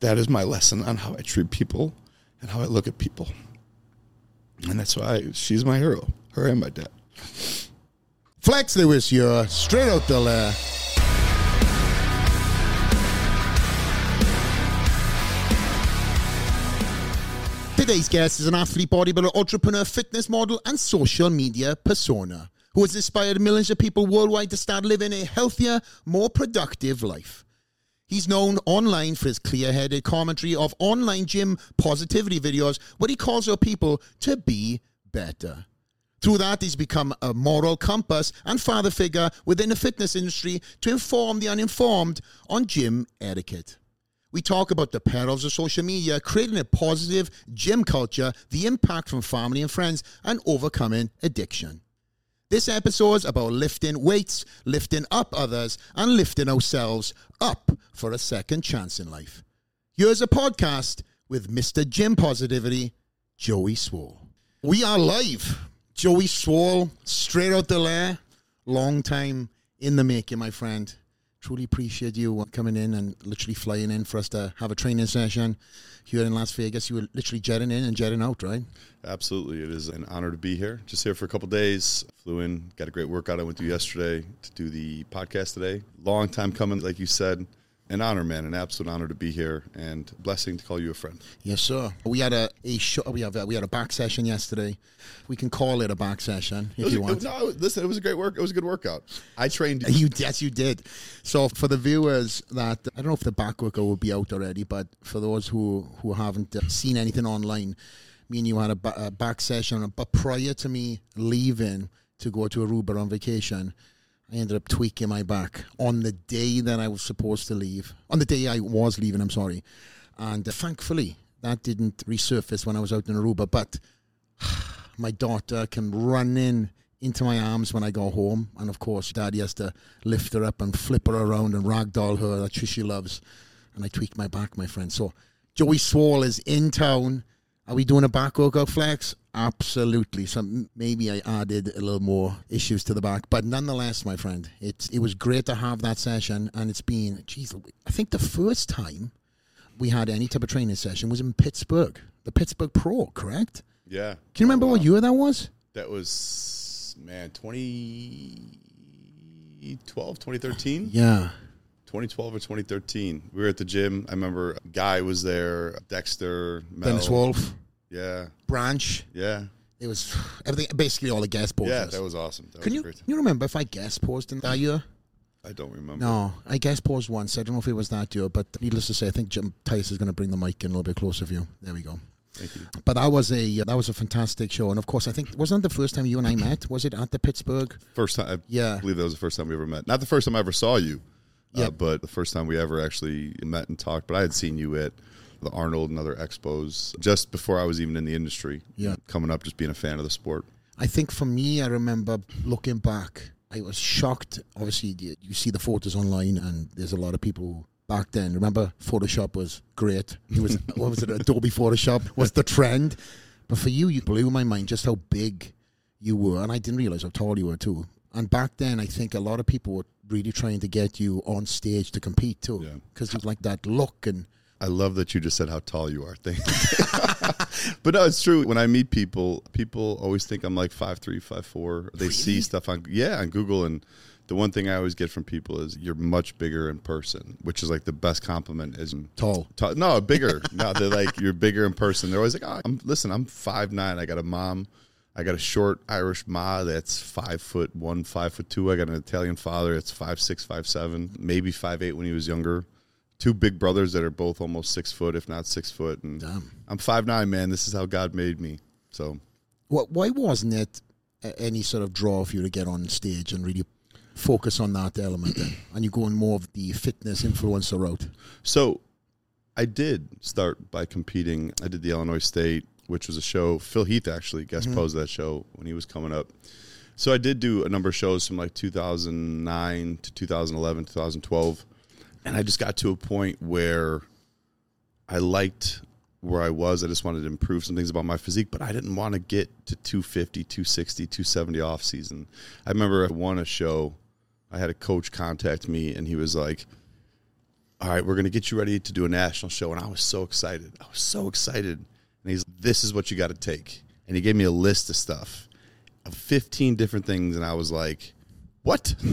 that is my lesson on how I treat people and how I look at people. And that's why she's my hero, her and my dad. Flex Lewis here, straight out the lair. Today's guest is an athlete, bodybuilder, entrepreneur, fitness model, and social media persona who has inspired millions of people worldwide to start living a healthier, more productive life. He's known online for his clear headed commentary of online gym positivity videos where he calls out people to be better. Through that, he's become a moral compass and father figure within the fitness industry to inform the uninformed on gym etiquette. We talk about the perils of social media, creating a positive gym culture, the impact from family and friends, and overcoming addiction. This episode is about lifting weights, lifting up others, and lifting ourselves up for a second chance in life. Here's a podcast with Mr. Gym Positivity, Joey Swoll. We are live. Joey Swoll, straight out the lair. Long time in the making, my friend truly appreciate you coming in and literally flying in for us to have a training session here in Las Vegas. You were literally jetting in and jetting out, right? Absolutely. It is an honor to be here. Just here for a couple days. Flew in, got a great workout I went through yesterday to do the podcast today. Long time coming, like you said an honor, man, an absolute honor to be here, and blessing to call you a friend. Yes, sir. We had a, a show, we have a, we had a back session yesterday. We can call it a back session if you want. no, listen, it was a great work. It was a good workout. I trained you. Yes, you did. So for the viewers that I don't know if the back workout will be out already, but for those who who haven't uh, seen anything online, me and you had a, a back session. But prior to me leaving to go to Aruba on vacation I ended up tweaking my back on the day that I was supposed to leave. On the day I was leaving, I'm sorry. And uh, thankfully, that didn't resurface when I was out in Aruba. But my daughter can run in into my arms when I go home. And of course, daddy has to lift her up and flip her around and ragdoll her. That's what she loves. And I tweaked my back, my friend. So Joey Swoll is in town. Are we doing a back workout flex? Absolutely. So maybe I added a little more issues to the back, but nonetheless, my friend, it's it was great to have that session, and it's been, geez, I think the first time we had any type of training session was in Pittsburgh, the Pittsburgh Pro, correct? Yeah. Can you remember wow. what uh, year that was? That was man, 2012, 2013. Yeah. 2012 or 2013. We were at the gym. I remember Guy was there, Dexter, Mel. Dennis Wolf. Yeah. Branch. Yeah. It was everything, basically all the guest posters. Yeah, that was awesome. That Can was you great. you remember if I guest posed in that year? I don't remember. No, I guest posed once. I don't know if it was that year, but needless to say, I think Jim Tice is going to bring the mic in a little bit closer for you. There we go. Thank you. But that was a that was a fantastic show, and of course, I think wasn't the first time you and I met? Was it at the Pittsburgh? First time. Yeah. I yeah. believe that was the first time we ever met. Not the first time I ever saw you. Yeah. Uh, but the first time we ever actually met and talked. But I had seen you at the Arnold and other expos just before I was even in the industry. Yeah. Coming up, just being a fan of the sport. I think for me, I remember looking back, I was shocked. Obviously, you see the photos online, and there's a lot of people back then. Remember, Photoshop was great. It was what was it? Adobe Photoshop was the trend. But for you, you blew my mind just how big you were, and I didn't realize how tall you were too. And back then, I think a lot of people were really trying to get you on stage to compete too, because yeah. it's like that look and I love that you just said how tall you are. Thank you. but no, it's true. When I meet people, people always think I'm like five three, five four. They really? see stuff on yeah on Google, and the one thing I always get from people is you're much bigger in person, which is like the best compliment. Is tall. tall no, bigger. no, they're like you're bigger in person. They're always like, oh, I'm listen. I'm five nine. I got a mom. I got a short Irish ma that's five foot one, five foot two. I got an Italian father that's five six, five seven, maybe five eight when he was younger two big brothers that are both almost six foot, if not six foot. And Damn. I'm five nine, man. This is how God made me. So, what? Why wasn't it any sort of draw for you to get on stage and really focus on that element? Then? and you're going more of the fitness influencer route. So, I did start by competing. I did the Illinois State, which was a show. Phil Heath actually guest mm-hmm. posed that show when he was coming up. So I did do a number of shows from like 2009 to 2011, 2012 and I just got to a point where I liked where I was. I just wanted to improve some things about my physique, but I didn't want to get to 250, 260, 270 off season. I remember I won a show. I had a coach contact me and he was like, all right, we're going to get you ready to do a national show. And I was so excited. I was so excited. And he's, this is what you got to take. And he gave me a list of stuff of 15 different things. And I was like, what?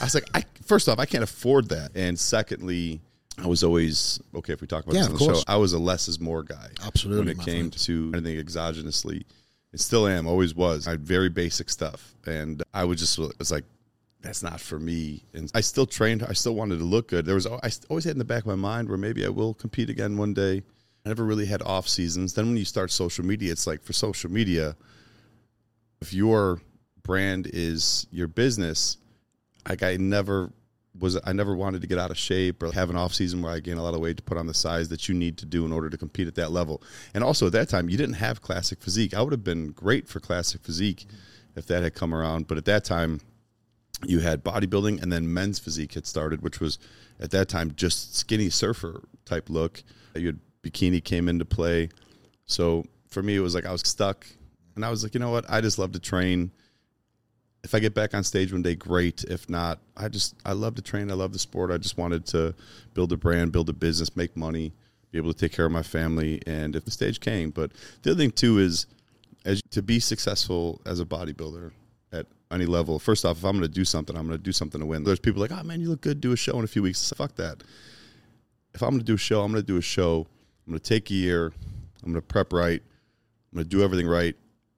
I was like, I, first off, I can't afford that. And secondly, I was always, okay, if we talk about Yeah, this on the show, course. I was a less is more guy. Absolutely, When it came friend. to anything exogenously. It still am, always was. I had very basic stuff. And I was just, was like, that's not for me. And I still trained. I still wanted to look good. There was I always had in the back of my mind where maybe I will compete again one day. I never really had off seasons. Then when you start social media, it's like for social media, if your brand is your business, like I never was I never wanted to get out of shape or have an off season where I gain a lot of weight to put on the size that you need to do in order to compete at that level. And also at that time, you didn't have classic physique. I would have been great for classic physique if that had come around. But at that time, you had bodybuilding and then men's physique had started, which was at that time just skinny surfer type look. You had bikini came into play. So for me, it was like I was stuck. And I was like, you know what? I just love to train. If I get back on stage one day, great. If not, I just, I love to train. I love the sport. I just wanted to build a brand, build a business, make money, be able to take care of my family. And if the stage came, but the other thing too is, as to be successful as a bodybuilder at any level. First off, if I'm going to do something, I'm going to do something to win. There's people like, oh man, you look good. Do a show in a few weeks. Fuck that. If I'm going to do a show, I'm going to do a show. I'm going to take a year. I'm going to prep right. I'm going to do everything right,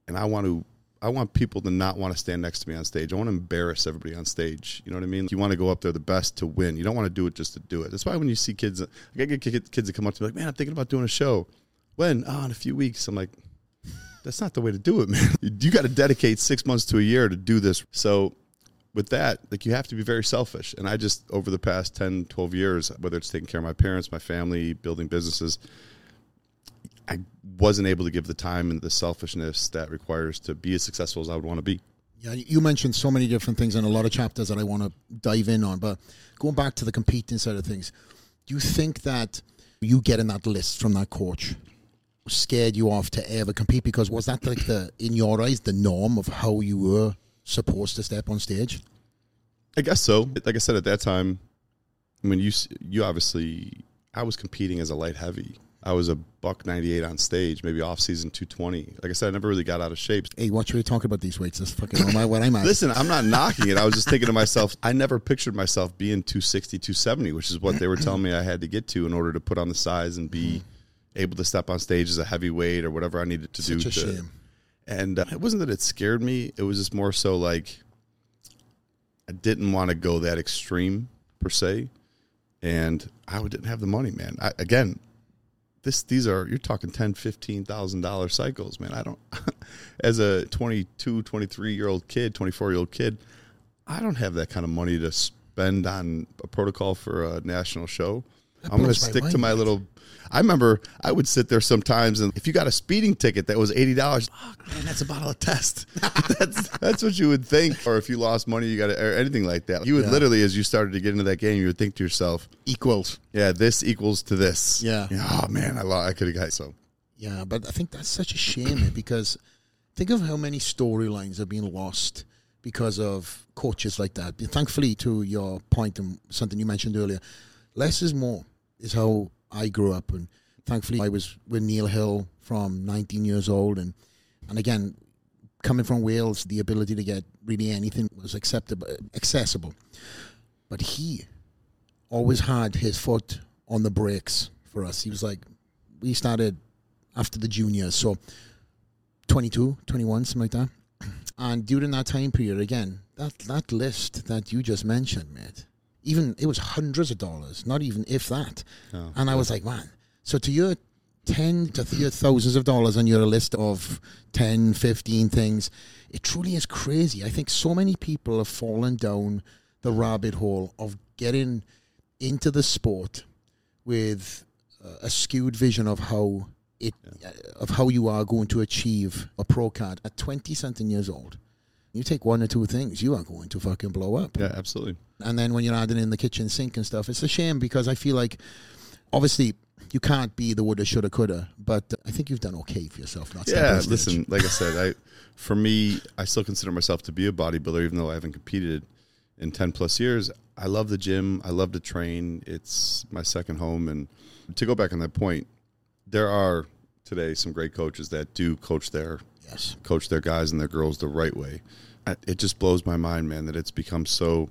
and I want to. I want people to not want to stand next to me on stage. I want to embarrass everybody on stage. You know what I mean? You want to go up there the best to win. You don't want to do it just to do it. That's why when you see kids, like I get kids that come up to me like, "Man, I'm thinking about doing a show." When? Oh, in a few weeks. I'm like, that's not the way to do it, man. You got to dedicate six months to a year to do this. So, with that, like you have to be very selfish. And I just, over the past 10, 12 years, whether it's taking care of my parents, my family, building businesses, I wasn't able to give the time and the selfishness that requires to be as successful as I would want to be. Yeah, you mentioned so many different things and a lot of chapters that I want to dive in on. But going back to the competing side of things, do you think that you getting that list from that coach scared you off to ever compete? Because was that like the, in your eyes, the norm of how you were supposed to step on stage? I guess so. Like I said at that time, I mean, you you obviously, I was competing as a light heavy. I was a buck ninety eight on stage, maybe off season two twenty. Like I said, I never really got out of shape. Hey, watch what you talking about these weights. That's fucking my, what I'm at. Listen, I'm not knocking it. I was just thinking to myself, I never pictured myself being 260, 270, which is what they were telling me I had to get to in order to put on the size and be able to step on stage as a heavyweight or whatever I needed to do. Such a to, shame. And uh, it wasn't that it scared me. It was just more so like I didn't want to go that extreme per se, and I didn't have the money, man. I, again, this these are you're talking ten, fifteen thousand dollar cycles, man. I don't as a 22, 23 year old kid, 24 year old kid, I don't have that kind of money to spend on a protocol for a national show. I'm going to stick to my little. I remember I would sit there sometimes, and if you got a speeding ticket that was eighty dollars, fuck man, that's a bottle of test. that's that's what you would think. Or if you lost money, you got to, or anything like that. You would Yeah. literally, as you started to get into that game, you would think to yourself, Equals. "Yeah, this equals to this." Yeah. Oh man, I lo- I could have got so. Yeah, but I think that's such a shame because think of how many storylines are being lost because of coaches like that. Thankfully, to your point and something you mentioned earlier, less is more is how I grew up, and thankfully I was with Neil Hill from 19 years old, and and again, coming from Wales, the ability to get really anything was acceptable, accessible, but he always had his foot on the brakes for us. He was like, we started after the juniors, so 22, 21, something like that. And during that time period, again, that, that list that you just mentioned, mate, even it was hundreds of dollars, not even if that. Oh, and I was like, man, so to your 10 to your thousands of dollars on your list of 10, 15 things, it truly is crazy. I think so many people have fallen down the rabbit hole of getting into the sport with uh, a skewed vision of how it uh, of how you are going to achieve a pro card at 20 something years old. You take one or two things, you are going to fucking blow up. Yeah, absolutely. And then when you're adding in the kitchen sink and stuff, it's a shame because I feel like obviously you can't be the woulda, shoulda, coulda, but I think you've done okay for yourself. Not Yeah, listen, like I said, I for me, I still consider myself to be a bodybuilder, even though I haven't competed in ten plus years. I love the gym. I love to train. It's my second home. And to go back on that point, there are today some great coaches that do coach their Yes. coach their guys and their girls the right way. It just blows my mind, man, that it's become so,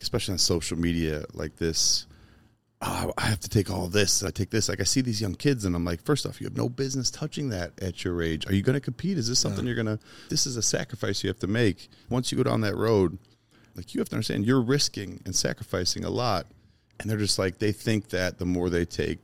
especially on social media like this. Oh, I have to take all this. I take this. Like I see these young kids, and I'm like, first off, you have no business touching that at your age. Are you going to compete? Is this something you're going to? This is a sacrifice you have to make. Once you go down that road, like you have to understand, you're risking and sacrificing a lot. And they're just like they think that the more they take,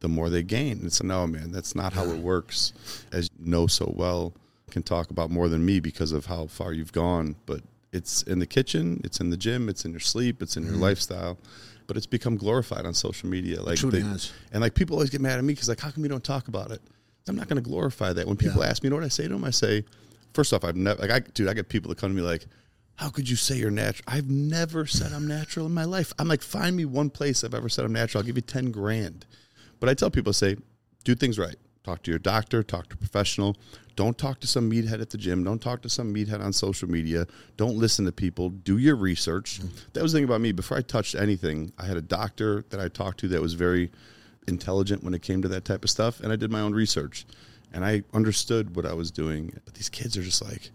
the more they gain. It's no, man, that's not how it works. As you know so well, can talk about more than me because of how far you've gone. But it's in the kitchen, it's in the gym, it's in your sleep, it's in your lifestyle. But it's become glorified on social media. Like they- and like people always get mad at me because like, how come you don't talk about it? I'm not going to glorify that. When people Yeah. ask me, you know what I say to them? I say, first off, I've never like I dude, I get people that come to me like, how could you say you're natural? I've never said I'm natural in my life. I'm like, find me one place I've ever said I'm natural. I'll give you ten grand. But I tell people, say, do things right. Talk to your doctor. Talk to a professional. Don't talk to some meathead at the gym. Don't talk to some meathead on social media. Don't listen to people. Do your research. Mm-hmm. That was the thing about me. Before I touched anything, I had a doctor that I talked to that was very intelligent when it came to that type of stuff, and I did my own research, and I understood what I was doing. But these kids are just like,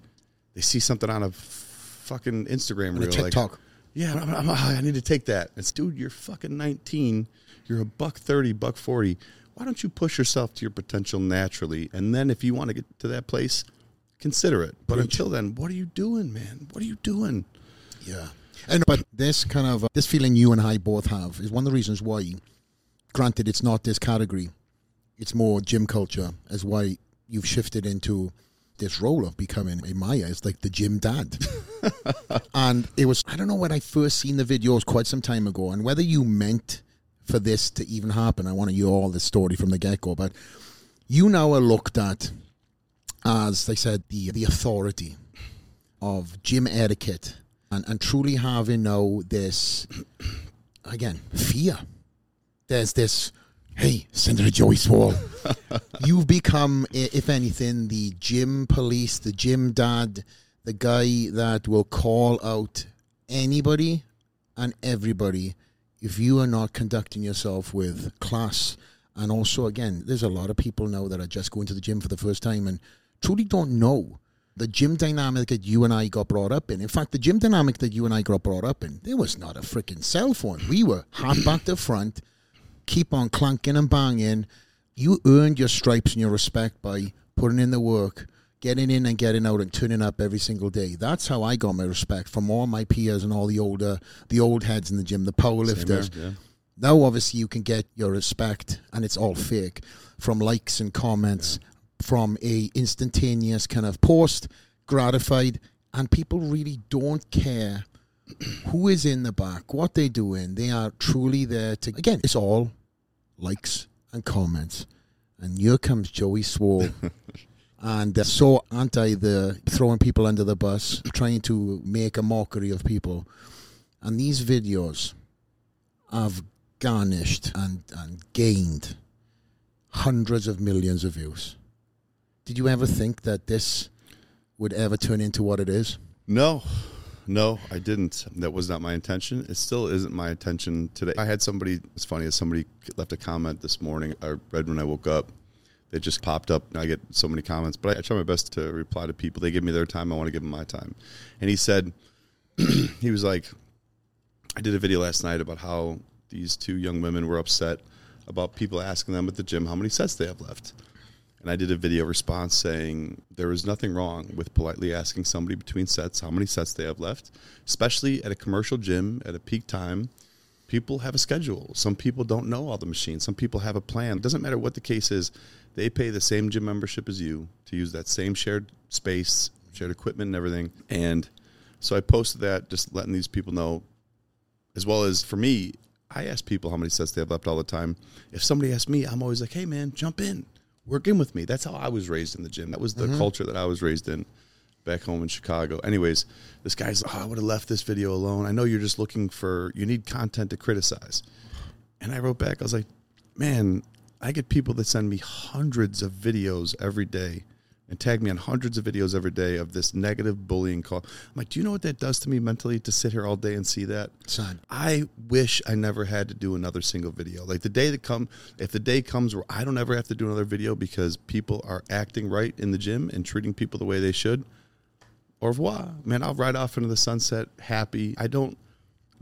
they see something on a fucking Instagram reel, like, TikTok. yeah, I'm, I'm- I need to take that. It's dude, you're fucking 19. You're a buck 30, buck 40. Why don't you push yourself to your potential naturally? And then if you want to get to that place, consider it. But until then, what are you doing, man? What are you doing? Yeah. And but this kind of uh, this feeling you and I both have is one of the reasons why. Granted, it's not this category; it's more gym culture. As why you've shifted into this role of becoming a Maya. It's like the gym dad. and it was I don't know when I first seen the videos quite some time ago, and whether you meant for this to even happen. I want to hear all the story from the get go, but you now are looked at as they said the the authority of gym etiquette and, and truly having now this again fear. There's this hey Senator Joey Swoll. You've become, if anything, the gym police, the gym dad, the guy that will call out anybody and everybody if you are not conducting yourself with class. And also, again, there's a lot of people now that are just going to the gym for the first time and truly don't know the gym dynamic that you and I got brought up in. In fact, the gym dynamic that you and I got brought up in, there was not a freaking cell phone. We were hot back to front, keep on clunking and banging. You earned your stripes and your respect by putting in the work, getting in and getting out and turning up every single day. That's how I got my respect from all my peers and all the older, the old heads in the gym, the power lifters. yeah. Now, obviously, you can get your respect, and it's all fake from likes and comments, from a instantaneous kind of post, gratified, and people really don't care who is in the back, what they're doing. They are truly there to. Again, it's all likes and comments, and here comes Joey Swoll. And they're so anti the throwing people under the bus, trying to make a mockery of people. And these videos have garnished and, and gained hundreds of millions of views. Did you ever think that this would ever turn into what it is? No, no, I didn't. That was not my intention. It still isn't my intention today. I had somebody, it's funny, as somebody left a comment this morning, I read when I woke up. It just popped up. and I get so many comments, but I try my best to reply to people. They give me their time. I want to give them my time. And he said, he was like, I did a video last night about how these two young women were upset about people asking them at the gym how many sets they have left. And I did a video response saying there is nothing wrong with politely asking somebody between sets how many sets they have left, especially at a commercial gym at a peak time. People have a schedule. Some people don't know all the machines. Some people have a plan. It doesn't matter what the case is. They pay the same gym membership as you to use that same shared space, shared equipment, and everything. And so I posted that, just letting these people know as well as for me, I ask people how many sets they have left all the time. If somebody asks me, I'm always like, hey man, jump in, work in with me. That's how I was raised in the gym. That was the mm-hmm. culture that I was raised in back home in Chicago. Anyways, this guy's like, oh, I would have left this video alone. I know you're just looking for, you need content to criticize. And I wrote back, I was like, man, I get people that send me hundreds of videos every day and tag me on hundreds of videos every day of this negative bullying call. I'm like, do you know what that does to me mentally to sit here all day and see that? Sad. I wish I never had to do another single video. Like the day that come, if the day comes where I don't ever have to do another video because people are acting right in the gym and treating people the way they should, au revoir, man. I'll ride off into the sunset happy. I don't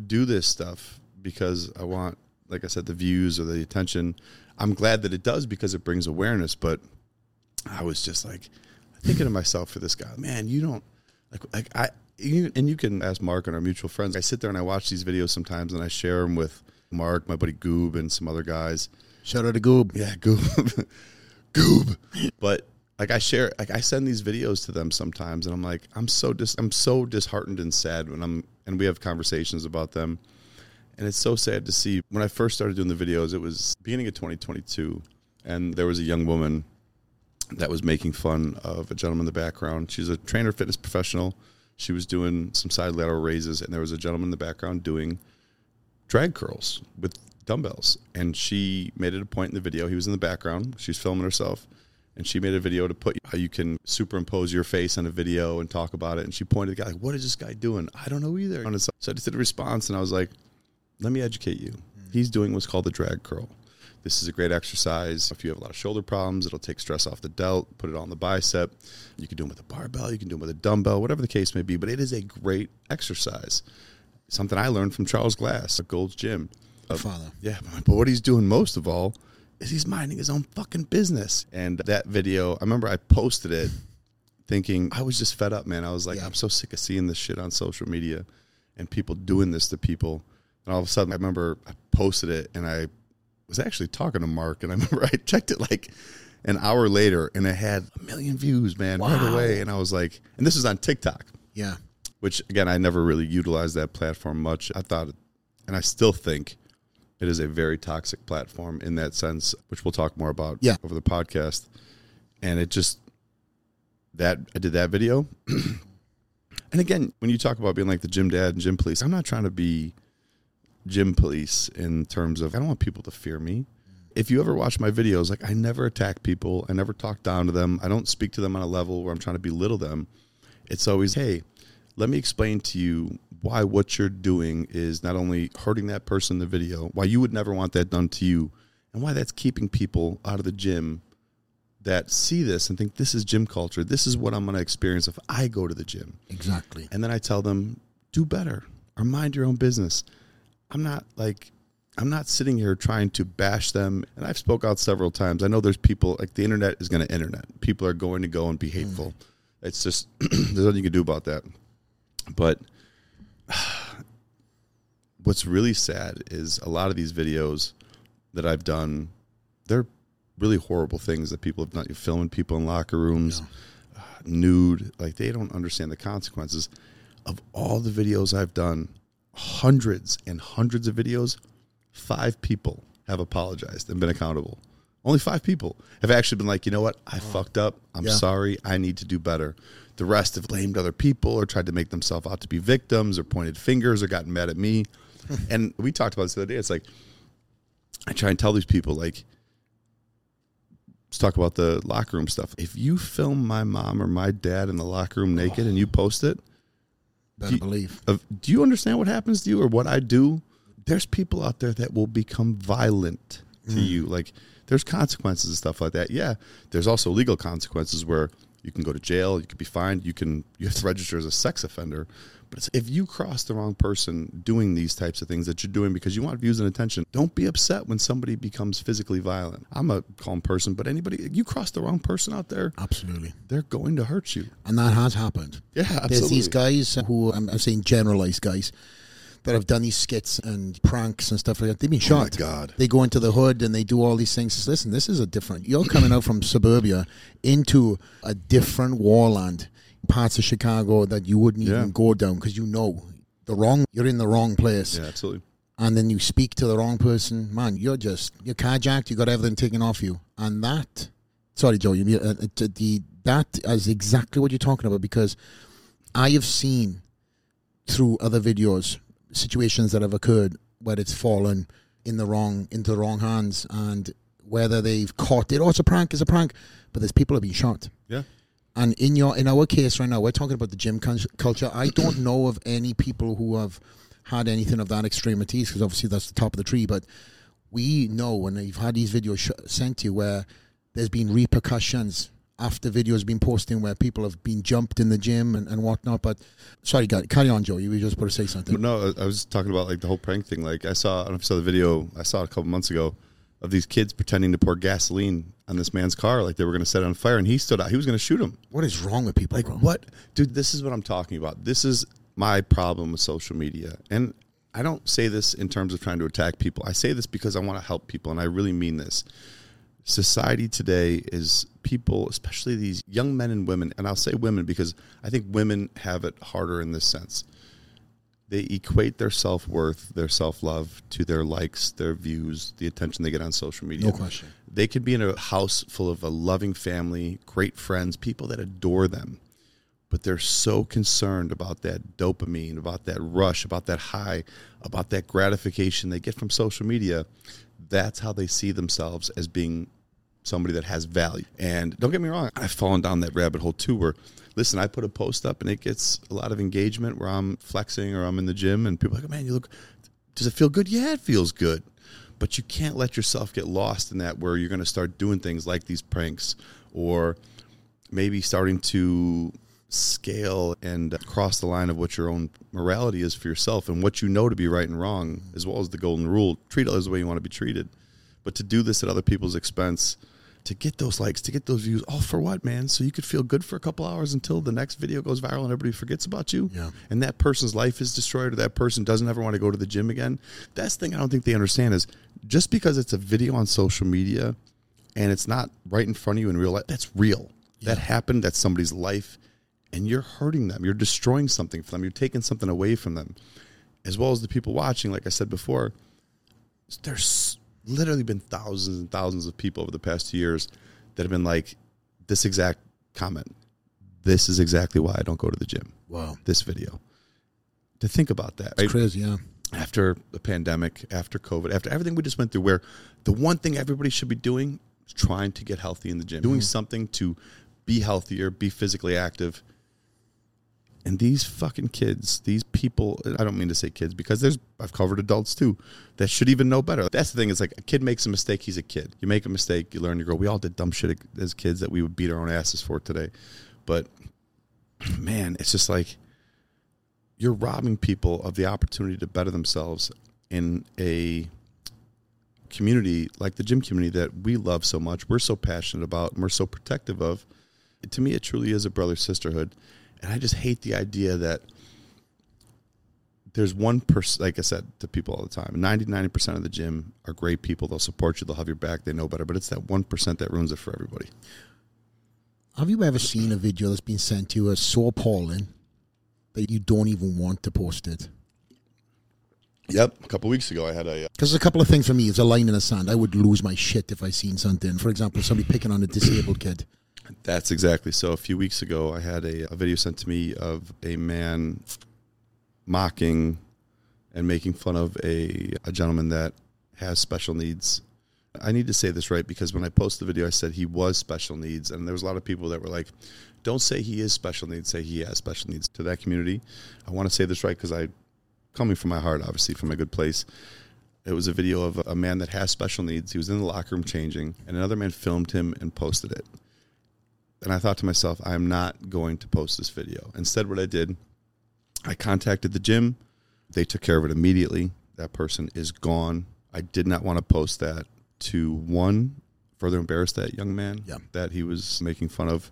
do this stuff because I want, like I said, the views or the attention. I'm glad that it does because it brings awareness, but I was just like thinking to myself for this guy, man, you don't like like I you, and you can ask Mark and our mutual friends. I sit there and I watch these videos sometimes and I share them with Mark, my buddy Goob, and some other guys. Shout out to Goob. Yeah, Goob, Goob. But like I share, like I send these videos to them sometimes, and I'm like, I'm so dis, I'm so disheartened and sad when I'm, and we have conversations about them, and it's so sad to see. When I first started doing the videos, it was beginning of 2022, and there was a young woman that was making fun of a gentleman in the background. She's a trainer, fitness professional. She was doing some side lateral raises, and there was a gentleman in the background doing drag curls with dumbbells. And she made it a point in the video. He was in the background. She's filming herself, and she made a video to put how you can superimpose your face on a video and talk about it. And she pointed at the guy, like, "What is this guy doing? I don't know either." So I just did a response, and I was like, "Let me educate you. He's doing what's called the drag curl." This is a great exercise. If you have a lot of shoulder problems, it'll take stress off the delt, put it on the bicep. You can do them with a barbell, you can do them with a dumbbell, whatever the case may be, but it is a great exercise. Something I learned from Charles Glass at Gold's Gym. Uh, father. Yeah, but what he's doing most of all is he's minding his own fucking business. And that video, I remember I posted it thinking I was just fed up, man. I was like, Yeah. I'm so sick of seeing this shit on social media and people doing this to people. And all of a sudden, I remember I posted it and I was actually talking to Mark, and I remember I checked it like an hour later, and it had a million views, man, right Wow. away. And I was like, and this is on TikTok, Yeah. which again, I never really utilized that platform much. I thought, and I still think it is a very toxic platform in that sense, which we'll talk more about Yeah. over the podcast. And it just that I did that video. and again, when you talk about being like the gym dad and gym police, I'm not trying to be gym police in terms of I don't want people to fear me. If you ever watch my videos, like I never attack people, I never talk down to them, I don't speak to them on a level where I'm trying to belittle them. It's always, hey, let me explain to you why what you're doing is not only hurting that person in the video, why you would never want that done to you, and why that's keeping people out of the gym that see this and think this is gym culture. This is what I'm going to experience if I go to the gym. Exactly. And then I tell them, do better or mind your own business. I'm not like, I'm not sitting here trying to bash them. And I've spoke out several times. I know there's people like the internet is going to internet. People are going to go and be hateful. It's just there's nothing you can do about that. But what's really sad is a lot of these videos that I've done, they're really horrible things that people have done. You're filming people in locker rooms, uh, nude. Like they don't understand the consequences of all the videos I've done. Hundreds and hundreds of videos. Five people have apologized and been accountable. Only five people have actually been like, you know what, I fucked up. I'm Yeah. sorry. I need to do better. The rest have blamed other people or tried to make themselves out to be victims or pointed fingers or gotten mad at me. and we talked about this the other day. It's like I try and tell these people like let's talk about the locker room stuff. If you film my mom or my dad in the locker room naked and you post it, Better believe. of, do you understand what happens to you or what I do? There's people out there that will become violent to mm. you. Like there's consequences and stuff like that. Yeah, there's also legal consequences where you can go to jail, you could be fined, you can you have to register as a sex offender. But if you cross the wrong person doing these types of things that you're doing because you want views and attention, don't be upset when somebody becomes physically violent. I'm a calm person, but anybody you cross the wrong person out there, Absolutely. they're going to hurt you. And that has happened. Yeah, There's these guys who, I'm, I'm saying generalized guys, that have done these skits and pranks and stuff like that. They've been Oh my shot. God. They go into the hood and they do all these things. Says, Listen, this is a different. You're coming out from suburbia into a different warland, parts of Chicago that you wouldn't Yeah. even go down because you know the wrong. You're in the wrong place, Yeah, absolutely. and then you speak to the wrong person. Man, you're just you're carjacked. You got everything taken off you, and that. Sorry, Joe. You uh, uh, the that is exactly what you're talking about because I have seen through other videos situations that have occurred where it's fallen in the wrong into the wrong hands and whether they've caught it. Oh, it's a prank, it's a prank. But there's people have been shot. Yeah. And in your in our case right now, we're talking about the gym cul- culture. I don't know of any people who have had anything of that extremities because obviously that's the top of the tree. But we know and you've had these videos sh- sent to you where there's been repercussions after videos been posting where people have been jumped in the gym and, and whatnot. But sorry, guys, carry on, Joe. You were just about to say something. No, I was talking about like the whole prank thing. Like I saw, I don't know if you saw the video I saw a couple months ago of these kids pretending to pour gasoline on this man's car, like they were going to set it on fire, and he stood out. He was going to shoot him. What is wrong with people? Like bro? what, dude? This is what I'm talking about. This is my problem with social media, and I don't say this in terms of trying to attack people. I say this because I want to help people, and I really mean this. Society today is people, especially these young men and women, and I'll say women because I think women have it harder in this sense. They equate their self worth, their self love to their likes, their views, the attention they get on social media. No question. They could be in a house full of a loving family, great friends, people that adore them, but they're so concerned about that dopamine, about that rush, about that high, about that gratification they get from social media. That's how they see themselves as being somebody that has value. And don't get me wrong, I've fallen down that rabbit hole too where listen, I put a post up and it gets a lot of engagement where I'm flexing or I'm in the gym and people are like, Man, you look does it feel good? Yeah, it feels good. But you can't let yourself get lost in that where you're gonna start doing things like these pranks or maybe starting to scale and cross the line of what your own morality is for yourself and what you know to be right and wrong, as well as the golden rule. Treat others the way you want to be treated. But to do this at other people's expense, to get those likes, to get those views, all for what, man? So you could feel good for a couple hours until the next video goes viral and everybody forgets about you. Yeah. And that person's life is destroyed or that person doesn't ever want to go to the gym again. That's the thing I don't think they understand is just because it's a video on social media and it's not right in front of you in real life, that's real. That happened, that's somebody's life, and you're hurting them. You're destroying something for them. You're taking something away from them. As well as the people watching, like I said before, there's literally been thousands and thousands of people over the past two years that have been like this exact comment. This is exactly why I don't go to the gym. Wow. This video. To think about that. right? Crazy, yeah. after the pandemic, after COVID, after everything we just went through, where the one thing everybody should be doing is trying to get healthy in the gym, mm-hmm. doing something to be healthier, be physically active. And these fucking kids, these people, I don't mean to say kids because there's, I've covered adults too that should even know better. That's the thing. It's like a kid makes a mistake, he's a kid. You make a mistake, you learn, you grow. We all did dumb shit as kids that we would beat our own asses for today. But man, it's just like, you're robbing people of the opportunity to better themselves in a community like the gym community that we love so much, we're so passionate about, and we're so protective of. To me, it truly is a brother sisterhood, and I just hate the idea that there's one person. Like I said to people all the time, 99 percent of the gym are great people. They'll support you. They'll have your back. They know better. But it's that one percent that ruins it for everybody. Have you ever seen a video that's been sent to you as so appalling that you don't even want to post it? Yep. A couple weeks ago, I had a. uh, Because there's a couple of things for me. It's a line in the sand. I would lose my shit if I seen something. For example, somebody picking on a disabled kid. That's exactly so. A few weeks ago, I had a, a video sent to me of a man mocking and making fun of a, a gentleman that has special needs. I need to say this right because when I posted the video, I said he was special needs, and there was a lot of people that were like, "Don't say he is special needs. Say he has special needs." To that community, I want to say this right because I, coming from my heart, obviously from a good place. It was a video of a man that has special needs. He was in the locker room changing, and another man filmed him and posted it and I thought to myself, I'm not going to post this video. Instead, what I did, I contacted the gym. They took care of it immediately. That person is gone. I did not want to post that to one, further embarrass that young man Yeah. that he was making fun of,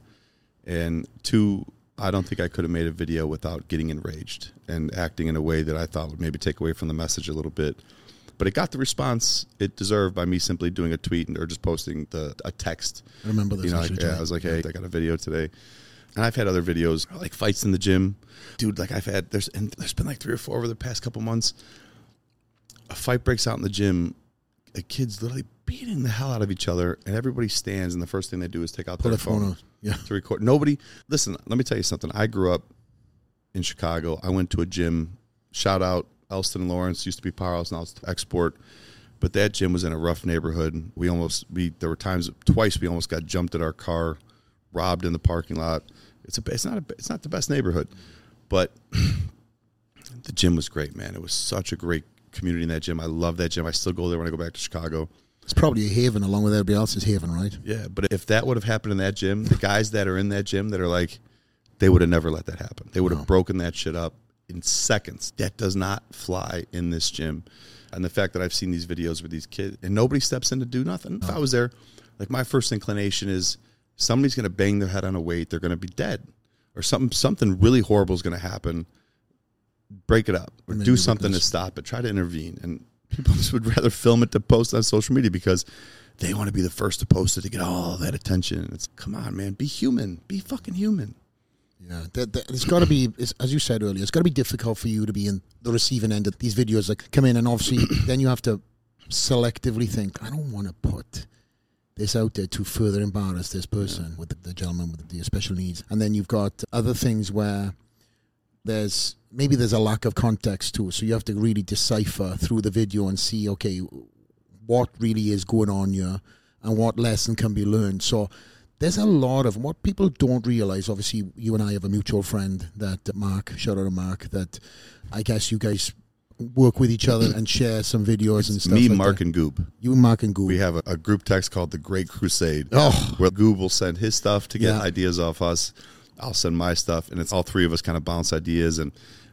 and two, I don't think I could have made a video without getting enraged and acting in a way that I thought would maybe take away from the message a little bit. But it got the response it deserved by me simply doing a tweet and, or just posting the a text I remember this. you know, like, yeah, I was like, hey, I got a video today, and I've had other videos like fights in the gym, dude. Like I've had there's and there's been like three or four over the past couple months. A fight breaks out in the gym, a kid's literally beating the hell out of each other, and everybody stands, and the first thing they do is take out Put their a phone. Yeah. to record. Nobody, listen. Let me tell you something. I grew up in Chicago. I went to a gym. Shout out Elston Lawrence. Used to be Powerhouse, now it's Export. But that gym was in a rough neighborhood. We almost we there were times twice we almost got jumped at our car robbed in the parking lot. It's a it's not a it's not the best neighborhood, but the gym was great, man. It was such a great community in that gym. I love that gym. I still go there when I go back to Chicago. It's probably a haven along with everybody else's haven, right? Yeah, but if that would have happened in that gym, the guys that are in that gym that are like, they would have never let that happen. They would have broken that shit up in seconds. That does not fly in this gym. And the fact that I've seen these videos with these kids and nobody steps in to do nothing. If I was there, like my first inclination is somebody's going to bang their head on a weight, they're going to be dead, or something something really horrible is going to happen. Break it up or do something to stop it. Try to intervene. And people just would rather film it to post on social media because they want to be the first to post it to get all that attention. It's come on, man, be human, be fucking human. Yeah, that, that, it's got to be, as you said earlier, it's got to be difficult for you to be in the receiving end of these videos that come in, and obviously, then you have to selectively think, I don't want to put this out there to further embarrass this person yeah. with the, the, gentleman with the special needs. And then you've got other things where there's maybe there's a lack of context too, so you have to really decipher through the video and see, okay, what really is going on here and what lesson can be learned. So there's a lot of what people don't realize. Obviously, you and I have a mutual friend that uh, Mark, shout out to Mark, that I guess you guys work with each other and share some videos and stuff. Me, like Mark, that. and Goob. You, Mark, and Goob. We have a, a, group text called the Great Crusade. Oh, where Goob will send his stuff to get yeah. ideas off us. I'll send my stuff, and it's all three of us kind of bounce ideas and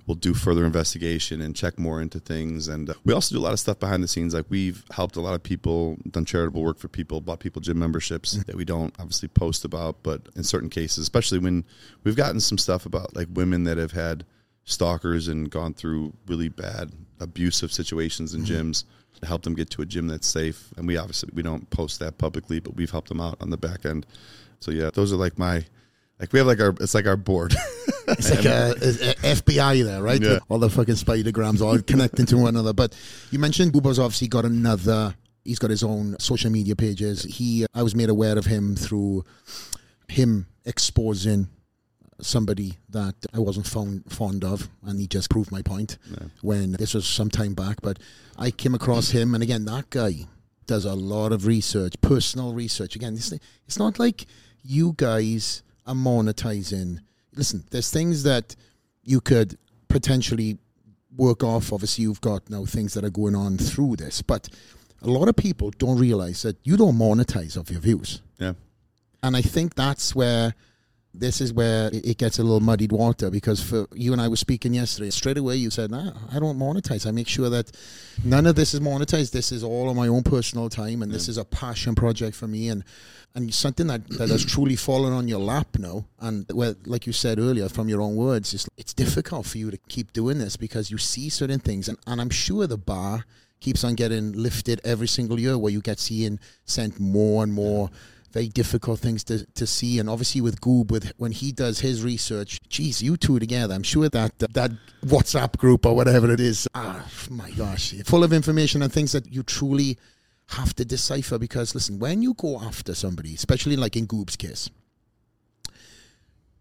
we'll do further investigation and check more into things. And uh, we also do a lot of stuff behind the scenes. Like we've helped a lot of people, done charitable work for people, bought people gym memberships mm-hmm. that we don't obviously post about, but in certain cases, especially when we've gotten some stuff about like women that have had stalkers and gone through really bad abusive situations in mm-hmm. gyms to help them get to a gym that's safe. And we obviously we don't post that publicly, but we've helped them out on the back end. So yeah, those are like my like we have like our it's like our board. it's like a, a, FBI there, right? Yeah. All the fucking spidergrams all connecting to one another. But you mentioned Goober's obviously got another. He's got his own social media pages. He, I was made aware of him through him exposing somebody that I wasn't fond, fond of, and he just proved my point yeah. when this was some time back. But I came across him, and again, that guy does a lot of research, personal research. Again, it's not like you guys are monetizing. Listen, there's things that you could potentially work off. Obviously, you've got now things that are going on through this, but a lot of people don't realize that you don't monetize off your views. Yeah. And I think that's where this is where it gets a little muddied water because for you and I were speaking yesterday, straight away you said, nah, I don't monetize. I make sure that none of this is monetized. This is all on my own personal time and yeah. this is a passion project for me and and something that, that has truly fallen on your lap now. And well, like you said earlier, from your own words, it's, it's difficult for you to keep doing this because you see certain things and, and I'm sure the bar keeps on getting lifted every single year where you get seeing sent more and more yeah very difficult things to, to see. And obviously with Goob, with when he does his research, geez, you two together, I'm sure that that WhatsApp group or whatever it is, ah, my gosh, full of information and things that you truly have to decipher. Because listen, when you go after somebody, especially like in Goob's case,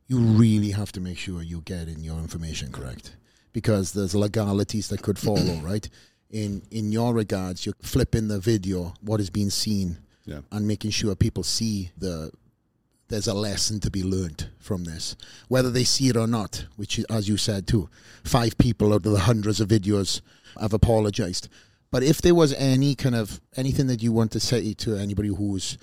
you really have to make sure you're getting your information correct because there's legalities that could follow, right? In in your regards, you're flipping the video, what is being seen yeah. and making sure people see the there's a lesson to be learned from this, whether they see it or not. Which, as you said too, five people out of the hundreds of videos have apologized. But if there was any kind of anything that you want to say to anybody who's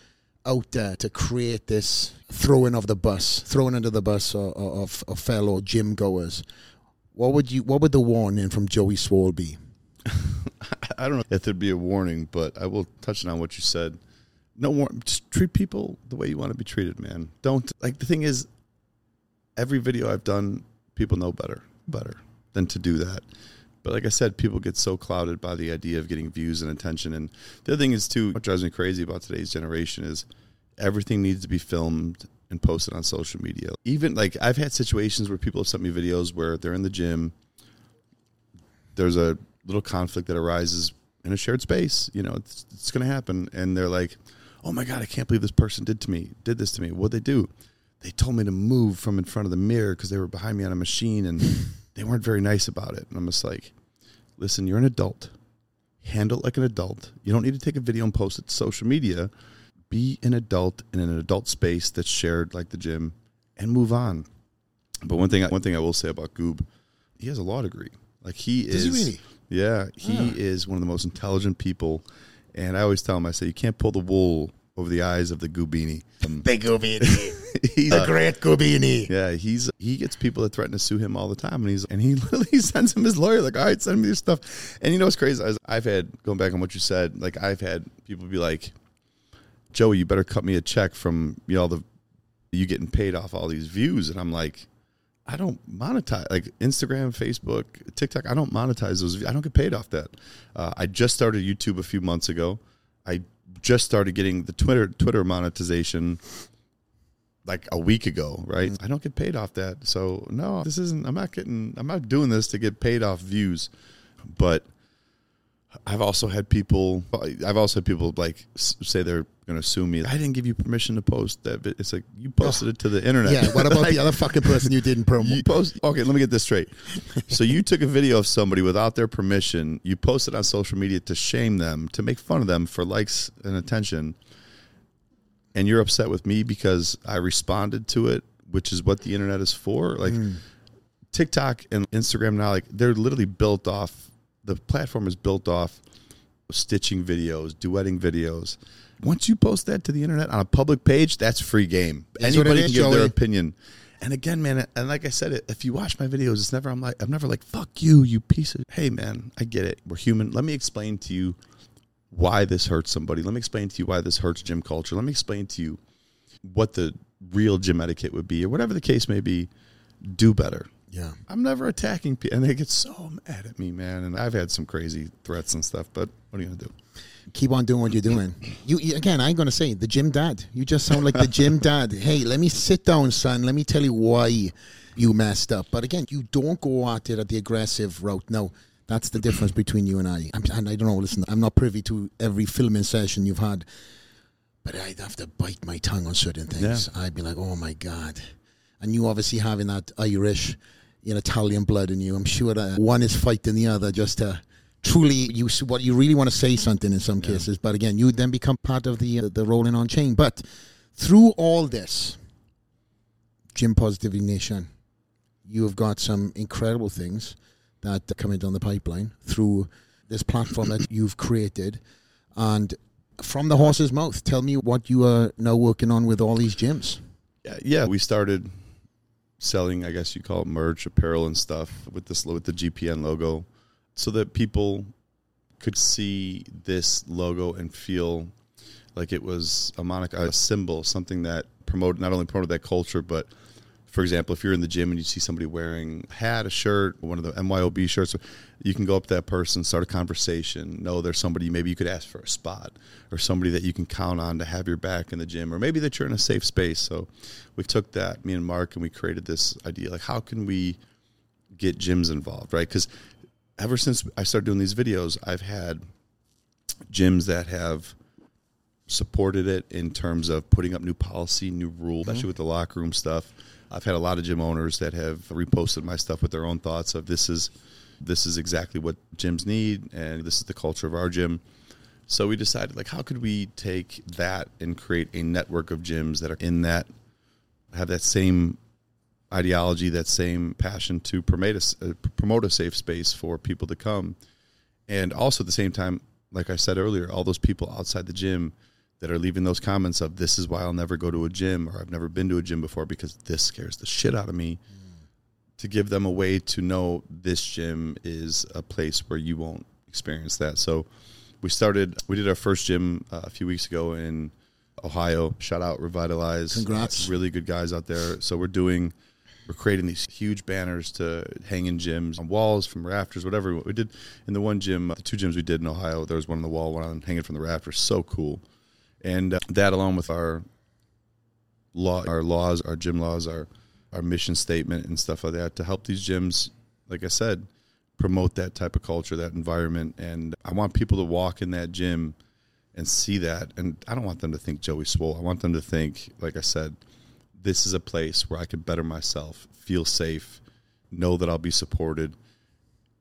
out there to create this throwing of the bus, throwing under the bus of, of, of fellow gym goers, what would you? What would the warning from Joey Swoll be? I don't know if there'd be a warning, but I will touch on what you said no more just treat people the way you want to be treated man. Don't like the thing is every video i've done people know better better than to do that. But like i said people get so clouded by the idea of getting views and attention. And the other thing is too what drives me crazy about today's generation is everything needs to be filmed and posted on social media. Even like i've had situations where people have sent me videos where they're in the gym there's a little conflict that arises in a shared space you know it's, it's going to happen. And they're like oh my god, I can't believe this person did to me, did this to me. What they do? They told me to move from in front of the mirror because they were behind me on a machine and they weren't very nice about it. And I'm just like, listen, you're an adult. Handle it like an adult. You don't need to take a video and post it to social media be an adult in an adult space that's shared like the gym and move on. But one thing, one thing I will say about Goob, he has a law degree. Like he Does he is, really? yeah, he is one of the most intelligent people. And I always tell him, I say, you can't pull the wool over the eyes of the Goobini. Um, The Gubini. he's, the great Gubini. yeah, he's he gets people that threaten to sue him all the time, and he's and he literally sends him his lawyer like, all right, send me this stuff. And you know what's crazy? Is I've had going back on what you said, like I've had people be like, Joey, you better cut me a check from you know the you getting paid off all these views, and I'm like. I don't monetize like Instagram, Facebook, TikTok. I don't monetize those. views. I don't get paid off that. Uh, I just started YouTube a few months ago. I just started getting the Twitter Twitter monetization like a week ago, right? I don't get paid off that. So no, this isn't I'm not getting I'm not doing this to get paid off views. But I've also had people I've also had people like say they're going to sue me. I didn't give you permission to post that. vid-" It's like you posted it to the internet. Yeah, what about Like, the other fucking person you didn't promote? you post okay let me get this straight so you took a video of somebody without their permission you posted on social media to shame them to make fun of them for likes and attention and you're upset with me because i responded to it which is what the internet is for like hmm. tiktok and instagram now like they're literally built off the platform is built off stitching videos duetting videos. Once you post that to the internet on a public page that's free game. That's anybody is, can give their opinion. And again man and like i said if you watch my videos it's never i'm like i'm never like fuck you you piece of hey man i get it. We're human. Let me explain to you why this hurts somebody. Let me explain to you why this hurts gym culture. Let me explain to you what the real gym etiquette would be or whatever the case may be. Do better yeah. i'm never attacking people and they get so mad at me man and i've had some crazy threats and stuff but what are you gonna do Keep on doing what you're doing. You you- again, I ain't gonna say the gym dad. You just sound like the gym dad. Hey, let me sit down, son. Let me tell you why you messed up. But again, you don't go at it at the aggressive route. No, that's the difference between you and I. I'm, and I don't know. Listen, I'm not privy to every filming session you've had, but I'd have to bite my tongue on certain things. I'd be like, oh my god. And you obviously having that Irish, know, Italian blood in you. I'm sure that one is fighting the other just to truly you what you really want to say something in some cases. But again, you then become part of the uh, the rolling on chain. But through all this, Gym Positivity Nation, you have got some incredible things that are coming down the pipeline through this platform that you've created. And from the horse's mouth, tell me what you are now working on with all these gyms. yeah, yeah we started selling i guess you call it merch apparel and stuff with this with the gpn logo so that people could see this logo and feel like it was a moniker a symbol something that promoted not only promoted that culture but for example if you're in the gym and you see somebody wearing a hat a shirt one of the myob shirts you can go up to that person start a conversation know there's somebody maybe you could ask for a spot or somebody that you can count on to have your back in the gym or maybe that you're in a safe space. So we took that me and mark and we created this idea like how can we get gyms involved right? Because ever since i started doing these videos i've had gyms that have supported it in terms of putting up new policy, new rules, especially mm-hmm. with the locker room stuff. I've had a lot of gym owners that have reposted my stuff with their own thoughts of this is this is exactly what gyms need and this is the culture of our gym. So we decided like how could we take that and create a network of gyms that are in that have that same ideology, that same passion to promote a, uh, promote a safe space for people to come and also at the same time like i said earlier all those people outside the gym that are leaving those comments of this is why i'll never go to a gym or i've never been to a gym before because this scares the shit out of me to give them a way to know this gym is a place where you won't experience that. So we started we did our first gym uh, a few weeks ago in ohio. Shout out revitalize. Congrats. really good guys out there. So we're doing we're creating these huge banners to hang in gyms on walls from rafters whatever we did in the one gym the two gyms we did in ohio there was one on the wall one on hanging from the rafters so cool and uh, that along with our law our laws our gym laws our our mission statement and stuff like that to help these gyms like i said promote that type of culture that environment. And i want people to walk in that gym and see that. And i don't want them to think Joey Swoll. I want them to think like i said this is a place where i can better myself feel safe know that i'll be supported.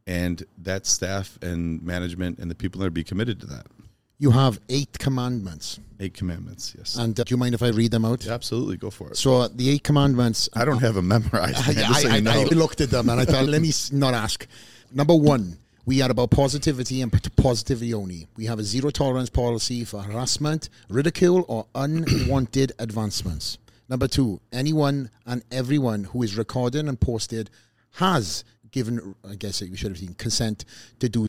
And that staff and management and the people there be committed to that You have eight commandments. Eight commandments. Yes. And uh, do you mind if I read them out? Yeah, absolutely. Go for it. So uh, the eight commandments. I don't have them memorized. I, man, just so I, you know. I looked at them and I thought, let me not ask. Number one, we are about positivity and positivity only. We have a zero tolerance policy for harassment, ridicule, or unwanted advancements. Number two, anyone and everyone who is recorded and posted has given, I guess we should have seen, consent to do.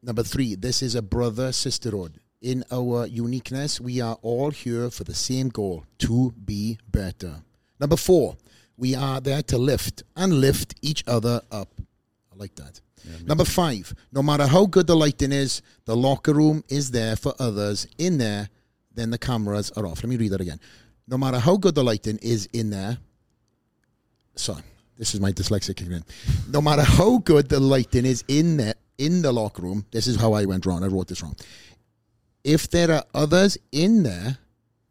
Number three, this is a brother sisterhood. In our uniqueness, we are all here for the same goal to be better. Number four, we are there to lift and lift each other up. I like that. Number five, no matter how good the lighting is, the locker room is there for others in there, then the cameras are off. Let me read that again. No matter how good the lighting is in there, sorry, this is my dyslexia kicking in. No matter how good the lighting is in there, in the locker room, this is how I went wrong. I wrote this wrong. If there are others in there,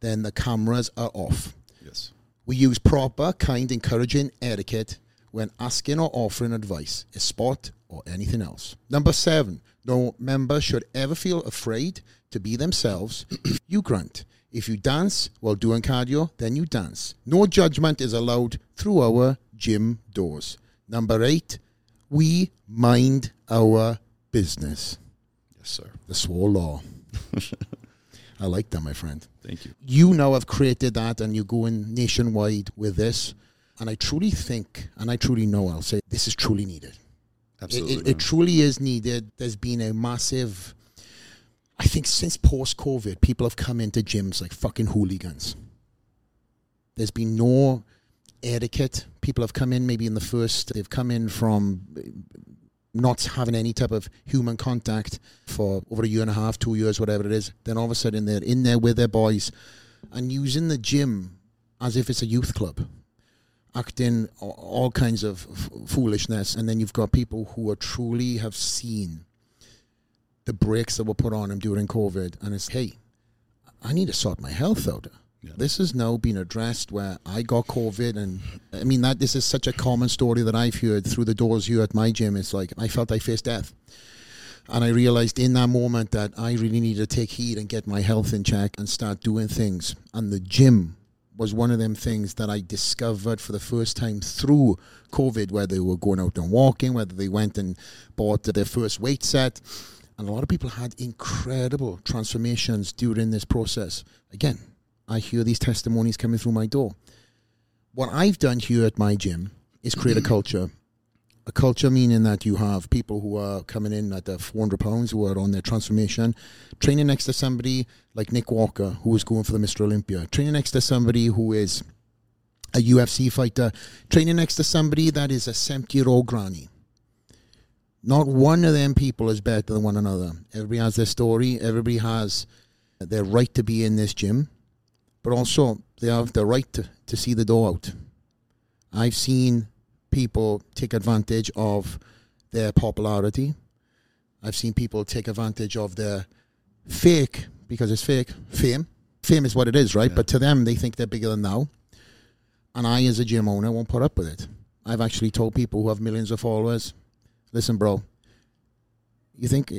then the cameras are off. yes. We use proper, kind, encouraging etiquette when asking or offering advice, a sport or anything else. Number seven, no member should ever feel afraid to be themselves. You grunt. If you dance while doing cardio, then you dance. No judgment is allowed through our gym doors. Number eight, we mind our business. Yes, sir. The Swoll law. I like that, my friend Thank you. you now have created that and you're going nationwide with this. And I truly think, and I truly know, I'll say this is truly needed. It, Absolutely. it, it man. truly is needed. There's been a massive, I think since post COVID, people have come into gyms like fucking hooligans. There's been no etiquette. People have come in maybe in the first, they've come in from not having any type of human contact for over a year and a half, two years, whatever it is. Then all of a sudden they're in there with their boys and using the gym as if it's a youth club, acting all kinds of f- foolishness. And then you've got people who are truly have seen the breaks that were put on them during COVID. And it's, hey, I need to sort my health out. Yeah. This has now been addressed where I got COVID, and I mean that this is such a common story that I've heard through the doors here at my gym. It's like I felt I faced death, and I realized in that moment that I really needed to take heed and get my health in check and start doing things. And the gym was one of them things that I discovered for the first time through COVID, where they were going out and walking, whether they went and bought their first weight set. And a lot of people had incredible transformations during this process. Again, I hear these testimonies coming through my door. What I've done here at my gym is create a mm-hmm. culture. A culture meaning that you have people who are coming in at the 400 pounds who are on their transformation, training next to somebody like Nick Walker who is going for the Mr. Olympia, training next to somebody who is a UFC fighter, training next to somebody that is a 70 year old granny. Not one of them people is better than one another. Everybody has their story, everybody has their right to be in this gym, but also they have the right to, to see the door out. I've seen people take advantage of their popularity. I've seen people take advantage of their fake, because it's fake, fame. Fame is what it is, right? Yeah. But to them, they think they're bigger than thou. And I, as a gym owner, won't put up with it. I've actually told people who have millions of followers, listen, bro, you think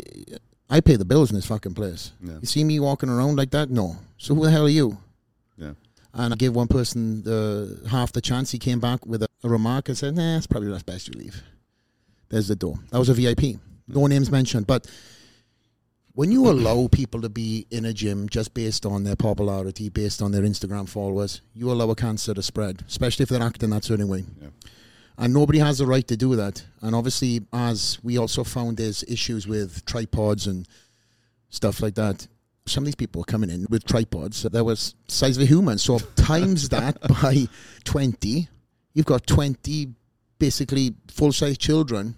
I pay the bills in this fucking place? Yeah. You see me walking around like that? No. So who the hell are you? And I gave one person the half the chance. He came back with a, a remark and said, "Nah, it's probably not best you leave." There's the door. That was a VIP. No mm. names mentioned. But when you allow people to be in a gym just based on their popularity, based on their Instagram followers, you allow a cancer to spread, especially if they're acting that certain way. Yeah. And nobody has the right to do that. And obviously, as we also found there's issues with tripods and stuff like that. Some of these people are coming in with tripods that was size of a human. So times that by 20, you've got 20 basically full size children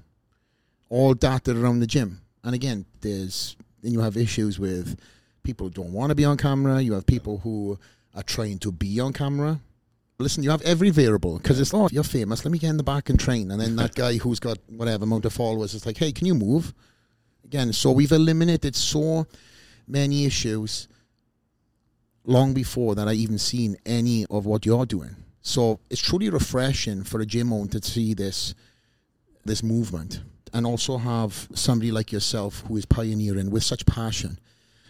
all dotted around the gym. And again, there's then you have issues with people who don't want to be on camera. You have people who are trying to be on camera. Listen, you have every variable because it's oh you're famous. Let me get in the back and train. And then that guy who's got whatever amount of followers is like, hey, can you move? Again, so we've eliminated so many issues long before that I even seen any of what you're doing. So it's truly refreshing for a gym owner to see this this movement and also have somebody like yourself who is pioneering with such passion.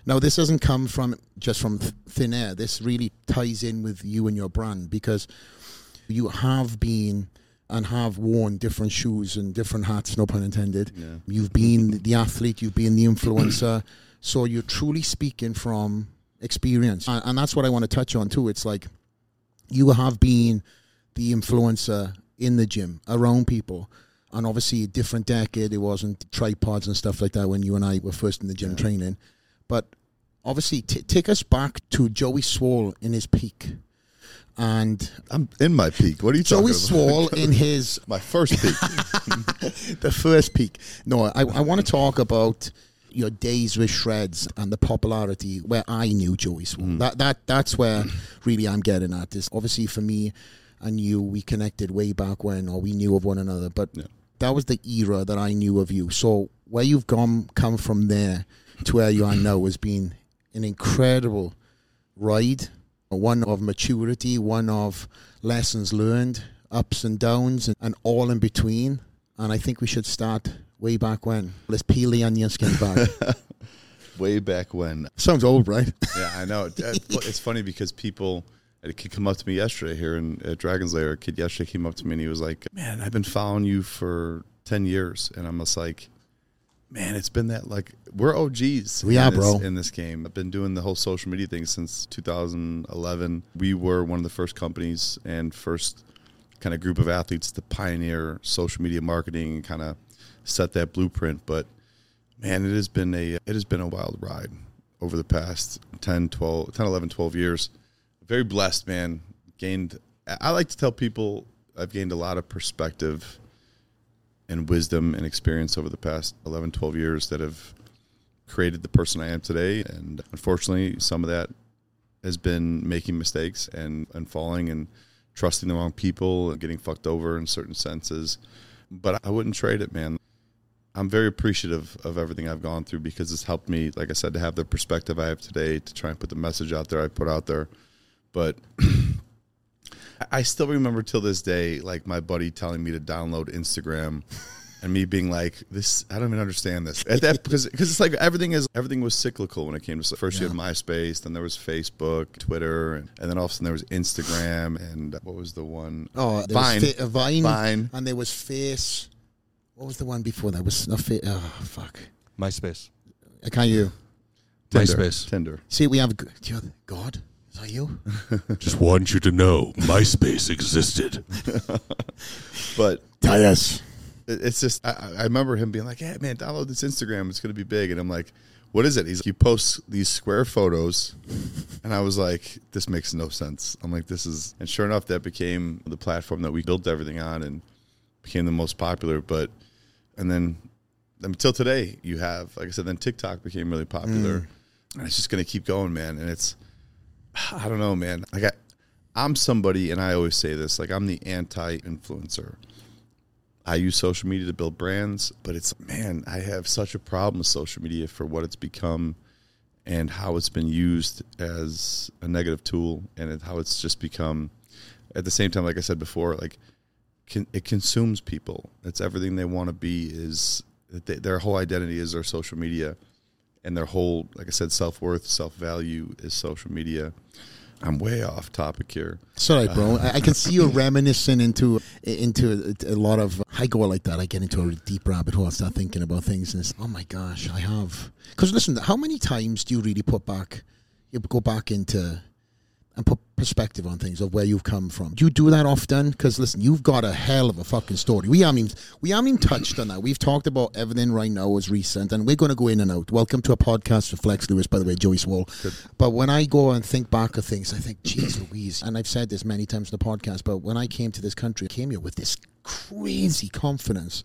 Now, this doesn't come from just from thin air. This really ties in with you and your brand because you have been and have worn different shoes and different hats, no pun intended. Yeah. You've been the athlete, you've been the influencer. so you're truly speaking from experience. And, and that's what I want to touch on too. It's like you have been the influencer in the gym around people. And obviously, a different decade. It wasn't tripods and stuff like that when you and I were first in the gym training. But obviously, t- take us back to Joey Swoll in his peak. And I'm in my peak. What are you Joey talking about? Joey Swoll in his my first peak. the first peak. No, I, I want to talk about your days with Shredz and the popularity where I knew Joey Swoll. Mm. That that that's where really I'm getting at. This obviously for me and you, we connected way back when, or we knew of one another. But Yeah. that was the era that I knew of you. So where you've come come from there to where you are now has been an incredible ride, one of maturity, one of lessons learned, ups and downs, and, and all in between. And I think we should start way back when. Let's peel the onion skin back. Way back when. Sounds old, right? Yeah, I know. Uh, it's funny because people. A kid come up to me yesterday here in at Dragon's Lair. A kid yesterday came up to me and he was like, "Man, I've been following you for ten years," and I'm just like, "Man, it's been that like we're OGs. We are, this- bro. In this game, I've been doing the whole social media thing since 2011. We were one of the first companies and first kind of group of athletes to pioneer social media marketing and kind of set that blueprint. But man, it has been a it has been a wild ride over the past 10, 12, 10, 11, 12 years. Very blessed, man. Gained I like to tell people I've gained a lot of perspective and wisdom and experience over the past 11, 12 years that have created the person I am today. And unfortunately, some of that has been making mistakes and, and falling and trusting the wrong people and getting fucked over in certain senses. But I wouldn't trade it, man. I'm very appreciative of everything I've gone through because it's helped me, like I said, to have the perspective I have today to try and put the message out there I put out there. But I still remember till this day, like my buddy telling me to download Instagram and me being like, "This, I don't even understand this." At that because because it's like everything is everything was cyclical when it came to first you had MySpace, then there was Facebook, Twitter, and, and then all of a sudden there was Instagram, and what was the one? Oh, Vine. fa- uh, Vine, Vine. and there was Face. What was the one before that? Was not Face. Oh fuck! MySpace. I can't you Tinder. MySpace. Tinder. see? We have do God. Is that you? Just want you to know MySpace existed. But Yes. it- it's just I, I remember him being like, "Hey man, download this Instagram. It's going to be big." And I'm like, "What is it?" He's like, "You post these square photos," and I was like, "This makes no sense." I'm like, "This is," and sure enough, that became the platform that we built everything on and became the most popular. But and then until today, you have like I said, then TikTok became really popular, mm. and it's just going to keep going, man. And it's I don't know, man. Like I, I'm somebody, and I always say this, like I'm the anti-influencer. I use social media to build brands, but it's man, I have such a problem with social media for what it's become and how it's been used as a negative tool and how it's just become at the same time like I said before like can, it consumes people. It's everything they want to be is they, their whole identity is their social media and their whole like I said self-worth, self-value is social media. I'm way off topic here. Sorry, bro. Uh, I, I can see you reminiscing into into a, a lot of. I go like that. I get into a deep rabbit hole. I start thinking about things, and it's oh my gosh, I have. Because listen, how many times do you really put back? You go back into and put perspective on things of where you've come from. Do you do that often? Because listen, you've got a hell of a fucking story. We haven't even, we haven't even touched on that. We've talked about everything right now as recent, and we're going to go in and out. Welcome to a podcast for Flex Lewis, by the way, Joey Swoll. But when I go and think back of things, I think, geez Louise, and I've said this many times in the podcast, but when I came to this country, I came here with this crazy confidence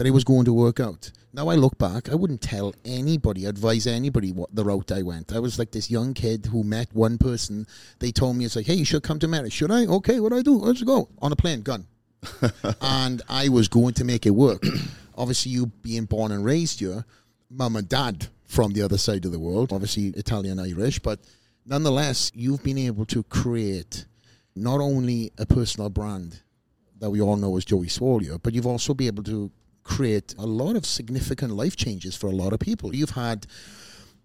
that it was going to work out. Now I look back, I wouldn't tell anybody, advise anybody what the route I went. I was like this young kid who met one person. They told me it's like, hey, you should come to America. Should I? Okay, what do I do? Let's go on a plane, gun. and I was going to make it work. Obviously, you being born and raised here, mum and dad from the other side of the world, obviously Italian Irish, but nonetheless, you've been able to create not only a personal brand that we all know as Joey Swolio, but you've also been able to create a lot of significant life changes for a lot of people. You've had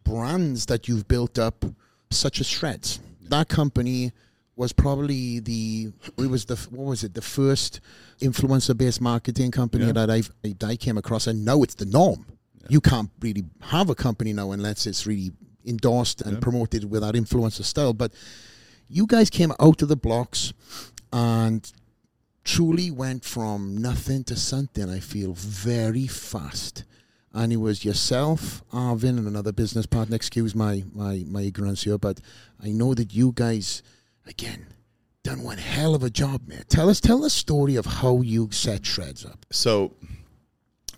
brands that you've built up, such as Shredz. That company was probably the it was the what was it the first influencer based marketing company Yeah. that I've I came across, and now it's the norm. You can't really have a company now unless it's really endorsed and promoted with that influencer style. But you guys came out of the blocks and truly went from nothing to something. I feel very fast. And it was yourself, Arvin, and another business partner. Excuse my, my, my ignorance here, but I know that you guys, again, done one hell of a job, man. Tell us, tell the story of how you set Shredz up. So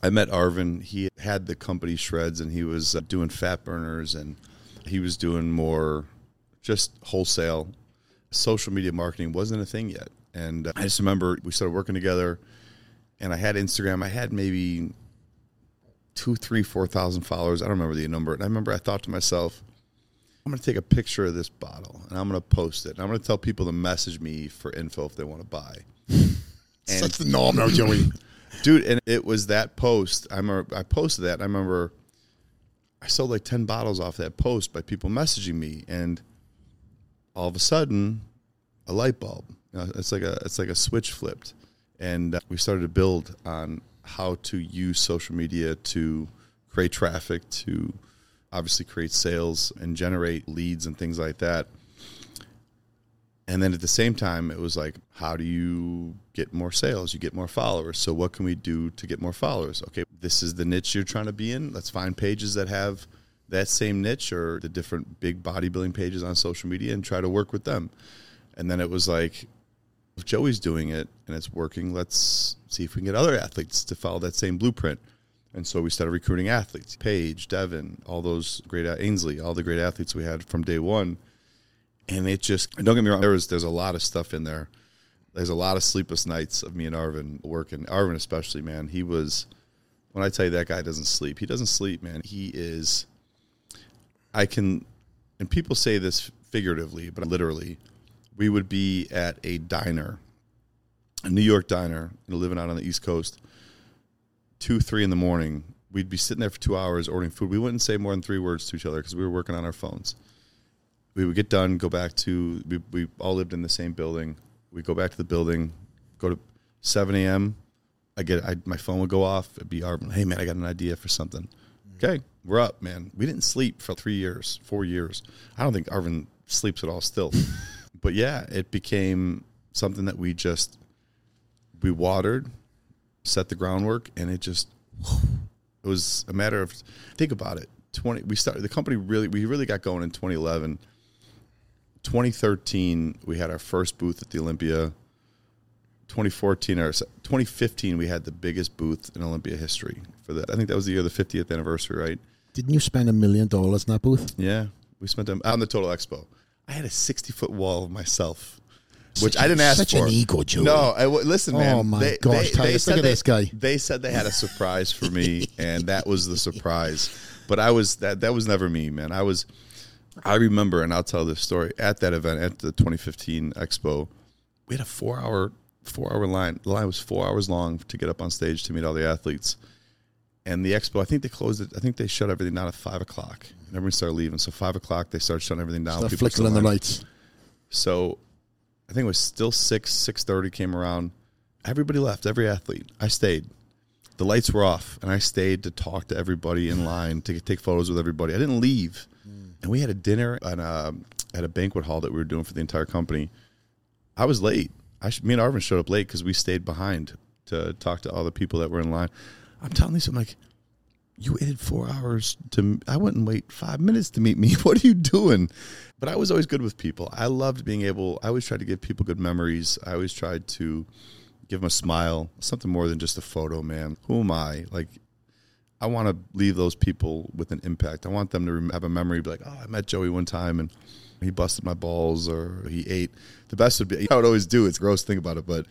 I met Arvin. He had the company Shredz and he was uh, doing fat burners and he was doing more just wholesale. Social media marketing wasn't a thing yet. And I just remember we started working together and I had Instagram. I had maybe two, three, four thousand followers. I don't remember the number. And I remember I thought to myself, I'm going to take a picture of this bottle and I'm going to post it. And I'm going to tell people to message me for info if they want to buy. And Such the Joey. dude and it was that post i remember i posted that and i remember i sold like 10 bottles off that post by people messaging me and all of a sudden a light bulb know, it's like a it's like a switch flipped and uh, we started to build on how to use social media to create traffic to obviously create sales and generate leads and things like that and then at the same time, it was like, how do you get more sales? You get more followers. So what can we do to get more followers? Okay, this is the niche you're trying to be in. Let's find pages that have that same niche or the different big bodybuilding pages on social media and try to work with them. And then it was like, if Joey's doing it and it's working, let's see if we can get other athletes to follow that same blueprint. And so we started recruiting athletes, Paige, Devin, all those great Ainsley, all the great athletes we had from day one and it just don't get me wrong. There was there's a lot of stuff in there. There's a lot of sleepless nights of me and Arvin working. Arvin especially, man. He was when I tell you that guy doesn't sleep. He doesn't sleep, man. He is. I can, and people say this figuratively, but literally, we would be at a diner, a New York diner, you know, living out on the East Coast. Two, three in the morning, we'd be sitting there for two hours ordering food. We wouldn't say more than three words to each other because we were working on our phones we would get done, go back to we, we all lived in the same building. We'd go back to the building, go to seven a.m. I get I, my phone would go off. It'd be Arvin. Hey man, I got an idea for something. Mm. Okay, we're up, man. We didn't sleep for three years, four years. I don't think Arvin sleeps at all still. but yeah, it became something that we just we watered, set the groundwork, and it just it was a matter of think about it. Twenty we started the company really we really got going in 2011. 2013 we had our first booth at the Olympia. 2014 or 2015 we had the biggest booth in Olympia history for that. I think that was the year of the 50th anniversary, right? Didn't you spend a million dollars in that booth? Yeah, we spent them on the Total Expo. I had a 60 foot wall of myself, which Such I didn't ask such for. an ego, Joey. No, I w- listen, man. Oh, man. my gosh, Titus, said look at they- this guy. They said they had a surprise for me, and that was the surprise. But I was that that was never me, man. I was. I remember, and I'll tell this story at that event at the 2015 Expo. We had a four hour four hour line. The line was four hours long to get up on stage to meet all the athletes. And the expo, I think they closed it. I think they shut everything down at five o'clock, and everyone started leaving. So five o'clock, they started shutting everything down. The People flickering the lights. so I think it was still six, six thirty came around. Everybody left, every athlete. I stayed. The lights were off, and I stayed to talk to everybody in line to take photos with everybody. I didn't leave, mm. and we had a dinner at a, um, at a banquet hall that we were doing for the entire company. I was late. I should, me and Arvin showed up late because we stayed behind to talk to all the people that were in line. I'm telling Lisa, I'm like, you waited four hours to i wouldn't wait five minutes to meet me. What are you doing? But i was always good with people. I loved being able i always tried to give people good memories. I always tried to give them a smile something more than just a photo man. Who am i? Like i want to leave those people with an impact. I want them to have a memory be like oh i met joey one time and he busted my balls or he ate. The best would be i would always do it's gross to think about it but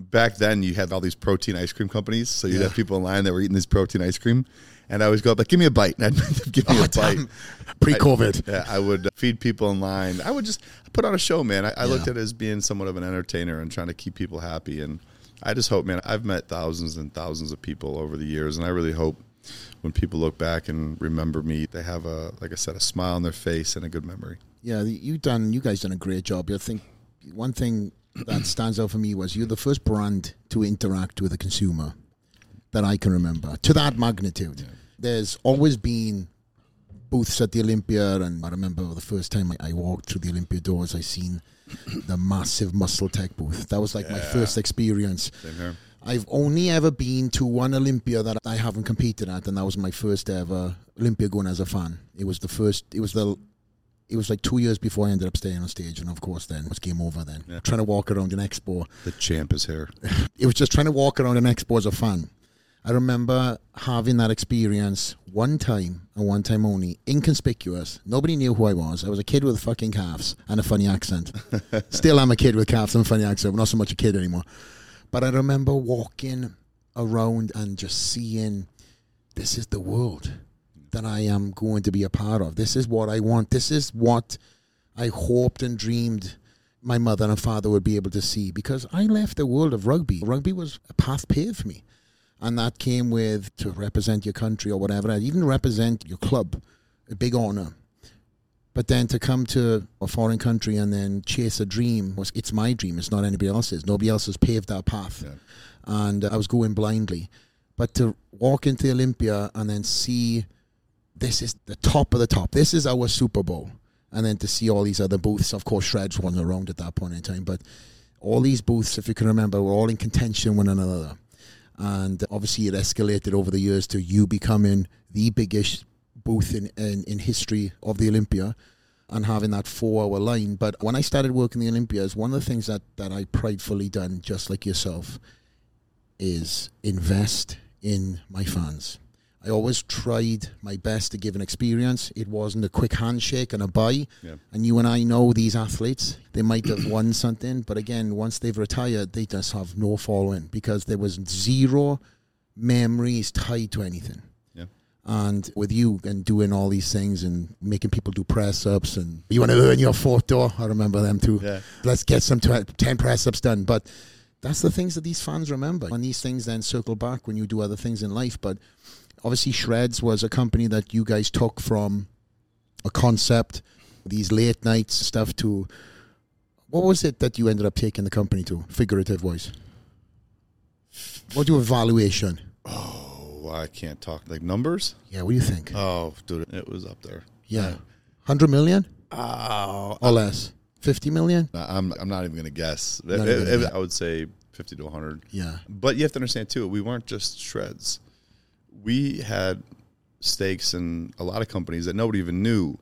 back then you had all these protein ice cream companies. So you'd Yeah. have people in line that were eating this protein ice cream. And I always go up like, give me a bite. And I'd give me Oh, a bite. Pre-COVID. I, yeah, I would feed people in line. I would just put on a show, man. I, I looked at it as being somewhat of an entertainer and trying to keep people happy. And I just hope, man, I've met thousands and thousands of people over the years. And I really hope when people look back and remember me, they have a like I said, a smile on their face and a good memory. Yeah, you've done. You guys done a great job. I think one thing that stands out for me was you're the first brand to interact with a consumer that I can remember to that magnitude. There's always been booths at the Olympia, and I remember the first time I, I walked through the Olympia doors, I seen the massive MuscleTech booth. That was like my first experience. I've only ever been to one Olympia that I haven't competed at, and that was my first ever Olympia going as a fan. It was the first. It was the. It was like two years before I ended up staying on stage, and of course, then it was game over. Then trying to walk around an expo, The champ is here. it was just trying to walk around an expo as a fan. I remember having that experience one time and one time only, inconspicuous. Nobody knew who I was. I was a kid with fucking calves and a funny accent. Still, I'm a kid with calves and a funny accent, but not so much a kid anymore. But I remember walking around and just seeing this is the world that I am going to be a part of. This is what I want. This is what I hoped and dreamed my mother and father would be able to see because I left the world of rugby. Rugby was a path paved for me. And that came with to represent your country or whatever, and even represent your club, a big honor. But then to come to a foreign country and then chase a dream was it's my dream. It's not anybody else's. Nobody else has paved that path, Yeah. and I was going blindly. But to walk into Olympia and then see this is the top of the top. This is our Super Bowl, and then to see all these other booths. Of course, Shredz wasn't around at that point in time, but all these booths, if you can remember, were all in contention with one another. And obviously, it escalated over the years to you becoming the biggest booth in, in, in history of the Olympia and having that four hour line. But when I started working the Olympias, one of the things that, that I pridefully done, just like yourself, is invest in my fans. I always tried my best to give an experience. It wasn't a quick handshake and a bye. Yeah. And you and I know these athletes. They might have won something, but again, once they've retired, they just have no following because there was zero memories tied to anything. Yeah. And with you and doing all these things and making people do press ups and you want to earn your photo, I remember them too. Yeah. Let's get some tw- 10 press ups done. But that's the things that these fans remember. And these things then circle back when you do other things in life. But obviously, Shredz was a company that you guys took from a concept, these late nights stuff to what was it that you ended up taking the company to, figurative wise? What do evaluation? Oh, I can't talk like numbers. Yeah, what do you think? Oh, dude, it was up there. yeah. hundred million. 100 million Oh, or less? 50 million? I'm I'm not even gonna guess. Even gonna if- guess. I would say fifty to hundred. Yeah. But you have to understand too, we weren't just Shredz. We had stakes in a lot of companies that nobody even knew.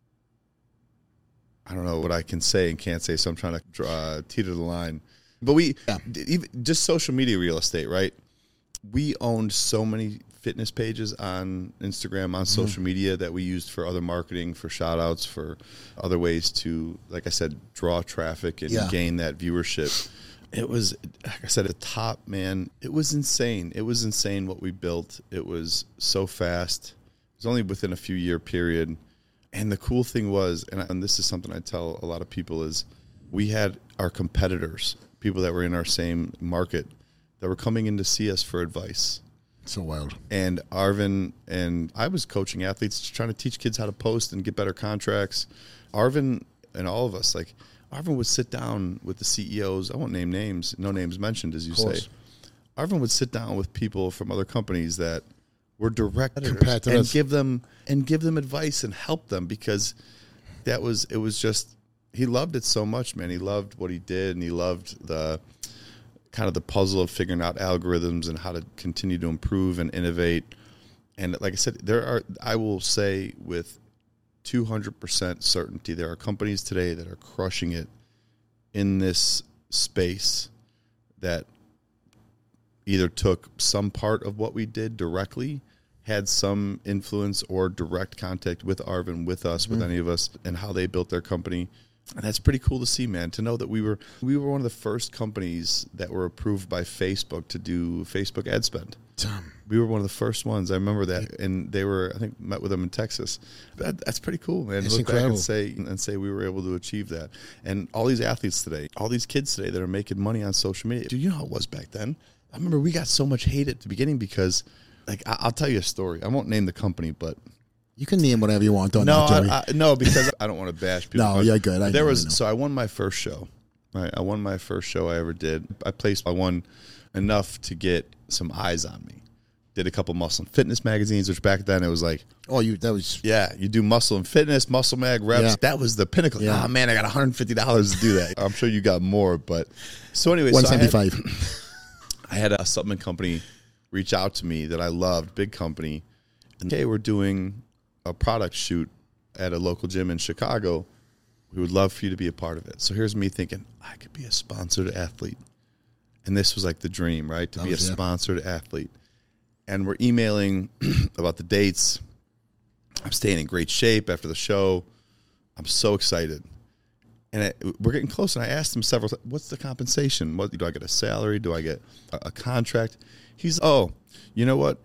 I don't know what I can say and can't say, so I'm trying to draw, uh, teeter the line. But we, Yeah. even just social media real estate, right? We owned so many fitness pages on Instagram, on social media that we used for other marketing, for shout outs, for other ways to, like I said, draw traffic and Yeah. gain that viewership. It was, like I said, at the top, man. It was insane. It was insane what we built. It was so fast. It was only within a few year period. And the cool thing was, and, I, and this is something I tell a lot of people, is we had our competitors, people that were in our same market, that were coming in to see us for advice. So wild. And Arvin and I was coaching athletes, trying to teach kids how to post and get better contracts. Arvin and all of us, like Arvin would sit down with the CEOs. I won't name names, no names mentioned, as you say. Arvin would sit down with people from other companies that were directors and give them and give them advice and help them because that was it was just he loved it so much, man. He loved what he did and he loved the kind of the puzzle of figuring out algorithms and how to continue to improve and innovate. And like I said, there are I will say with 200% certainty there are companies today that are crushing it in this space that either took some part of what we did directly, had some influence or direct contact with Arvin, with us, with mm-hmm. any of us, and how they built their company. And that's pretty cool to see, man. To know that we were we were one of the first companies that were approved by Facebook to do Facebook ad spend. Damn. We were one of the first ones. I remember that, and they were. I think met with them in Texas. That, that's pretty cool, man. It's Look back incredible. and say and say we were able to achieve that. And all these athletes today, all these kids today that are making money on social media. Do you know how it was back then? I remember we got so much hate at the beginning because like I- I'll tell you a story. I won't name the company, but You can name whatever you want on no. I, I, no, because I don't want to bash people. No, you're good. I there know, was I so I won my first show. Right, I won my first show I ever did. I placed. I won enough to get some eyes on me. Did a couple muscle and fitness magazines, which back then it was like, oh, you that was yeah, you do muscle and fitness, muscle mag reps. Yeah. That was the pinnacle. Yeah. Oh man, I got 150 dollars to do that. I'm sure you got more, but so anyway, so I had- I had a supplement company reach out to me that I loved, big company. And hey, we're doing a product shoot at a local gym in Chicago. We would love for you to be a part of it. So here's me thinking, I could be a sponsored athlete. And this was like the dream, right? To be a yeah. sponsored athlete. And we're emailing about the dates. I'm staying in great shape after the show. I'm so excited. And it, we're getting close. And I asked him several times, what's the compensation? What do I get a salary? Do I get a, a contract? He's, oh, you know what?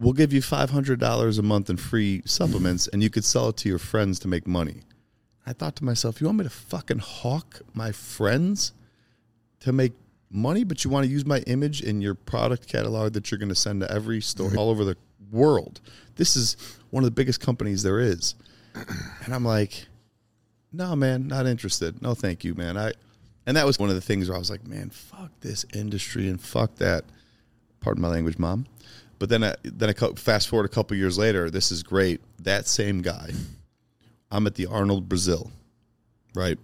We'll give you $500 a month in free supplements and you could sell it to your friends to make money. I thought to myself, you want me to fucking hawk my friends to make money, but you want to use my image in your product catalog that you're going to send to every store all over the world. This is one of the biggest companies there is. And I'm like, no, man, not interested. No, thank you, man. I, and that was one of the things where I was like, man, fuck this industry and fuck that. Pardon my language, mom. But then, I, then I fast forward a couple years later. This is great. That same guy, I'm at the Arnold Brazil, right?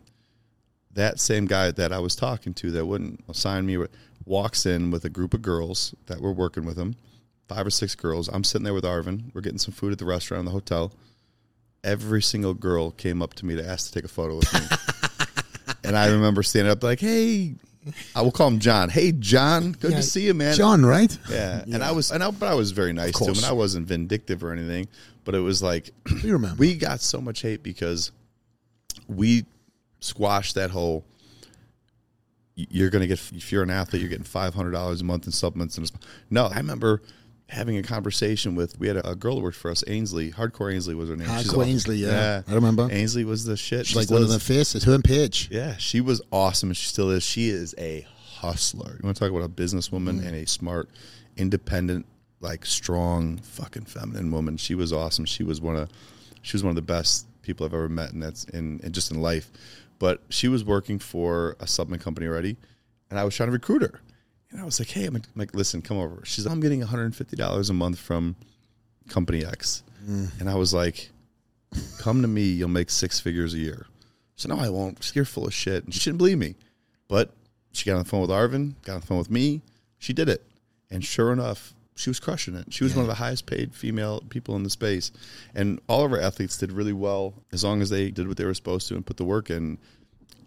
That same guy that I was talking to that wouldn't sign me walks in with a group of girls that were working with him, five or six girls. I'm sitting there with Arvin. We're getting some food at the restaurant in the hotel. Every single girl came up to me to ask to take a photo with me. and I remember standing up like, hey, I will call him John. Hey, John, good Yeah, to see you, man. John, right? Yeah. And I was, and I, but I was very nice to him, and I wasn't vindictive or anything. But it was like, You remember? we got so much hate because we squashed that whole. You're gonna get if you're an athlete, you're getting five hundred dollars a month in supplements. And no, I remember having a conversation with. We had a, a girl that worked for us, Ainsley. Hardcore Ainsley was her name. She's Hardcore awesome. Ainsley, yeah. I remember. Ainsley was the shit. She's She like one of the faces. Her and Paige. Yeah, she was awesome, and she still is. She is a hustler. You want to talk about a businesswoman Mm. and a smart, independent, like strong, fucking feminine woman. She was awesome. She was one of, she was one of the best people I've ever met, and that's in, in just in life. But she was working for a supplement company already, and I was trying to recruit her. And I was like, "Hey, I'm like, listen, come over." She's, like, "I'm getting 150 dollars a month from company X," mm. and I was like, "Come to me, you'll make six figures a year." So no, I won't. You're full of shit. And she didn't believe me. But she got on the phone with Arvin, got on the phone with me. She did it. And sure enough, she was crushing it. She was one of the highest paid female people in the space. And all of our athletes did really well as long as they did what they were supposed to and put the work in.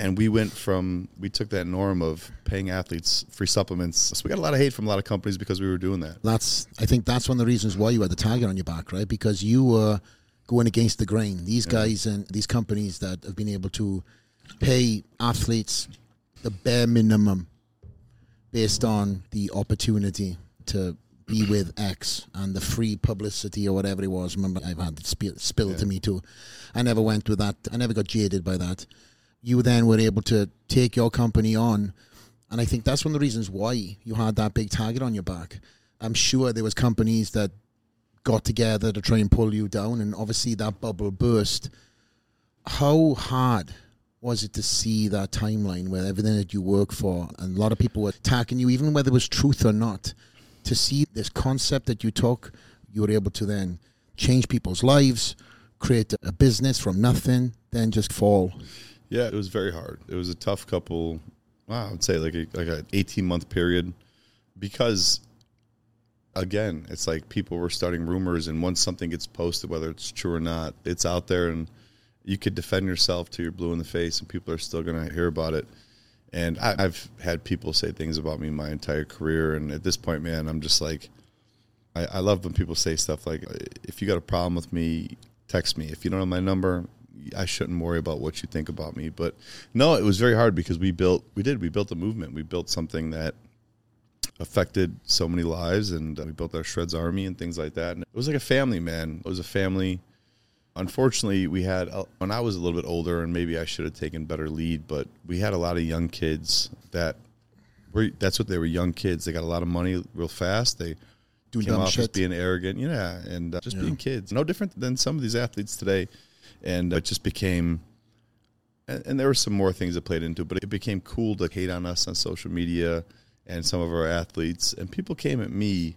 And we went from, we took that norm of paying athletes free supplements. So we got a lot of hate from a lot of companies because we were doing that. That's I think that's one of the reasons why you had the target on your back, right? Because you were going against the grain. These guys and these companies that have been able to pay athletes the bare minimum based on the opportunity to be with X and the free publicity or whatever it was. Remember, I've had it spill, spilled to me too. I never went with that. I never got jaded by that. You then were able to take your company on, and I think that's one of the reasons why you had that big target on your back. I'm sure there was companies that got together to try and pull you down, and obviously that bubble burst. How hard was it to see that timeline where everything that you work for, and a lot of people were attacking you, even whether it was truth or not, to see this concept that you took, you were able to then change people's lives, create a business from nothing, then just fall. Yeah, it was very hard. It was a tough couple. Wow, I would say like a, like an eighteen month period, because again, it's like people were starting rumors, and once something gets posted, whether it's true or not, it's out there, and you could defend yourself till you're blue in the face, and people are still going to hear about it. And I, I've had people say things about me my entire career, and at this point, man, I'm just like, I, I love when people say stuff like, "If you got a problem with me, text me. If you don't have my number, I shouldn't worry about what you think about me." But no, it was very hard because we built, we did, we built a movement. We built something that affected so many lives, and uh, we built our Shredz Army and things like that. And it was like a family, man. It was a family. Unfortunately, we had uh, when I was a little bit older, and maybe I should have taken better lead. But we had a lot of young kids that were. That's what they were. Young kids. They got a lot of money real fast. They Doing came off as shit. being arrogant, yeah, and uh, just being kids. No different than some of these athletes today, and it just became. And, there were some more things that played into, it, but it became cool to hate on us on social media and some of our athletes, and people came at me,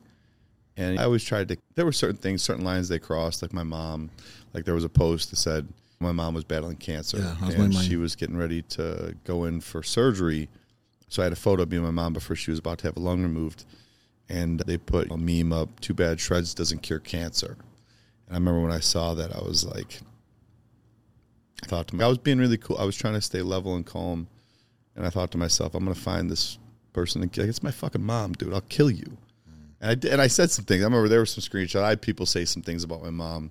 and I always tried to. There were certain things, certain lines they crossed, like my mom. Like there was a post that said my mom was battling cancer, Yeah, was and she was getting ready to go in for surgery. So I had a photo of me and my mom before she was about to have a lung removed, and they put a meme up. Too bad Shredz doesn't cure cancer. And I remember when I saw that, I was like, I thought to myself, I was being really cool. I was trying to stay level and calm, and I thought to myself, I'm gonna find this person and kill. It's my fucking mom, dude. I'll kill you. And I and I said some things. I remember there were some screenshots. I had people say some things about my mom,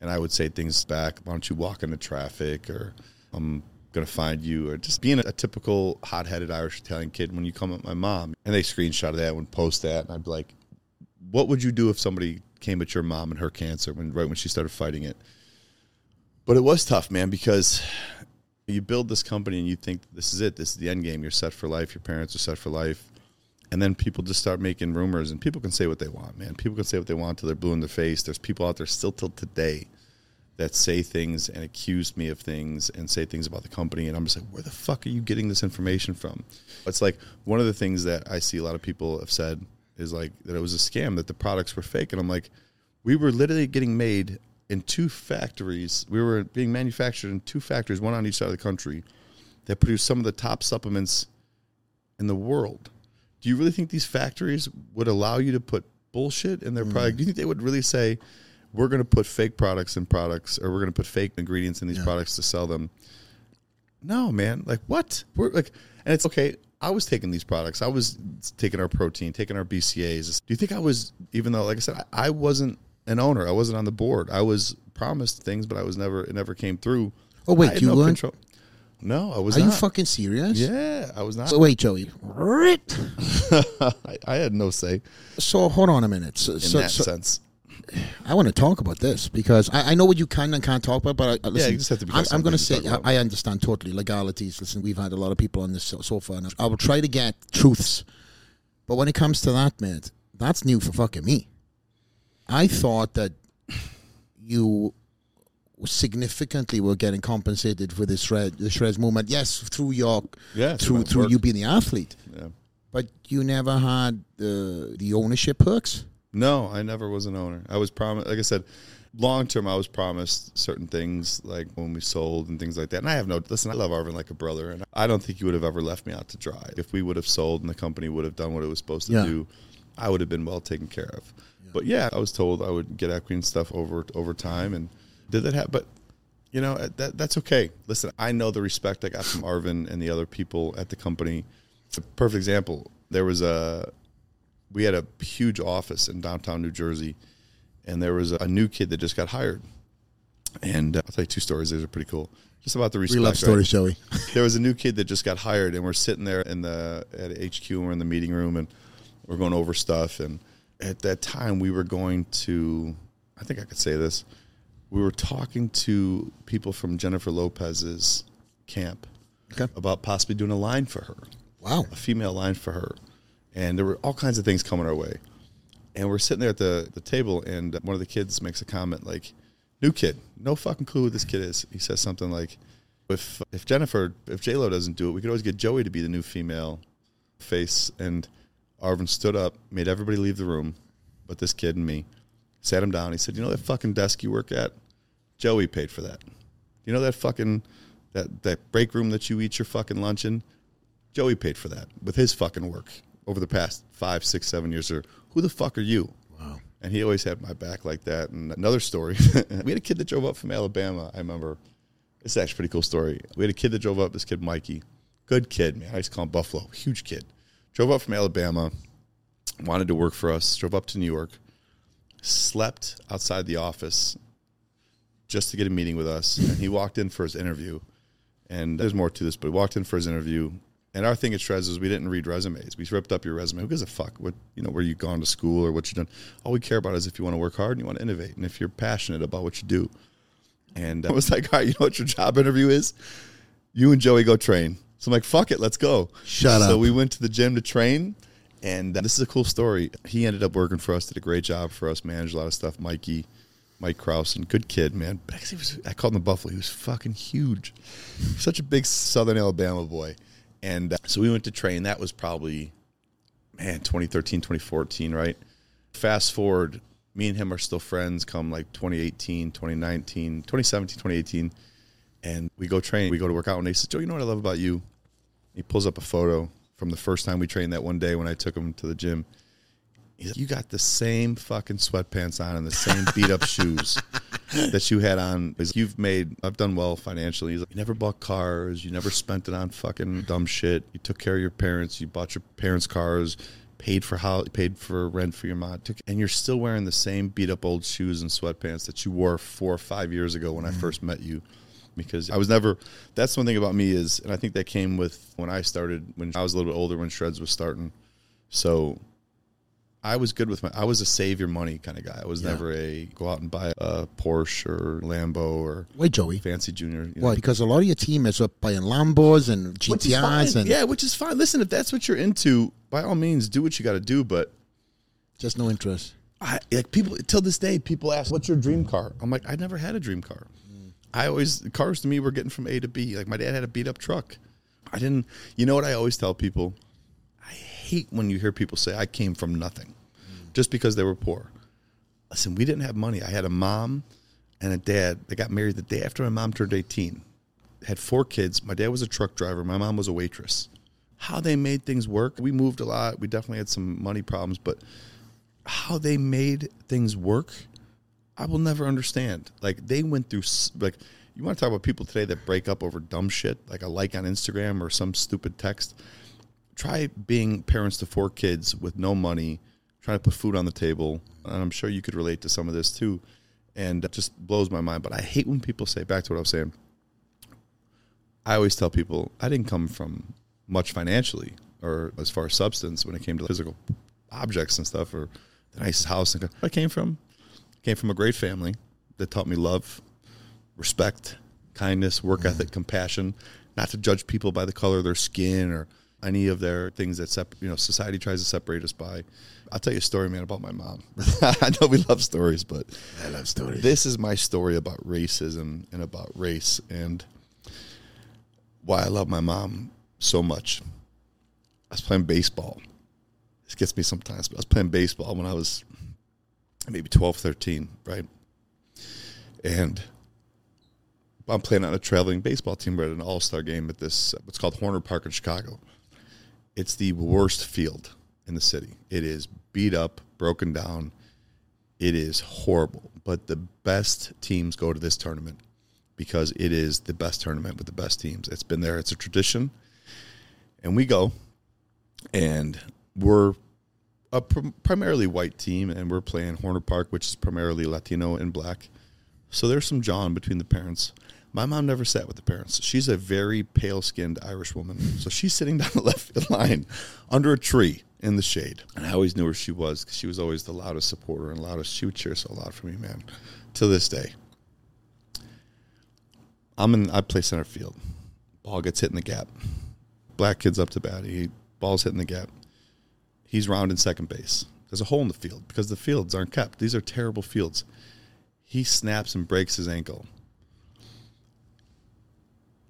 and I would say things back. Why don't you walk into traffic, or I'm gonna find you, or just being a, a typical hot-headed Irish Italian kid when you come at my mom. And they screenshotted that and post that, and I'd be like, "What would you do if somebody came at your mom and her cancer when right when she started fighting it?" But it was tough, man, because you build this company and you think this is it, this is the end game. You're set for life. Your parents are set for life. And then people just start making rumors and people can say what they want man. People can say what they want till they're blue in the face. There's people out there still till today that say things and accuse me of things and say things about the company. And i'm just like where the fuck are you getting this information from? It's like one of the things that i see a lot of people have said is like that it was a scam that the products were fake. And i'm like we were literally getting made in two factories we were being manufactured in two factories one on each side of the country that produce some of the top supplements in the world do you really think these factories would allow you to put bullshit in their mm. product? Do you think they would really say, we're going to put fake products in products or we're going to put fake ingredients in these products to sell them? No, man. Like, what? We're like, and it's okay. I was taking these products. I was taking our protein, taking our BCAAs. Do you think I was, even though, like I said, I, I wasn't an owner, I wasn't on the board. I was promised things, but I was never, it never came through. Oh, wait, you no weren't- control. No, I was Are not. you fucking serious? yeah, I was not. So wait, Joey. I, I had no say So hold on a minute. So, in so, that so sense. I want to talk about this because I, I know what you can and can't talk about, but I, listen, you just have to be I'm, I'm going to say to talk about. I, I understand totally legalities. Listen, we've had a lot of people on this so, so far. And I will try to get truths, but when it comes to that, man, that's new for fucking me. I thought that you significantly were getting compensated for this shred the Shredz movement. Yes, through your Yeah, through through work. you being the athlete, Yeah. but you never had the the ownership perks. No, I never was an owner. I was promised, like I said, long term, I was promised certain things, like when we sold and things like that. And I have no, listen, I love Arvin like a brother, and I don't think he would have ever left me out to dry. If we would have sold and the company would have done what it was supposed to Yeah. do, I would have been well taken care of. But yeah, I was told I would get equity and stuff over over time, and did that happen? But you know that that's okay. Listen, I know the respect I got from Arvin and the other people at the company. It's a perfect example. There was a we had a huge office in downtown New Jersey, and there was a new kid that just got hired. And uh, I'll tell you two stories. These are pretty cool. Just about the We respect. love right? stories, Joey. there was a new kid that just got hired, and we're sitting there in the at HQ, and we're in the meeting room, and we're going over stuff. And at that time, we were going to, I think I could say this, we were talking to people from Jennifer Lopez's camp Okay. about possibly doing a line for her Wow. a female line for her. And there were all kinds of things coming our way. And we're sitting there at the, the table, and one of the kids makes a comment like, New kid, no fucking clue who this kid is. He says something like, If if Jennifer, if J-Lo doesn't do it, we could always get Joey to be the new female face. And Arvin stood up, made everybody leave the room, but this kid and me, sat him down. He said, You know that fucking desk you work at? Joey paid for that. You know that fucking that that break room that you eat your fucking lunch in? Joey paid for that with his fucking work over the past five, six, seven years. Or who the fuck are you? Wow. And he always had my back like that. And another story, we had a kid that drove up from Alabama. I remember. It's actually a pretty cool story. We had a kid that drove up. This kid, Mikey, good kid, man. I used to call him Buffalo, huge kid. Drove up from Alabama, wanted to work for us. Drove up to New York, slept outside the office just to get a meeting with us. And he walked in for his interview. And there's more to this, but he walked in for his interview. And our thing at Shredz is we didn't read resumes. We ripped up your resume. Who gives a fuck what you know where you gone to school or what you done? All we care about is if you want to work hard and you want to innovate and if you're passionate about what you do. And I was like, all right, you know what your job interview is? You and Joey go train. So I'm like, fuck it, let's go. Shut so up. we went to the gym to train, And uh, this is a cool story. He ended up working for us, did a great job for us, managed a lot of stuff. Mikey, Mike Kraus, and good kid, man. But he was, I called him the Buffalo. He was fucking huge. Such a big Southern Alabama boy. And uh, so we went to train. That was probably, man, 2013, 2014, right? Fast forward, me and him are still friends come like 2018, 2019, 2017, 2018. And we go train, we go to work out. And he says, Joe, you know what I love about you? He pulls up a photo from the first time we trained that one day when I took him to the gym. He's like, you got the same fucking sweatpants on and the same beat up shoes that you had on. Like, You've made, I've done well financially. He's like, you never bought cars. You never spent it on fucking dumb shit. You took care of your parents. You bought your parents' cars, paid for how, paid for rent for your mom. Took, and you're still wearing the same beat up old shoes and sweatpants that you wore four or five years ago when I mm. first met you because I was never. That's one thing about me is, and I think that came with when I started when I was a little bit older when Shredz was starting. So I was good with my. I was a save your money kind of guy. I was Yeah. never a go out and buy a Porsche or Lambo or Why, Joey? fancy junior. you know. Why? Because a lot of your team is up buying Lambos and Which is fine. GTRs and yeah, which is fine. Listen, if that's what you're into, by all means, do what you got to do. But just no interest. I like people till this day. People ask, "What's your dream car?" I'm like, I never had a dream car. I always cars to me were getting from A to B. Like my dad had a beat up truck. I didn't. You know what I always tell people? I hate when you hear people say I came from nothing, just because they were poor. Listen, we didn't have money. I had a mom and a dad. They got married the day after my mom turned 18. Had four kids. My dad was a truck driver. My mom was a waitress. How they made things work. We moved a lot. We definitely had some money problems, but how they made things work, I will never understand. Like they went through like you want to talk about people today that break up over dumb shit, like a like on Instagram or some stupid text. Try being parents to four kids with no money, trying to put food on the table, and I'm sure you could relate to some of this too. And it just blows my mind. But I hate when people say back to what I was saying. I always tell people I didn't come from much financially or as far as substance when it came to physical objects and stuff or the nice house. And I came from came from a great family that taught me love, respect, kindness, work mm-hmm. ethic, compassion, not to judge people by the color of their skin or any of their things that sep- you know society tries to separate us by. I'll tell you a story, man, about my mom. I know we love stories, but I love stories. this is my story about racism and about race and why I love my mom so much. I was playing baseball. This gets me sometimes, but I was playing baseball when I was maybe 12, 13, right? And I'm playing on a traveling baseball team. We're at an all star game at this, what's called Horner Park in Chicago. It's the worst field in the city. It is beat up, broken down. It is horrible. But the best teams go to this tournament because it is the best tournament with the best teams. It's been there, it's a tradition. And we go, and we're a prim- primarily white team, and we're playing Horner Park, which is primarily Latino and black. So there's some John between the parents. My mom never sat with the parents. She's a very pale skinned Irish woman. So she's sitting down the left field line under a tree in the shade. And I always knew where she was because she was always the loudest supporter and loudest. She would cheer so loud for me, man, to this day. I'm in, I play center field. Ball gets hit in the gap. Black kid's up to bat. He, ball's hitting the gap. He's rounding second base. There's a hole in the field because the fields aren't kept. These are terrible fields. He snaps and breaks his ankle.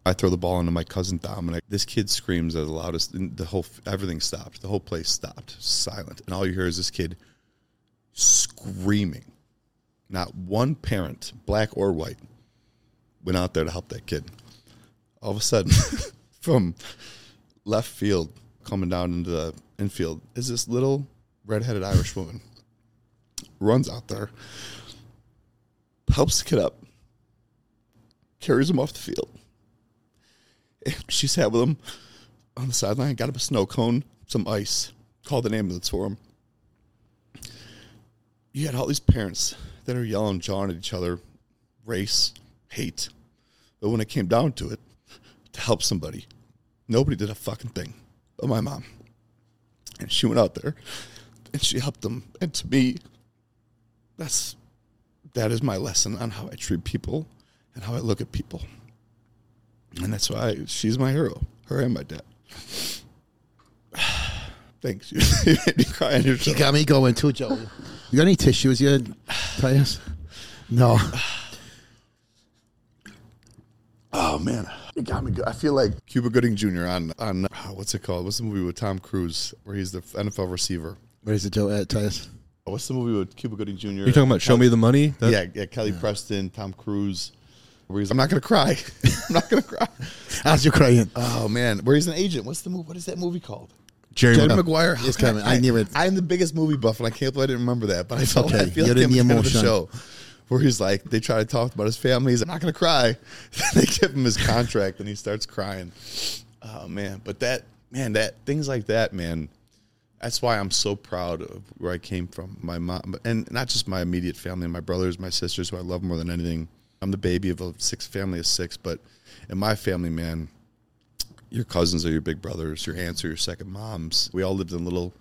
I throw the ball into my cousin Dominic. This kid screams the loudest. And the whole everything stopped. The whole place stopped, silent, and all you hear is this kid screaming. Not one parent, black or white, went out there to help that kid. All of a sudden, from left field coming down into the infield is this little redheaded Irish woman. Runs out there, helps the kid up, carries him off the field. She sat with him on the sideline, got him a snow cone, some ice, called an ambulance for him. You had all these parents that are yelling, jawing at each other, race, hate. But when it came down to it, to help somebody, nobody did a fucking thing but my mom. And she went out there and she helped them. And to me, that's that is my lesson on how I treat people and how I look at people. And that's why she's my hero. Her and my dad. Thanks. You made me cry on your show. You got me going too, Joey. You got any tissues you Tyus? No. Oh man, it got me. Good. I feel like Cuba Gooding Jr. on on oh, what's it called? What's the movie with Tom Cruise where he's the NFL receiver? What is it, Joe? Uh, Tyus? Oh, What's the movie with Cuba Gooding Jr.? You talking about Show Me the Money? That- yeah, yeah, Kelly Preston, Tom Cruise. Where he's, I'm not gonna cry. I'm not gonna cry. As you're crying. Oh man, where he's an agent. What's the movie? What is that movie called? Jerry Jerry Maguire. Maguire. How coming. I knew it. I'm the biggest movie buff, and I can't believe I didn't remember that. But I felt okay. I feel You're like in him the at of the emotion. show where he's like, they try to talk about his family. He's I'm not going to cry. they give him his contract, and he starts crying. Oh man, but that man, that things like that, man. That's why I'm so proud of where I came from. My mom, and not just my immediate family, my brothers, my sisters, who I love more than anything. I'm the baby of a six family of six, but in my family, man, your cousins are your big brothers, your aunts are your second moms. We all lived in a little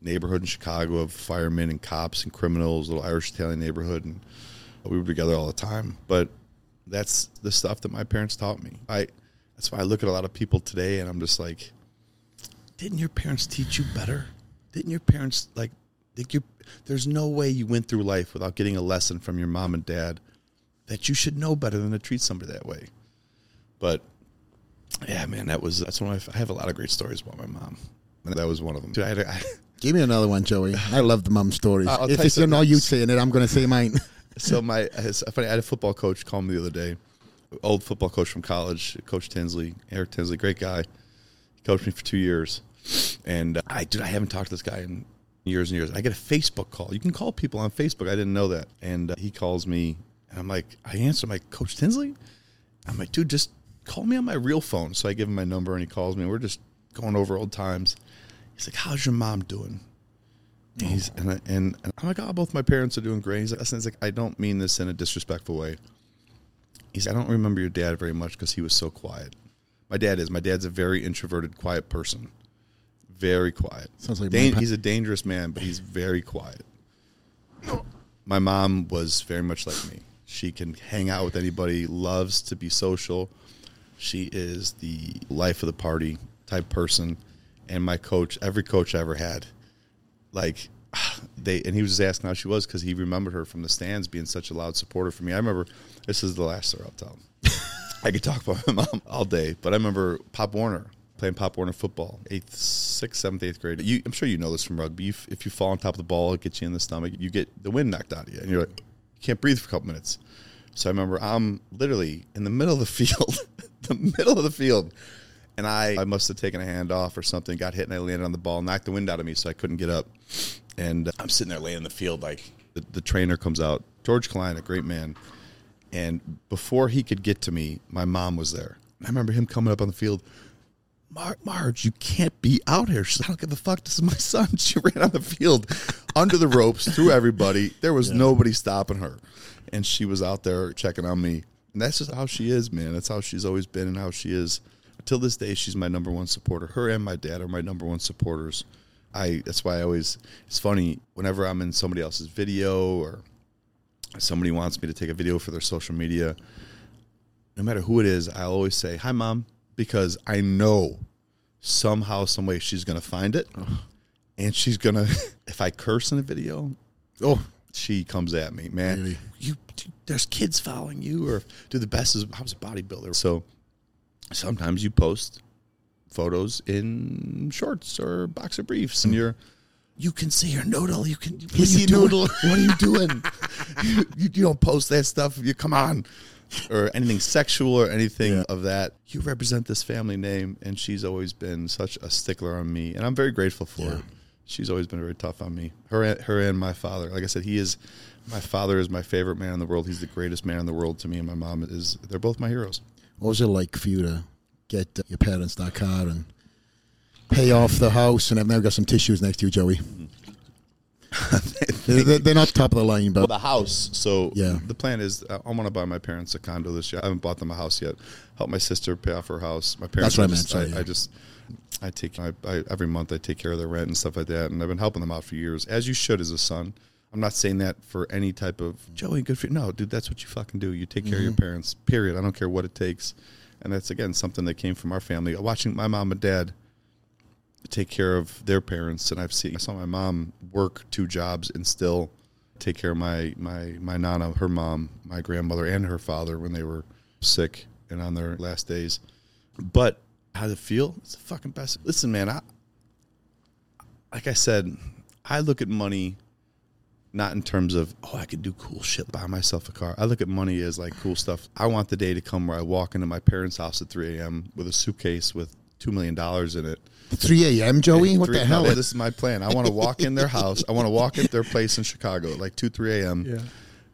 neighborhood in Chicago of firemen and cops and criminals, little Irish Italian neighborhood, and we were together all the time. But that's the stuff that my parents taught me. I that's why I look at a lot of people today and I'm just like, didn't your parents teach you better? Didn't your parents like think you there's no way you went through life without getting a lesson from your mom and dad that you should know better than to treat somebody that way. But yeah, man, that was that's one of my, I have a lot of great stories about my mom. And that was one of them. Dude, I had a, I, Give me another one, Joey. I love the mom stories. I'll if tell you it's not you saying it, I'm going to say mine. so my funny. I had a football coach call me the other day, old football coach from college, Coach Tinsley, Eric Tinsley, great guy. He coached me for two years, and I dude, I haven't talked to this guy in years and years. I get a Facebook call. You can call people on Facebook. I didn't know that, and uh, he calls me, and I'm like, I answer, I'm like, Coach Tinsley. I'm like, dude, just call me on my real phone. So I give him my number, and he calls me. and We're just going over old times. He's like, "How's your mom doing?" And He's and, I, and and I'm like, "Oh, both my parents are doing great." He's like, he's like, I don't mean this in a disrespectful way." He's, I don't remember your dad very much because he was so quiet. My dad is. My dad's a very introverted, quiet person. Very quiet. Sounds like Dan- he's a dangerous man, but he's very quiet. My mom was very much like me. She can hang out with anybody, loves to be social. She is the life of the party type person. And my coach, every coach I ever had, like they, and he was just asking how she was because he remembered her from the stands being such a loud supporter for me. I remember this is the last story I'll tell. I could talk about my mom all day, but I remember Pop Warner playing Pop Warner football, eighth, sixth, seventh, eighth grade. You, I'm sure you know this from rugby. You, if you fall on top of the ball, it gets you in the stomach. You get the wind knocked out of you, and you're like, you can't breathe for a couple minutes. So I remember I'm literally in the middle of the field, the middle of the field, and I, I must have taken a hand off or something, got hit, and I landed on the ball, knocked the wind out of me, so I couldn't get up. And I'm sitting there laying in the field, like the, the trainer comes out, George Klein, a great man, and before he could get to me, my mom was there. I remember him coming up on the field. Mar- Marge, you can't be out here. She's like, I don't give a fuck. This is my son. She ran on the field under the ropes through everybody. There was nobody stopping her. And she was out there checking on me. And that's just how she is, man. That's how she's always been and how she is. Till this day, she's my number one supporter. Her and my dad are my number one supporters. I that's why I always it's funny whenever I'm in somebody else's video or somebody wants me to take a video for their social media, no matter who it is, I'll always say, Hi mom, because I know somehow, some way she's gonna find it. And she's gonna if I curse in a video, Oh, she comes at me, man. Really? You, there's kids following you, or do the best is I was a bodybuilder, so sometimes you post photos in shorts or boxer briefs, and hmm. you're you can see your noodle. You can what are you noodle. What are you doing? you, you don't post that stuff. You come on. Or anything sexual or anything Yeah. of that. You represent this family name, and she's always been such a stickler on me, and I'm very grateful for Yeah. it she's always been very tough on me. Her, her and my father. Like I said, he is my father is my favorite man in the world. He's the greatest man in the world to me, and my mom is. They're both my heroes. What was it like for you to get uh, your parents that car and pay off the house? And I've now got some tissues next to you, Joey. they're, they're- they're not top of the line, Well, but the house. So Yeah. the plan is uh, I want to buy my parents a condo this year. I haven't bought them a house yet. Help my sister pay off her house. My parents. That's what I meant, just, sorry, I, yeah. I just. I take I, I, every month. I take care of their rent and stuff like that, and I've been helping them out for years, as you should as a son. I'm not saying that for any type of Joey. Good for you. No, dude, that's what you fucking do. You take care of your Mm-hmm. parents. Period. I don't care what it takes, and that's again something that came from our family. Watching my mom and dad take care of their parents, and I've seen I saw my mom work two jobs and still take care of my my my nana, her mom, my grandmother, and her father when they were sick and on their last days. But how does it feel? It's the fucking best. Listen, man, I like I said, I look at money not in terms of oh I could do cool shit, buy myself a car. I look at money as like cool stuff. I want the day to come where I walk into my parents' house at 3 a.m. with a suitcase with two million dollars in it. 3 a.m., Joey? What Three- the no, hell? this is my plan. I want to walk in their house. I want to walk in their place in Chicago at like 2, 3 a.m. Yeah.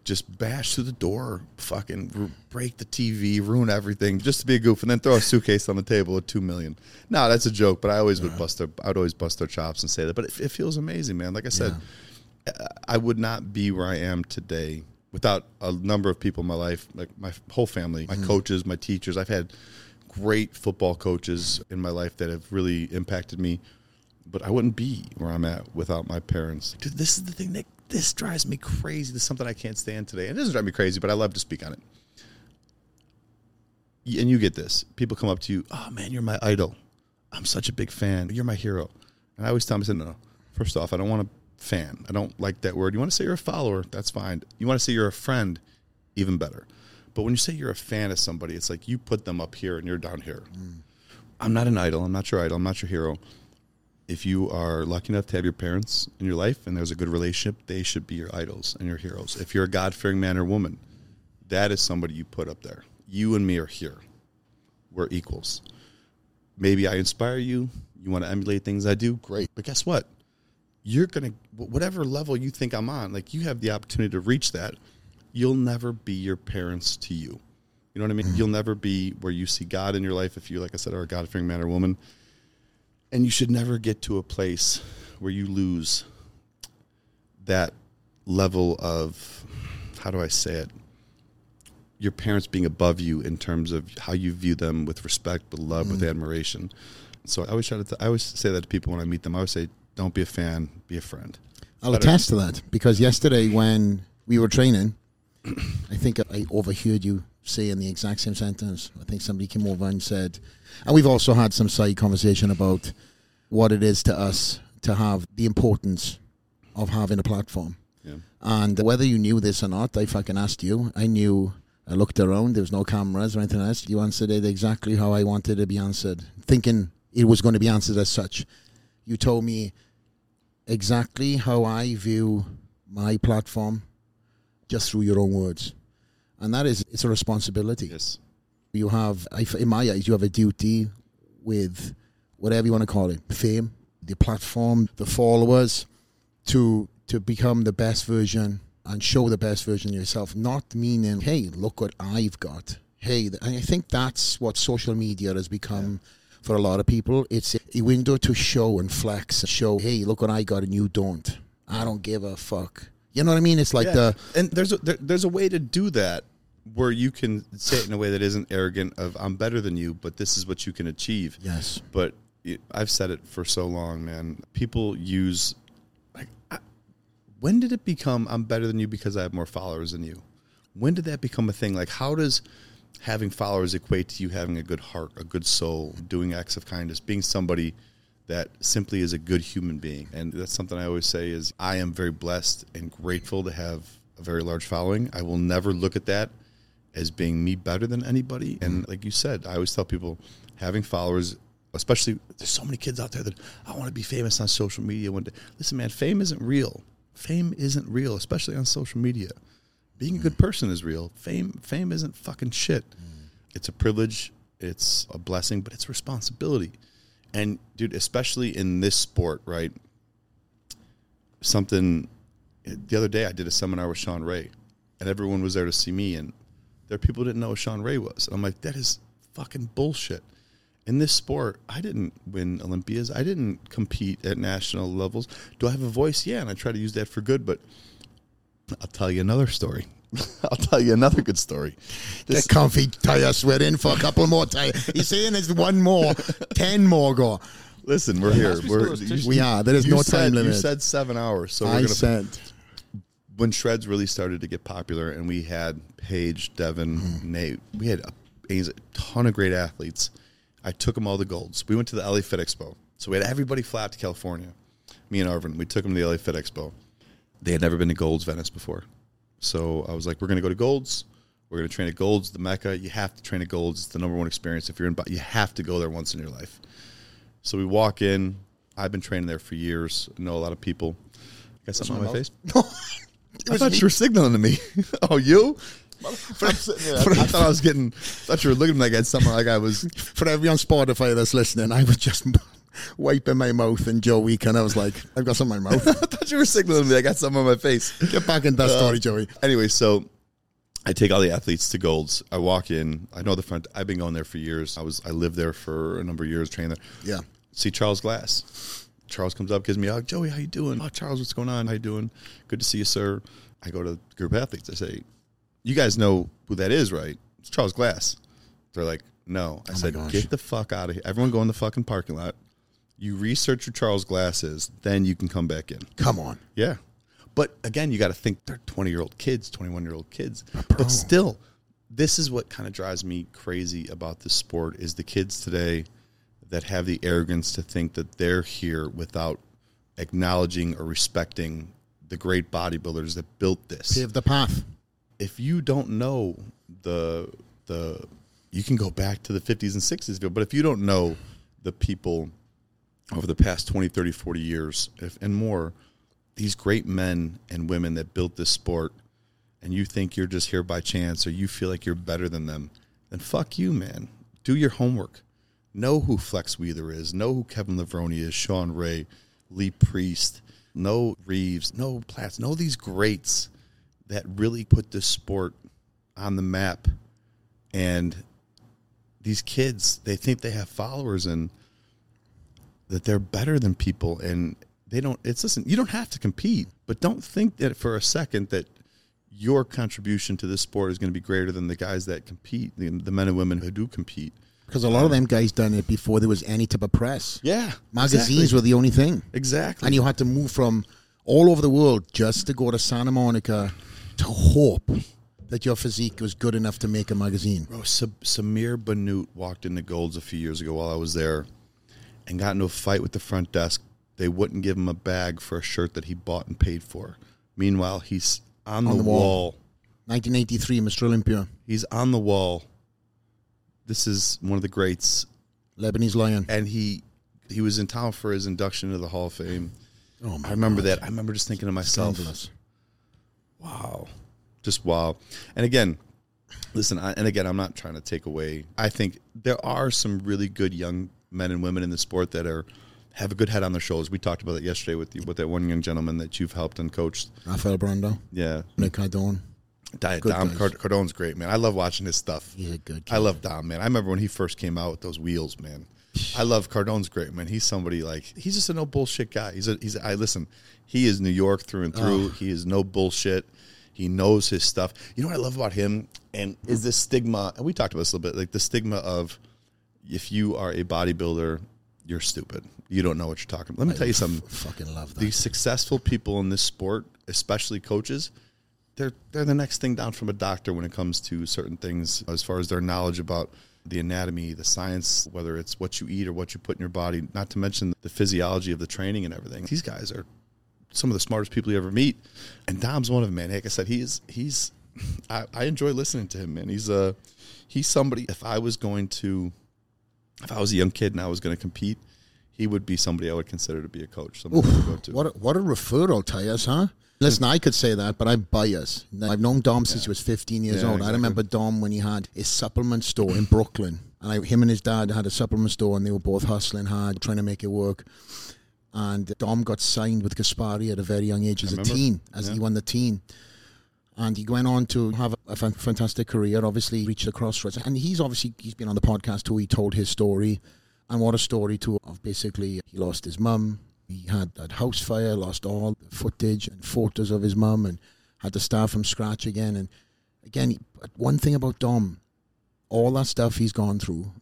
Just bash through the door, fucking break the TV, ruin everything, just to be a goof, and then throw a suitcase on the table with two million. No, that's a joke, but I always would bust their, I'd always bust their chops and say that. But it, it feels amazing, man. Like I said, I would not be where I am today without a number of people in my life, like my whole family, my mm-hmm. coaches, my teachers. I've had great football coaches in my life that have really impacted me, but I wouldn't be where I'm at without my parents. Dude, this is the thing that this drives me crazy. This is something I can't stand today. And it doesn't drive me crazy, but I love to speak on it. And you get this. People come up to you, oh man, you're my idol. I'm such a big fan. You're my hero. And I always tell them, I said, no, no. First off, I don't want a fan. I don't like that word. You want to say you're a follower, that's fine. You want to say you're a friend, even better. But when you say you're a fan of somebody, it's like you put them up here and you're down here. Mm. I'm not an idol. I'm not your idol. I'm not your hero. If you are lucky enough to have your parents in your life and there's a good relationship, they should be your idols and your heroes. If you're a God fearing man or woman, that is somebody you put up there. You and me are here. We're equals. Maybe I inspire you. You want to emulate things I do? Great. But guess what? You're going to, whatever level you think I'm on, like you have the opportunity to reach that. You'll never be your parents to you. You know what I mean? Mm. You'll never be where you see God in your life if you, like I said, are a God fearing man or woman. And you should never get to a place where you lose that level of, how do I say it? Your parents being above you in terms of how you view them with respect, with love, with mm. admiration. So I always try to, I always say that to people when I meet them. I always say, don't be a fan, be a friend. I'll attest to that because yesterday when we were training, I think I overheard you saying the exact same sentence. I think somebody came over and said, and we've also had some side conversation about what it is to us to have the importance of having a platform. Yeah. And whether you knew this or not, I fucking asked you. I knew. I looked around. There was no cameras or anything else. You answered it exactly how I wanted it to be answered, thinking it was going to be answered as such. You told me exactly how I view my platform just through your own words. And that is, it's a responsibility. Yes. You have, I- in my eyes, you have a duty with whatever you want to call it fame, the platform, the followers to to become the best version and show the best version of yourself. Not meaning, hey, look what I've got. Hey, and I think that's what social media has become for a lot of people. It's a window to show and flex, show, hey, look what I got and you don't. I don't give a fuck. You know what I mean? It's like Yeah. the and there's a there, there's a way to do that where you can say it in a way that isn't arrogant of I'm better than you, but this is what you can achieve. yes, But it, I've said it for so long, man. People use like I, when did it become I'm better than you because I have more followers than you? When did that become a thing? Like how does having followers equate to you having a good heart, a good soul, doing acts of kindness, being somebody that simply is a good human being. And that's something I always say is I am very blessed and grateful to have a very large following. I will never look at that as being me better than anybody. And mm-hmm. like you said, I always tell people having followers, especially there's so many kids out there that I want to be famous on social media one day. Listen, man, fame isn't real. Fame isn't real, especially on social media. Being a good mm. person is real. Fame fame isn't fucking shit. Mm. It's a privilege, it's a blessing, but it's responsibility. And dude, especially in this sport, right? Something the other day I did a seminar with Shawn Ray and everyone was there to see me and there are people who didn't know who Shawn Ray was. And I'm like, that is fucking bullshit. In this sport, I didn't win Olympias. I didn't compete at national levels. Do I have a voice? Yeah, and I try to use that for good, but I'll tell you another story. I'll tell you another good story. This, Get comfy, Tyus. We're in for a couple more. Tie. He's saying there's one more, ten more go. listen, we're here. We're, still We are. There is no said, time limit. You said seven hours, so we're I gonna said, when Shredz really started to get popular, and we had Paige, Devin, Mm-hmm. Nate, we had a, a ton of great athletes. I took them all to Gold's. We went to the LA Fit Expo. So we had everybody fly out to California. Me and Arvin, we took them to the LA Fit Expo. They had never been to Gold's Venice before. So I was like, we're going to go to Gold's. We're going to train at Gold's, the Mecca. You have to train at Gold's. It's the number one experience. If you're in, you have to go there once in your life. So we walk in. I've been training there for years. I know a lot of people. Got something on my face? I thought you were signaling to me. oh, you? I thought I was getting. I thought you were looking like I had something like I was. For everyone on Spotify that's listening, I was just wiping my mouth and Joey kind of was like, I've got something in my mouth. I thought you were signaling me. I got something on my face. Get back in that story, uh, Joey. Anyway, so I take all the athletes to Gold's. I walk in. I know the front. I've been going there for years. I was. I lived there for a number of years, training there. Yeah. See Charles Glass. Charles comes up, gives me a hug. Joey, how you doing? Oh, Charles, what's going on? How you doing? Good to see you, sir. I go to the group of athletes. I say, you guys know who that is, right? It's Charles Glass. They're like, no. I oh said, get the fuck out of here. Everyone go in the fucking parking lot. You research who Charles Glass is, then you can come back in. Come on. Yeah. But again, you got to think they're 20 year old kids, 21 year old kids. But still, this is what kind of drives me crazy about this sport is the kids today that have the arrogance to think that they're here without acknowledging or respecting the great bodybuilders that built this Pave the path. if you don't know the the you can go back to the 50s and 60s but if you don't know the people over the past 20 30 40 years if, and more these great men and women that built this sport and you think you're just here by chance or you feel like you're better than them then fuck you man. Do your homework. Know who Flex Wheeler is. Know who Kevin Levrone is Shawn Ray Lee Priest. Know reeves. Know Platz. Know these greats that really put this sport on the map. And these kids they think they have followers and that they're better than people and they don't it's listen you don't have to compete but don't think that for a second that your contribution to this sport is going to be greater than the guys that compete the, the men and women who do compete Because a lot of them guys done it before there was any type of press. yeah Magazines exactly. were the only thing. exactly And you had to move from all over the world just to go to Santa Monica to hope that your physique was good enough to make a magazine. Bro, Sa- Samir Bannout walked into Gold's a few years ago while I was there and got into a fight with the front desk. They wouldn't give him a bag for a shirt that he bought and paid for. Meanwhile, he's on, the, the wall. wall. 1983, Mr. Olympia, He's on the wall. This is one of the greats. Lebanese Lion. And he he was in town for his induction into the Hall of Fame. Oh my I remember God. that. I remember just thinking to myself, Scandalous. wow just wow and again listen I, and again i'm not trying to take away i think there are some really good young men and women in the sport that are have a good head on their shoulders we talked about it yesterday with you with that one young gentleman that you've helped and coached Rafael Brando, yeah Nick Cardone. Di- Good dom. Card- cardone's great man i love watching his stuff He's a good kid. I love Dom, man. I remember when he first came out with those wheels, man. I love Cardone's great, man. He's somebody like he's just a no bullshit guy. He's a he's I listen. He is New York through and through. He is no bullshit. He knows his stuff. You know what I love about him and is this stigma, and we talked about this a little bit, like the stigma of if you are a bodybuilder, you're stupid. You don't know what you're talking about. Let me tell you something Fucking love that. these successful people in this sport, especially coaches, they're they're the next thing down from a doctor when it comes to certain things as far as their knowledge about the anatomy, the science, whether it's what you eat or what you put in your body, not to mention the physiology of the training and everything. These guys are some of the smartest people you ever meet. And Dom's one of them, man. Like I said, he's he's I, I enjoy listening to him, man. He's a he's somebody if I was going to if I was a young kid and I was going to compete, he would be somebody I would consider to be a coach. Somebody I go to. What a, what a referral, Tyus, huh? Listen, I could say that, but I'm biased. I've known Dom since he was 15 years Yeah, old. I remember Dom when he had his supplement store in Brooklyn. And I, him and his dad had a supplement store, and they were both hustling hard, trying to make it work. And Dom got signed with Gaspari at a very young age as a teen, as he won the teen. And he went on to have a fantastic career. Obviously, reached the crossroads, and he's obviously he's been on the podcast too. He told his story, and what a story too! Of basically, he lost his mum. He had that house fire, lost all the footage and photos of his mum, and had to start from scratch again. And again, one thing about Dom, all that stuff he's gone through,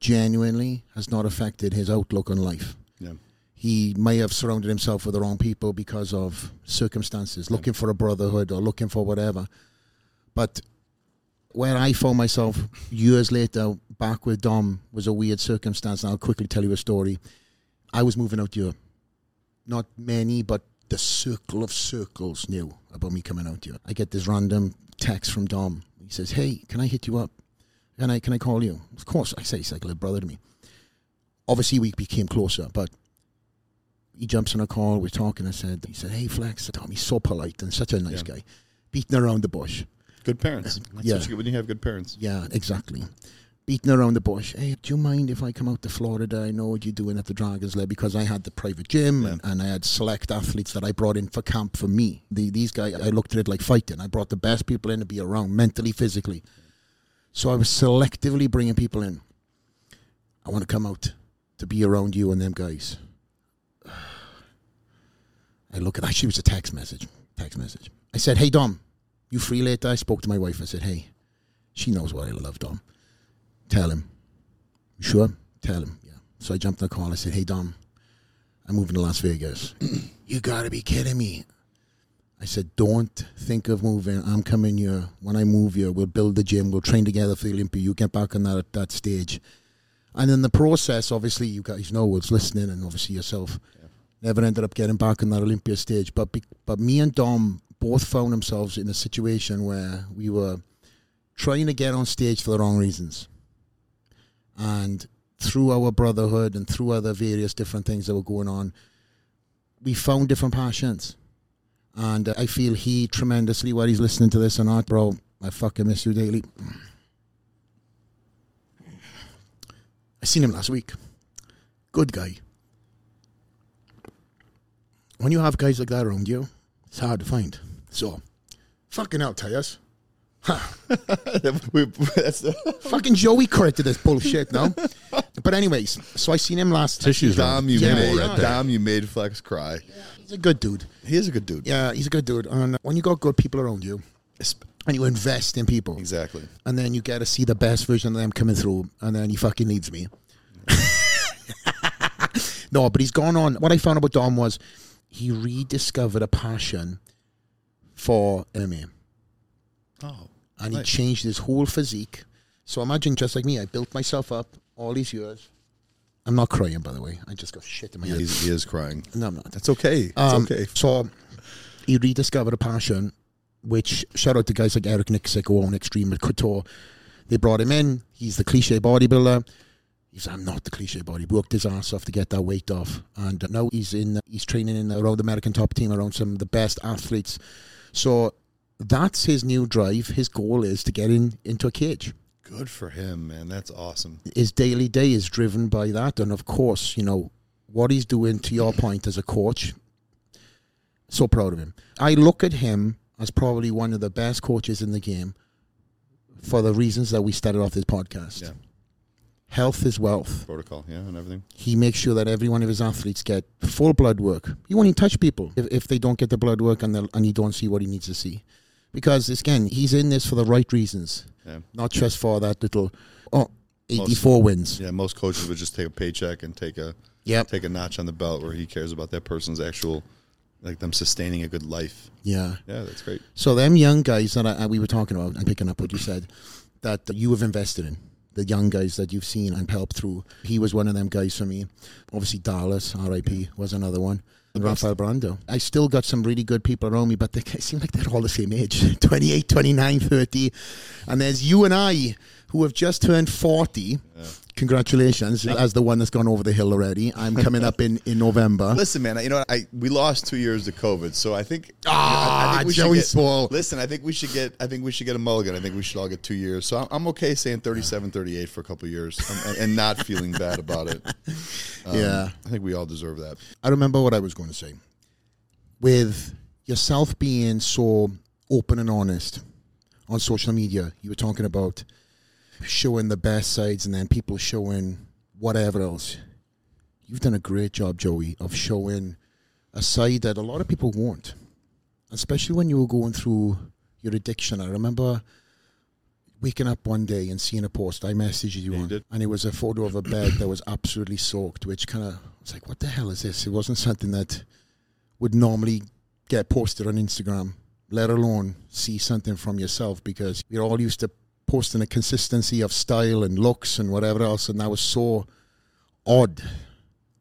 genuinely has not affected his outlook on life Yeah. He may have surrounded himself with the wrong people because of circumstances, looking for a brotherhood or looking for whatever. But where I found myself years later back with Dom was a weird circumstance, and I'll quickly tell you a story. I was moving out here. Not many, but the circle of circles knew about me coming out here. I get this random text from Dom. He says, "Hey, can I hit you up? Can I can I call you?" Of course, I say he's like a little brother to me. Obviously, we became closer, but he jumps on a call. We're talking. I said, "He said, hey Flex, Tom, he's so polite and such a nice Yeah. guy, beating around the bush." Good parents. That's Yeah. what you get when you have good parents. Yeah, exactly. Beating around the bush. Hey, do you mind if I come out to Florida? I know what you're doing at the Dragons Lair because I had the private gym and, and I had select athletes that I brought in for camp for me. The, these guys, I looked at it like fighting. I brought the best people in to be around mentally, physically. So I was selectively bringing people in. I want to come out to be around you and them guys. I look at actually it was a text message. Text message. I said, Hey Dom, you free later? I spoke to my wife. I said, Hey, she knows what I love, Dom. Tell him. You sure? Tell him. Yeah. So I jumped on the call. I said, Hey Dom, I'm moving to Las Vegas. you gotta be kidding me. I said, Don't think of moving. I'm coming here. When I move here, we'll build the gym, we'll train together for the Olympia. You get back on that at that stage. And in the process, obviously, you guys know what's listening, and obviously yourself never ended up getting back on that Olympia stage. But be, but me and Dom both found themselves in a situation where we were trying to get on stage for the wrong reasons. And through our brotherhood and through other various different things that were going on, we found different passions. And I feel he tremendously, while he's listening to this or not, bro, I fucking miss you daily. I seen him last week. Good guy. When you have guys like that around you, it's hard to find. So, fucking out, Tyus. That's the- Fucking Joey corrected this bullshit now. but anyways, so I seen him last. Tissues Dom, wrong. you Yeah, made yeah. Dom, you made Flex cry. He's a good dude. He is a good dude. Yeah, he's a good dude. And when you got good people around you, and you invest in people, Exactly. and then you get to see the best version of them coming through, and then he fucking needs me. no, but he's gone on. What I found about Dom was he rediscovered a passion for MMA. Oh, and he changed his whole physique. So imagine just like me, I built myself up all these years. I'm not crying, by the way. I just got shit in my head. he is crying. No, I'm not. That's okay. It's Um, okay. So he rediscovered a passion, which shout out to guys like Eric Nicksick who own Extreme Couture. They brought him in. He's the cliche bodybuilder. He's I'm not the cliche body. Worked his ass off to get that weight off, and uh, now he's in. Uh, he's training in uh, around the American top team around some of the best athletes. So that's his new drive. His goal is to get in into a cage Good for him, man. That's awesome. his daily day is driven by that. And of course, you know, what he's doing to your point as a coach, so proud of him. I look at him as probably one of the best coaches in the game for the reasons that we started off this podcast. Yeah. Health is wealth. Protocol, yeah, and everything. He makes sure that every one of his athletes get full blood work. He won't even touch people if, if they don't get the blood work and, and you don't see what he needs to see. Because, again, he's in this for the right reasons, Yeah. not just for that little, oh, 84 wins. Yeah, most coaches would just take a paycheck and take a Yep. take a notch on the belt where he cares about that person's actual like them sustaining a good life. Yeah. Yeah, that's great. So them young guys that I, we were talking about, I'm picking up what you said, that you have invested in. The young guys that you've seen and helped through. He was one of them guys for me. Obviously, Dallas, RIP, was another one. And Rafael Brando. I still got some really good people around me, but they seem like they're all the same age 28, 29, 30. And there's you and I who have just turned 40. Congratulations, as the one that's gone over the hill already. I'm coming up in, in November. Listen, man, you know what? I we lost two years to COVID, so I think Ah, I, I think we should Joey get-. Listen, I think we should get I think we should get a mulligan. I think we should all get two years. So I'm, I'm okay saying 37, 38 for a couple of years and, and not feeling bad about it. Um, Yeah. I think we all deserve that. I remember what I was going to say. With yourself being so open and honest on social media, you were talking about showing the best sides and then people showing whatever else. You've done a great job, Joey, of showing a side that a lot of people won't, especially when you were going through your addiction. I remember waking up one day and seeing a post I messaged you Yeah, on, did. and it was a photo of a bed that was absolutely soaked, which kind of was like, what the hell is this? It wasn't something that would normally get posted on Instagram, let alone see something from yourself, because we're all used to posting a consistency of style and looks and whatever else, and that was so odd.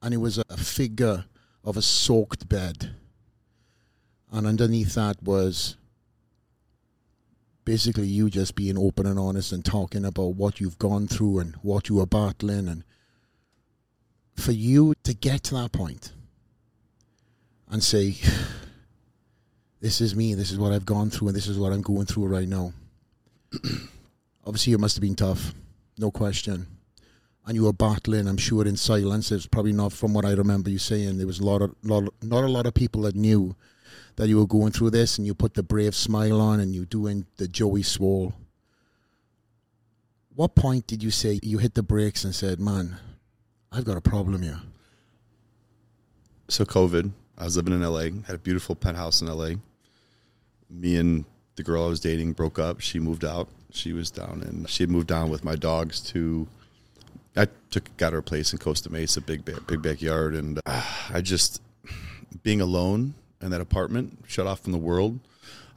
and it was a, figure of a soaked bed. And underneath that was basically you just being open and honest and talking about what you've gone through and what you were battling. And for you to get to that point and say, This is me, this is what I've gone through, and this is what I'm going through right now. Obviously, it must have been tough, no question and you were battling, I'm sure, in silence. It's probably not from what I remember you saying. There was a lot of, lot, not a lot of people that knew that you were going through this, and you put the brave smile on, and you doing the Joey Swoll. What point did you say you hit the brakes and said, "Man, I've got a problem here"? So COVID, I was living in LA, had a beautiful penthouse in LA. Me and the girl I was dating broke up. She moved out. She was down, and she had moved down with my dogs to I took got her a place in Costa Mesa, big big backyard, and uh, I just being alone in that apartment, shut off from the world.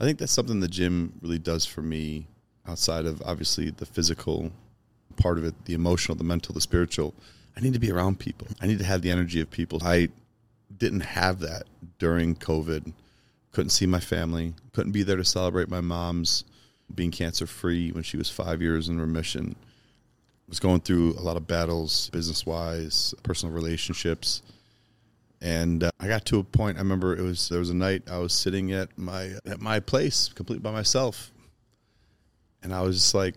I think that's something the gym really does for me, outside of obviously the physical part of it, the emotional, the mental, the spiritual. I need to be around people. I need to have the energy of people. I didn't have that during COVID. Couldn't see my family. Couldn't be there to celebrate my mom's being cancer free when she was five years in remission was going through a lot of battles, business wise, personal relationships, and uh, I got to a point. I remember it was there was a night I was sitting at my at my place, completely by myself, and I was just like,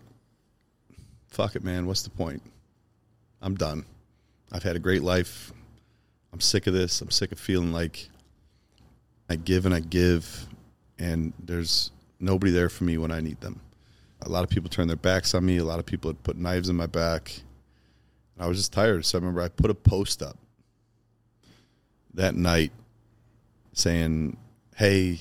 "Fuck it, man. What's the point? I'm done. I've had a great life. I'm sick of this. I'm sick of feeling like I give and I give, and there's nobody there for me when I need them." a lot of people turned their backs on me. A lot of people had put knives in my back. I was just tired. So I remember I put a post up that night saying, Hey,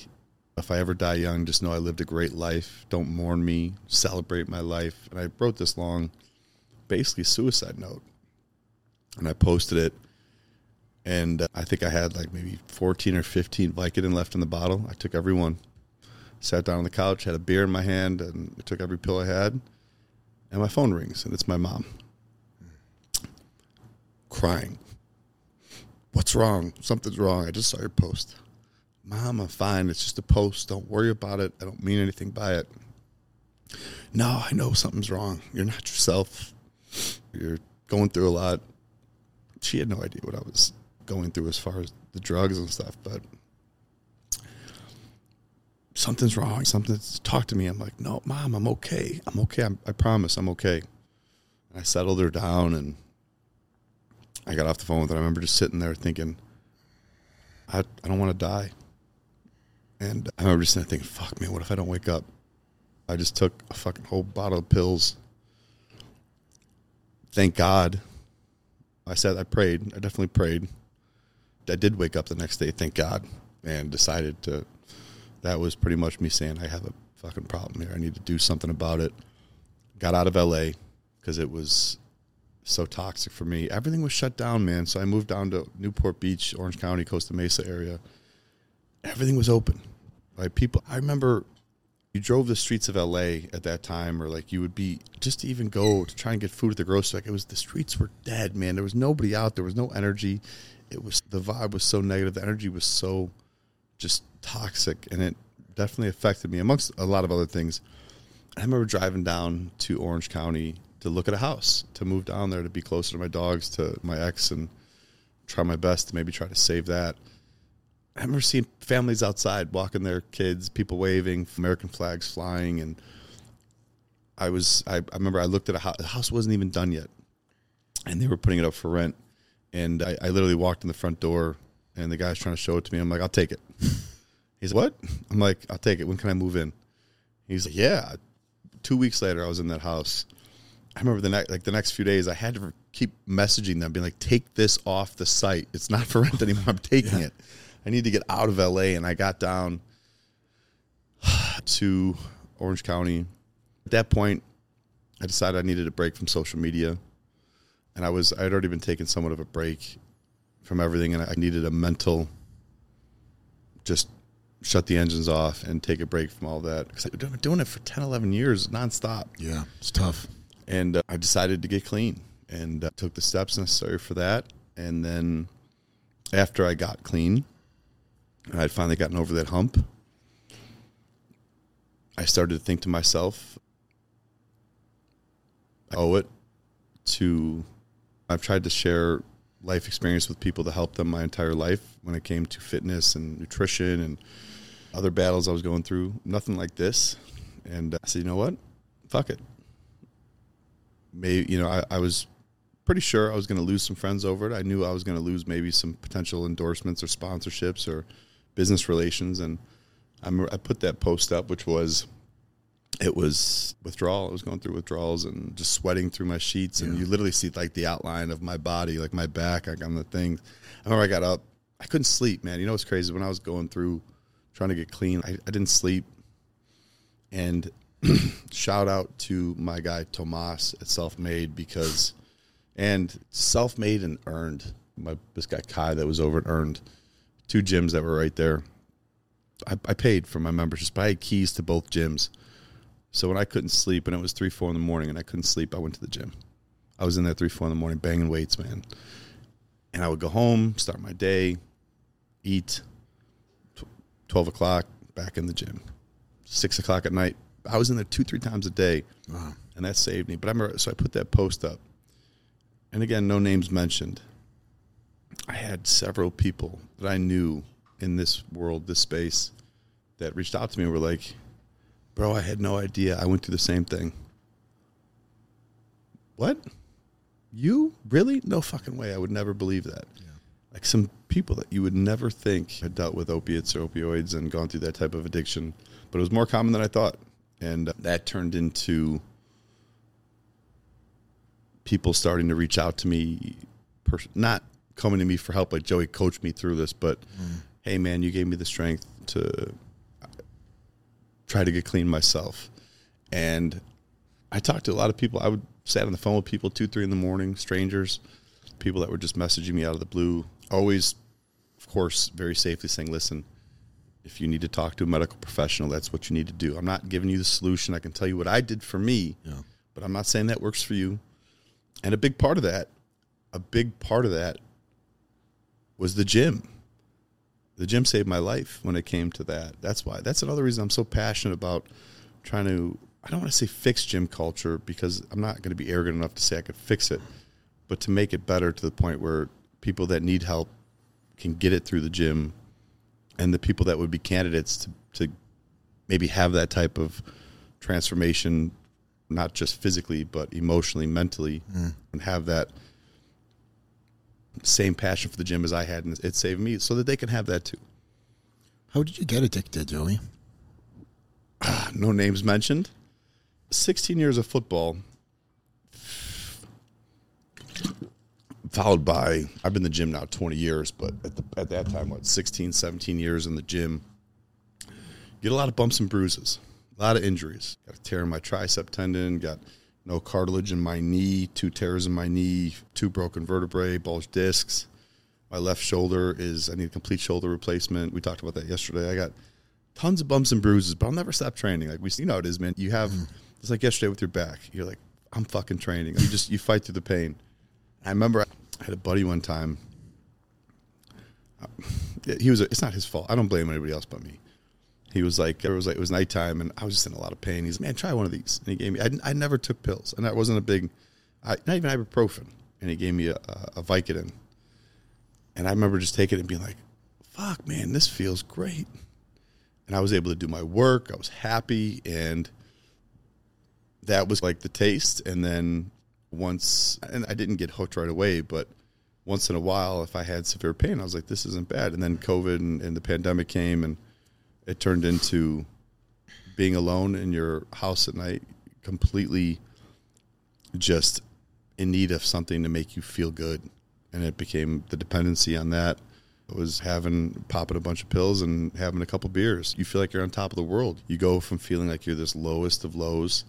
if I ever die young, just know I lived a great life. Don't mourn me. Celebrate my life. And I wrote this long, basically suicide note. And I posted it. And uh, I think I had like maybe 14 or 15 Vicodin left in the bottle. I took every one sat down on the couch, had a beer in my hand, and I took every pill I had. And my phone rings, and it's my mom crying. What's wrong? Something's wrong. I just saw your post. Mom, I'm fine. It's just a post. Don't worry about it. I don't mean anything by it. No, I know something's wrong. You're not yourself. You're going through a lot. She had no idea what I was going through as far as the drugs and stuff, but something's wrong. Something's talk to me. I'm like, no, mom, I'm okay. I'm okay. I'm, i promise I'm okay. And I settled her down and I got off the phone with her. I remember just sitting there thinking, I, I don't want to die. And I remember just sitting thinking, fuck, me, what if I don't wake up? I just took a fucking whole bottle of pills. Thank God. I said, I prayed. I definitely prayed. I did wake up the next day, thank God, and decided to that was pretty much me saying I have a fucking problem here. I need to do something about it. Got out of LA because it was so toxic for me. Everything was shut down, man. So I moved down to Newport Beach, Orange County, Costa Mesa area. Everything was open. Like people, I remember you drove the streets of LA at that time, or like you would be just to even go to try and get food at the grocery. Like it was the streets were dead, man. There was nobody out. There was no energy. It was the vibe was so negative. The energy was so just toxic, and it definitely affected me amongst a lot of other things. I remember driving down to Orange County to look at a house, to move down there to be closer to my dogs, to my ex, and try my best to maybe try to save that. I remember seeing families outside walking their kids, people waving, American flags flying, and I was I, I remember I looked at a house. The house wasn't even done yet, and they were putting it up for rent. And I, I literally walked in the front door and the guy's trying to show it to me. I'm like, I'll take it. He's like, what? I'm like, I'll take it. When can I move in? He's like, yeah. Two weeks later, I was in that house. I remember the next, like the next few days, I had to keep messaging them, being like, take this off the site. It's not for rent anymore. I'm taking yeah. it. I need to get out of LA. And I got down to Orange County. At that point, I decided I needed a break from social media. And I was, I had already been taking somewhat of a break from everything, and I needed a mental just shut the engines off and take a break from all that because I've been doing it for 10, 11 years nonstop. Yeah, it's tough. And uh, I decided to get clean and uh, took the steps necessary for that. And then after I got clean, and I'd finally gotten over that hump, I started to think to myself, I owe it to. I've tried to share life experience with people to help them my entire life when it came to fitness and nutrition and other battles I was going through. Nothing like this. And I said, you know what? Fuck it. Maybe, you know, I, I was pretty sure I was going to lose some friends over it. I knew I was going to lose maybe some potential endorsements or sponsorships or business relations. And I'm, I put that post up, which was it was withdrawal. I was going through withdrawals and just sweating through my sheets, and you literally see like the outline of my body, like my back, like on the thing. I remember I got up, I couldn't sleep, man. You know what's crazy? When I was going through trying to get clean, I, I didn't sleep. And shout out to my guy Tomas at Self Made because, and Self Made and Earned. My this guy Kai that was over at Earned, two gyms that were right there. I, I paid for my membership, but I had keys to both gyms. So when I couldn't sleep and it was three, four in the morning and I couldn't sleep, I went to the gym. I was in there three, four in the morning banging weights, man. And I would go home, start my day, eat. Twelve o'clock, back in the gym. Six o'clock at night. I was in there two, three times a day, Wow. and that saved me. But I remember, so I put that post up, and again, no names mentioned. I had several people that I knew in this world, this space, that reached out to me and were like, Bro, I had no idea. I went through the same thing. What? You? Really? No fucking way. I would never believe that. Like some people that you would never think had dealt with opiates or opioids and gone through that type of addiction, but it was more common than I thought. And that turned into people starting to reach out to me, pers- not coming to me for help like Joey coached me through this, but mm. hey, man, you gave me the strength to try to get clean myself. And I talked to a lot of people. I would sat on the phone with people two, three in the morning, strangers, people that were just messaging me out of the blue. Always, of course, very safely saying, listen, if you need to talk to a medical professional, that's what you need to do. I'm not giving you the solution. I can tell you what I did for me, Yeah. but I'm not saying that works for you. And a big part of that, a big part of that was the gym. The gym saved my life when it came to that. That's why. That's another reason I'm so passionate about trying to. I don't want to say fix gym culture because I'm not going to be arrogant enough to say I could fix it, but to make it better to the point where people that need help can get it through the gym, and the people that would be candidates to to maybe have that type of transformation, not just physically but emotionally, mentally, mm. and have that same passion for the gym as I had, and it saved me, so that they can have that too. How did you get addicted, Joey? Ah, no names mentioned. 16 years of football, followed by, I've been in the gym now 20 years, but at, the, at that time, what, 16, 17 years in the gym, get a lot of bumps and bruises, a lot of injuries. Got a tear in my tricep tendon, got no cartilage in my knee, two tears in my knee, two broken vertebrae, bulged discs. My left shoulder is, I need a complete shoulder replacement. We talked about that yesterday. I got tons of bumps and bruises, but I'll never stop training. Like we, you know, how it is, man. You have it's like yesterday with your back. You're like, I'm fucking training. You just you fight through the pain. I remember I had a buddy one time. uh, He was. It's not his fault. I don't blame anybody else but me. He was like, it was like it was nighttime, and I was just in a lot of pain. He's, like, man, try one of these. And he gave me. I, I never took pills, and that wasn't a big, I, not even ibuprofen. And he gave me a, a, Vicodin. And I remember just taking it and being like, "Fuck, man, this feels great." And I was able to do my work. I was happy, and that was like the taste. And then once, and I didn't get hooked right away, but once in a while, if I had severe pain, I was like, "This isn't bad." And then COVID and, and the pandemic came, and it turned into being alone in your house at night, completely just in need of something to make you feel good. And it became the dependency on that. It was having popping a bunch of pills and having a couple beers. You feel like you're on top of the world. You go from feeling like you're this lowest of lows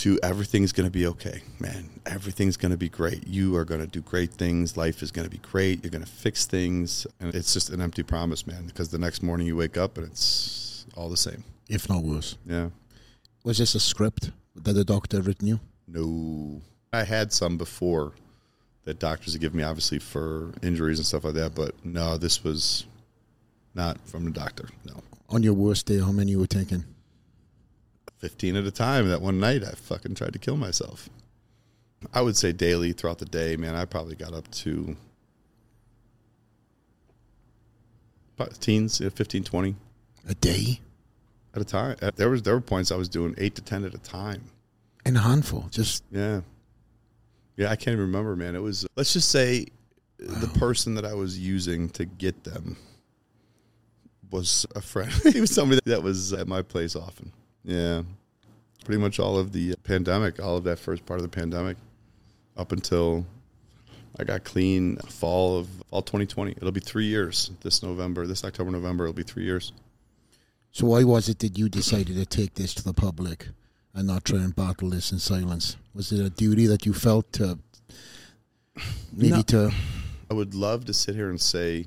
to everything's going to be okay, man. Everything's going to be great. You are going to do great things. Life is going to be great. You're going to fix things. And it's just an empty promise, man, because the next morning you wake up and it's all the same. If not worse. Yeah. Was this a script that the doctor written you? No. I had some before that doctors have given me, obviously for injuries and stuff like that. But no, this was not from the doctor. No, On your worst day, how many you were taking? Fifteen at a time. That one night, I fucking tried to kill myself. I would say daily throughout the day, man. I probably got up to teens, yeah, 15, 20 A day? at a time. Uh, There was there were points I was doing eight to ten at a time. In a handful. Just Yeah. Yeah, I can't even remember, man. It was let's just say the person that I was using to get them was a friend. he was somebody that was at my place often. Yeah. Pretty much all of the pandemic, all of that first part of the pandemic up until I got clean fall of fall 2020. It'll be 3 years this November, this October November it'll be 3 years. So why was it that you decided to take this to the public and not try and battle this in silence? Was it a duty that you felt to maybe No. to I would love to sit here and say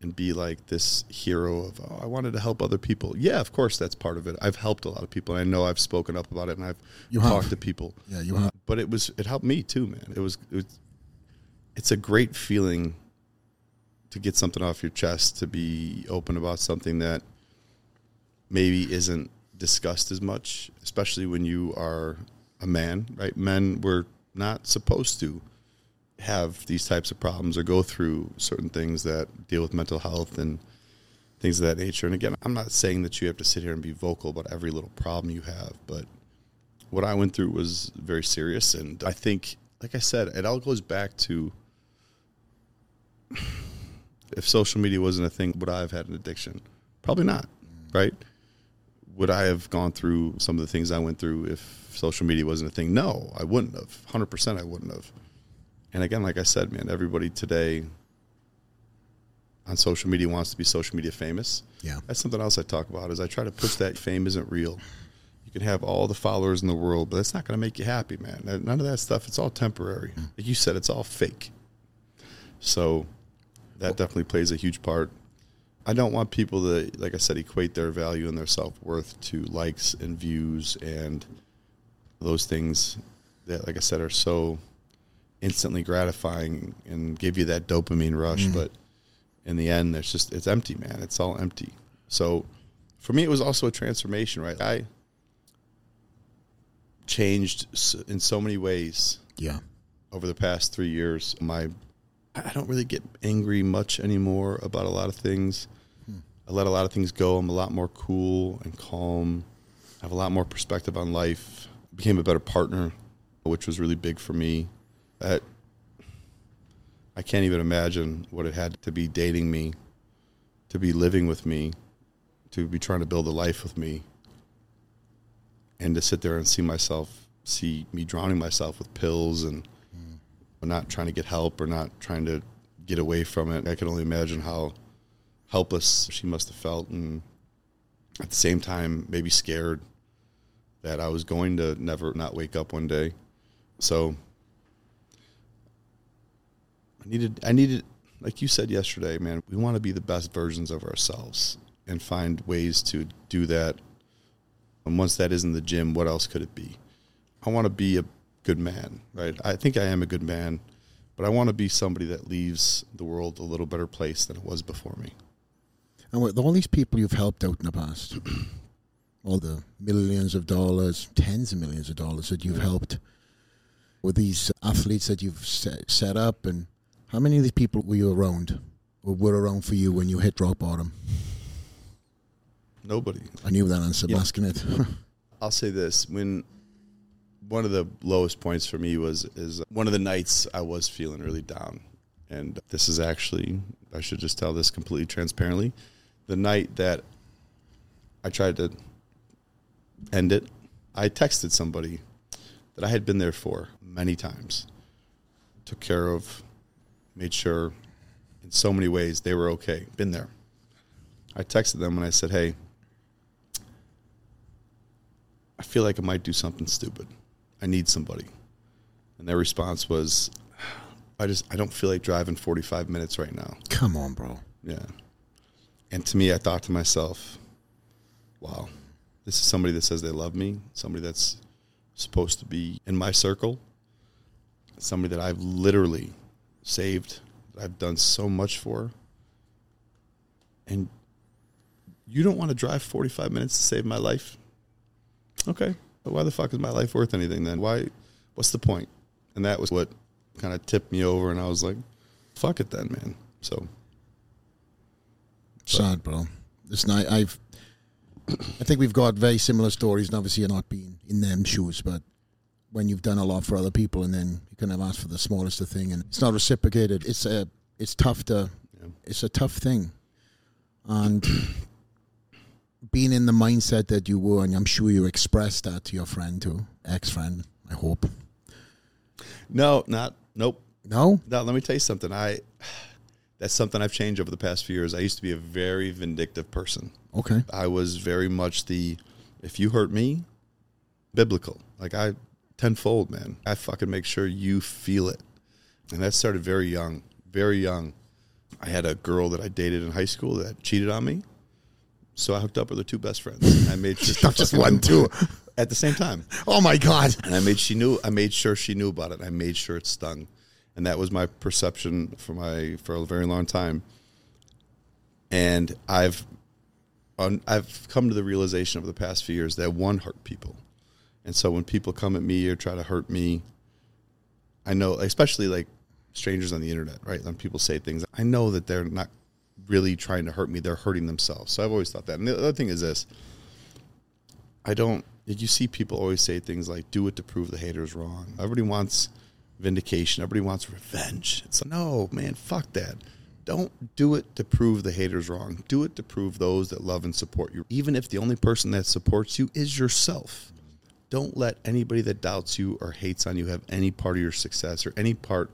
and be like this hero of oh, I wanted to help other people. Yeah, of course that's part of it. I've helped a lot of people. And I know I've spoken up about it and I've You have. talked to people. yeah, you have But it was it helped me too, man. It was, it was it's a great feeling to get something off your chest, to be open about something that maybe isn't discussed as much, especially when you are a man, right? Men were not supposed to have these types of problems or go through certain things that deal with mental health and things of that nature. And again, I'm not saying that you have to sit here and be vocal about every little problem you have, but what I went through was very serious. And I think, like I said, it all goes back to if social media wasn't a thing, would I have had an addiction? Probably not, right? Would I have gone through some of the things I went through if social media wasn't a thing? No, I wouldn't have. 100% I wouldn't have. And again, like I said, man, everybody today on social media wants to be social media famous. Yeah. That's something else I talk about is I try to push that fame isn't real. You can have all the followers in the world, but that's not going to make you happy, man. None of that stuff, it's all temporary. Mm. Like you said, it's all fake. So that definitely plays a huge part. I don't want people to, like I said, equate their value and their self worth to likes and views and those things that, like I said, are so instantly gratifying and give you that dopamine rush. Mm-hmm. But in the end, there's just, it's empty, man. It's all empty. So for me, it was also a transformation, right? I changed in so many ways yeah. over the past three years. My, I don't really get angry much anymore about a lot of things. Hmm. I let a lot of things go. I'm a lot more cool and calm. I have a lot more perspective on life. Became a better partner, which was really big for me. That I can't even imagine what it had to be dating me, to be living with me, to be trying to build a life with me, and to sit there and see myself, see me drowning myself with pills and mm. not trying to get help or not trying to get away from it. I can only imagine how helpless she must have felt, and at the same time, maybe scared that I was going to never not wake up one day. So I needed, I needed, like you said yesterday, man. We want to be the best versions of ourselves and find ways to do that. And once that is in the gym, what else could it be? I want to be a good man, right? I think I am a good man, but I want to be somebody that leaves the world a little better place than it was before me. And with all these people you've helped out in the past, all the millions of dollars, tens of millions of dollars that you've helped with these athletes that you've set, set up, and how many of these people were you around or were around for you when you hit rock bottom? Nobody. I knew that answer, Yeah. masking it. I'll say this: when one of the lowest points for me was is one of the nights I was feeling really down, and this is actually I should just tell this completely transparently. The night that I tried to end it, I texted somebody that I had been there for many times, took care of, made sure in so many ways they were okay, been there. I texted them and I said, "Hey." I feel like I might do something stupid. I need somebody. And their response was, I just I don't feel like driving 45 minutes right now. Come on, bro. Yeah. And to me, I thought to myself, wow, this is somebody that says they love me, somebody that's supposed to be in my circle. somebody that I've literally saved, that I've done so much for, and you don't want to drive 45 minutes to save my life? Okay. But why the fuck is my life worth anything then? Why? What's the point? And that was what kind of tipped me over, and I was like, fuck it then, man. So Sad, bro. Listen, I, I've, I think we've got very similar stories, and obviously you're not being in them shoes, but when you've done a lot for other people, and then you kind of ask for the smallest of thing, and it's not reciprocated. It's a, it's tough to, Yeah. it's a tough thing, and being in the mindset that you were, and I'm sure you expressed that to your friend too, ex-friend. I hope. no, not nope. No, Now let me tell you something. I that's something I've changed over the past few years. I used to be a very vindictive person. okay, I was very much the if you hurt me, biblical. Like I tenfold, man. I fucking make sure you feel it. And that started very young, very young. I had a girl that I dated in high school that cheated on me. So I hooked up with her two best friends. I made sure Not just one, two. at the same time. Oh my God. And I made she knew I made sure she knew about it. I made sure it stung. And that was my perception for my for a very long time. And I've on, I've come to the realization over the past few years that one hurt people. And so when people come at me or try to hurt me, I know especially like strangers on the internet, right? When people say things, I know that they're not really trying to hurt me, they're hurting themselves. So I've always thought that. And the other thing is this. I don't. You see people always say things like "do it to prove the haters wrong." Everybody wants vindication. Everybody wants revenge. It's like, no, man, fuck that. Don't do it to prove the haters wrong. Do it to prove those that love and support you. Even if the only person that supports you is yourself. Don't let anybody that doubts you or hates on you have any part of your success or any part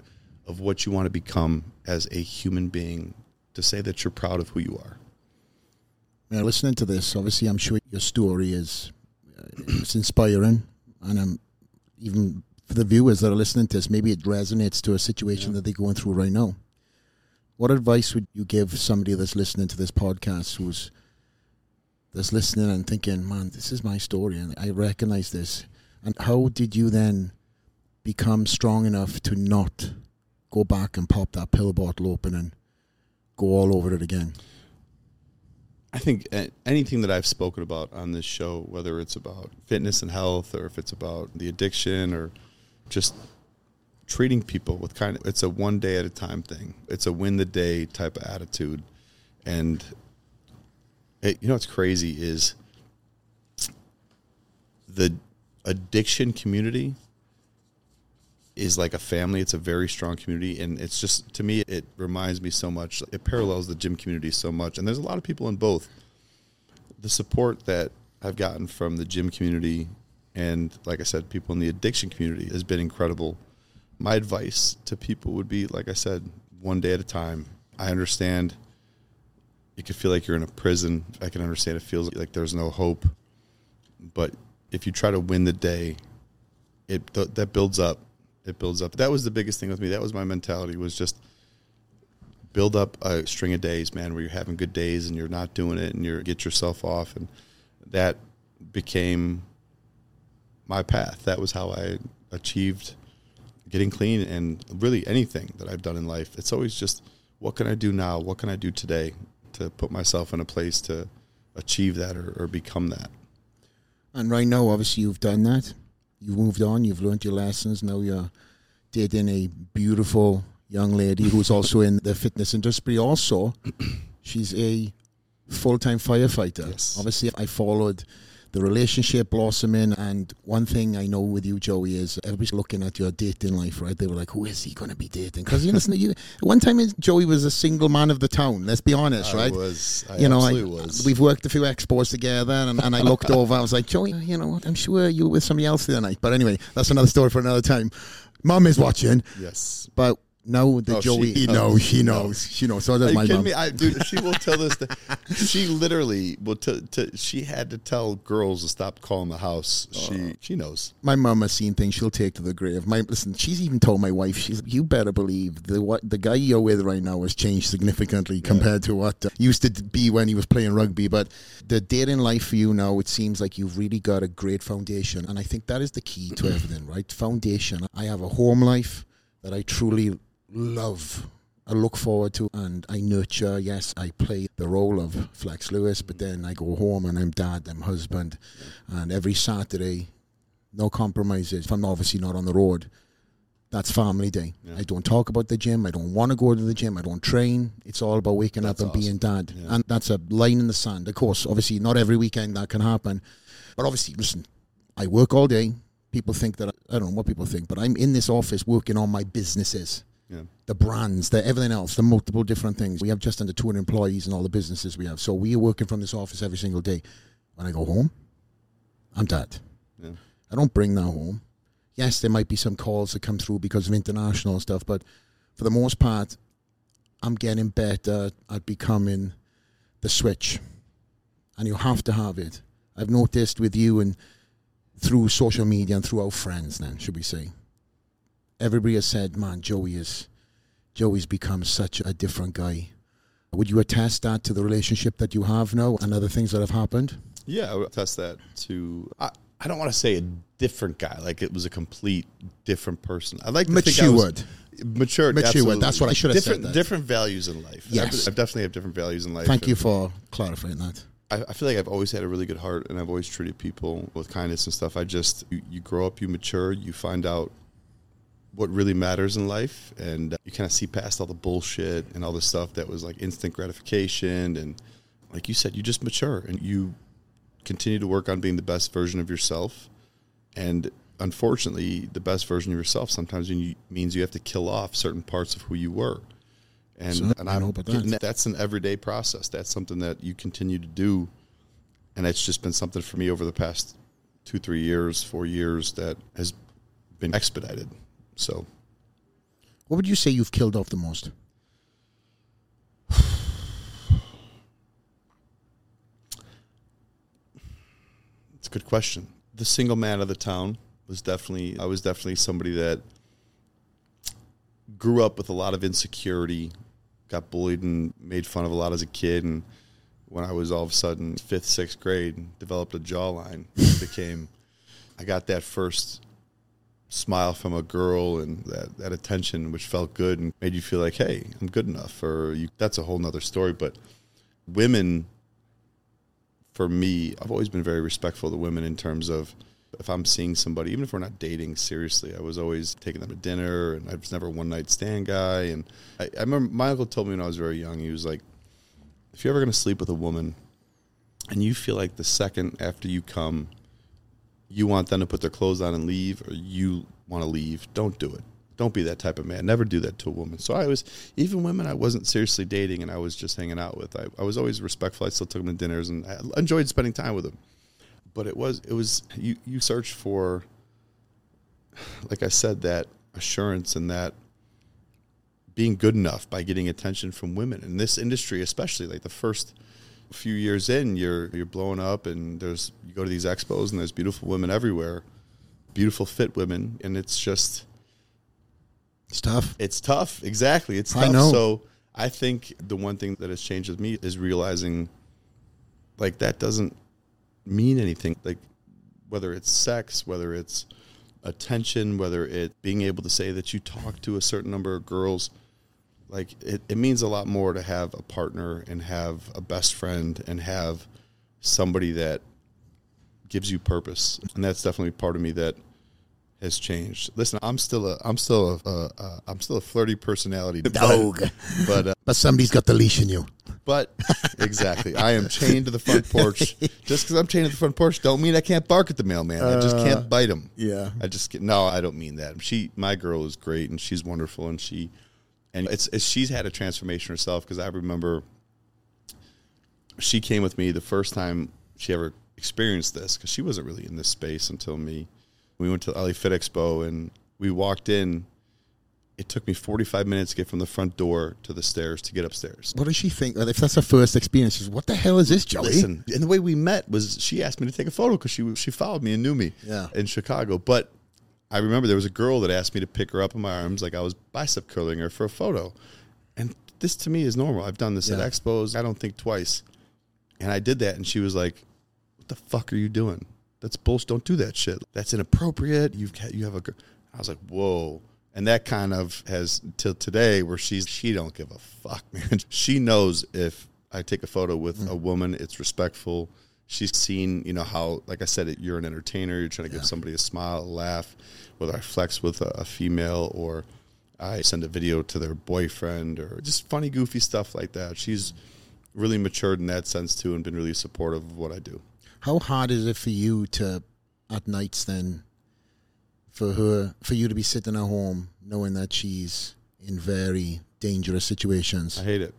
of what you want to become as a human being to say that you're proud of who you are. Now, listening to this, obviously, I'm sure your story is uh, it's inspiring, and I'm even for the viewers that are listening to this, maybe it resonates to a situation that they're going through right now. What advice would you give somebody that's listening to this podcast who's that's listening and thinking, "Man, this is my story, and I recognize this." And how did you then become strong enough to not go back and pop that pill bottle open and go all over it again? I think uh, anything that I've spoken about on this show, whether it's about fitness and health, or if it's about the addiction, or just treating people with kind of, it's a one day at a time thing. It's a win the day type of attitude, and you know what's crazy is the addiction community is like a family. It's a very strong community, and it's just to me, it reminds me so much. It parallels the gym community so much, and there's a lot of people in both. The support that I've gotten from the gym community, and like I said, people in the addiction community has been incredible. My advice to people would be, like I said, one day at a time. I understand. You could feel like you're in a prison. I can understand it feels like there's no hope, but if you try to win the day, it th- that builds up. It builds up. That was the biggest thing with me. That was my mentality was just build up a string of days man where you're having good days and you're not doing it and you get yourself off. And that became my path. That was how i achieved getting clean and really anything that i've done in life. It's always just what can i do now? What can i do today to put myself in a place to achieve that or, or become that And right now, obviously, you've done that. You've moved on. You've learned your lessons. Now you're dating a beautiful young lady who's also in the fitness industry. Also, she's a full-time firefighter. Yes. Obviously, I followed the relationship blossoming. And one thing I know with you, Joey, is everybody's looking at your dating life, right? They were like, "Who is he going to be dating?" Because you listen, to you one time Joey was a single man of the town. Let's be honest, I right? was I you know, I, was we've worked a few expos together, and, and I looked over. I was like, Joey, you know what? I'm sure you were with somebody else the other night. But anyway, that's another story for another time. Mum is watching, yes but now the Oh, Joey, she- he knows, she knows, she knows. So does my kidding me? I, dude, she will tell this. To, she literally will. T- t- she had to tell girls to stop calling the house. She she knows. My mum has seen things she'll take to the grave. My listen, she's even told my wife, she's you better believe the what the guy you're with right now has changed significantly compared to what uh, used to be when he was playing rugby. But the dating life for you now, it seems like you've really got a great foundation, and I think that is the key to everything, right? Foundation. I have a home life. that I truly love. I look forward to and I nurture. Yes, I play the role of Flex Lewis, but then I go home and I'm dad, I'm husband, and every Saturday, no compromises. If I'm obviously not on the road, that's family day. Yeah. I don't talk about the gym. I don't want to go to the gym. I don't train. It's all about waking That's up and being dad. Yeah. And that's a line in the sand. Of course, obviously, not every weekend that can happen. But obviously, listen, I work all day. People think that, I don't know what people think, but I'm in this office working on my businesses Yeah. the brands, the everything else, the multiple different things. We have just under 200 employees and all the businesses we have. So we are working from this office every single day. When I go home, I'm dead. Yeah. I don't bring that home. Yes, there might be some calls that come through because of international stuff, but for the most part, I'm getting better at becoming the switch. And you have to have it. I've noticed with you and through social media and through our friends, then, should we say, everybody has said, man, Joey is Joey's become such a different guy. Would you attest that to the relationship that you have now and other things that have happened? Yeah, I would attest that to. I, I don't want to say a different guy, like it was a complete different person. I like to think I was- Matured. matured, Matured, absolutely. that's what I should have said different, that. Different values in life. Yes. I, I definitely have different values in life. Thank you for clarifying that. I, I feel like I've always had a really good heart, and I've always treated people with kindness and stuff. I just you, you grow up, you mature, you find out what really matters in life, and uh, you kind of see past all the bullshit and all the stuff that was like instant gratification, and like you said, you just mature and you continue to work on being the best version of yourself. And unfortunately, the best version of yourself sometimes means you have to kill off certain parts of who you were. And, So, and I about that. that's an everyday process. That's something that you continue to do. And it's just been something for me over the past two, three years, four years that has been expedited. So What would you say you've killed off the most? It's a good question. The single man of the town was definitely I was definitely somebody that grew up with a lot of insecurity, got bullied and made fun of a lot as a kid and when I was all of a sudden fifth, sixth grade, developed a jawline, became I got that first smile from a girl and that, that attention which felt good and made you feel like, hey, I'm good enough or you that's a whole nother story. But women for me, I've always been very respectful to women in terms of if I'm seeing somebody, even if we're not dating seriously, I was always taking them to dinner, and I was never a one night stand guy. And I, I remember my uncle told me when I was very young, he was like, "If you're ever going to sleep with a woman, and you feel like the second after you come, you want them to put their clothes on and leave, or you want to leave, don't do it. Don't be that type of man. Never do that to a woman. So I was, even women I wasn't seriously dating and I was just hanging out with, I, I was always respectful. I still took them to dinners and I enjoyed spending time with them. But it was, it was, you, you search for, like I said, that assurance and that being good enough by getting attention from women in this industry, especially like the first few years in, you're you're blowing up, and there's you go to these expos, and there's beautiful women everywhere, beautiful fit women, and it's just It's tough. it's tough. Exactly, it's I tough. know. So I think the one thing that has changed with me is realizing, like that doesn't mean anything. Like whether it's sex, whether it's attention, whether it being able to say that you talk to a certain number of girls, like it, it means a lot more to have a partner and have a best friend and have somebody that gives you purpose. And that's definitely part of me that has changed. Listen, I'm still a I'm still a, a, a I'm still a flirty personality Dog. but uh, But somebody's got the leash in you. but exactly, I am chained to the front porch. Just because I'm chained to the front porch, don't mean I can't bark at the mailman. I just can't bite him. yeah. I just get, no, I don't mean that. She, my girl, is great and she's wonderful, and she, and it's, it's she's had a transformation herself because I remember she came with me the first time she ever experienced this because she wasn't really in this space until me. We went to the LA Fit Expo and we walked in. It took me 45 minutes to get from the front door to the stairs to get upstairs. What does she think? If that's her first experience, she's, what the hell is this, Joey? Listen, and the way we met was she asked me to take a photo because she she followed me and knew me Yeah. in Chicago. But I remember there was a girl that asked me to pick her up in my arms like I was bicep curling her for a photo, and this to me is normal. I've done this Yeah. at expos. I don't think twice, and I did that, and she was like, "What the fuck are you doing? That's bullshit. Don't do that shit. That's inappropriate. You've you have a." gir-" I was like, "Whoa." And that kind of has till today where she's she don't give a fuck, man. She knows if I take a photo with mm. a woman, it's respectful. She's seen, you know, how like I said, you're an entertainer. You're trying to give somebody a smile, a laugh. Whether I flex with a, a female or I send a video to their boyfriend or just funny, goofy stuff like that. She's really matured in that sense too, and been really supportive of what I do. How hard is it for you to, at nights then, for her, for you to be sitting at home knowing that she's in very dangerous situations? I hate it.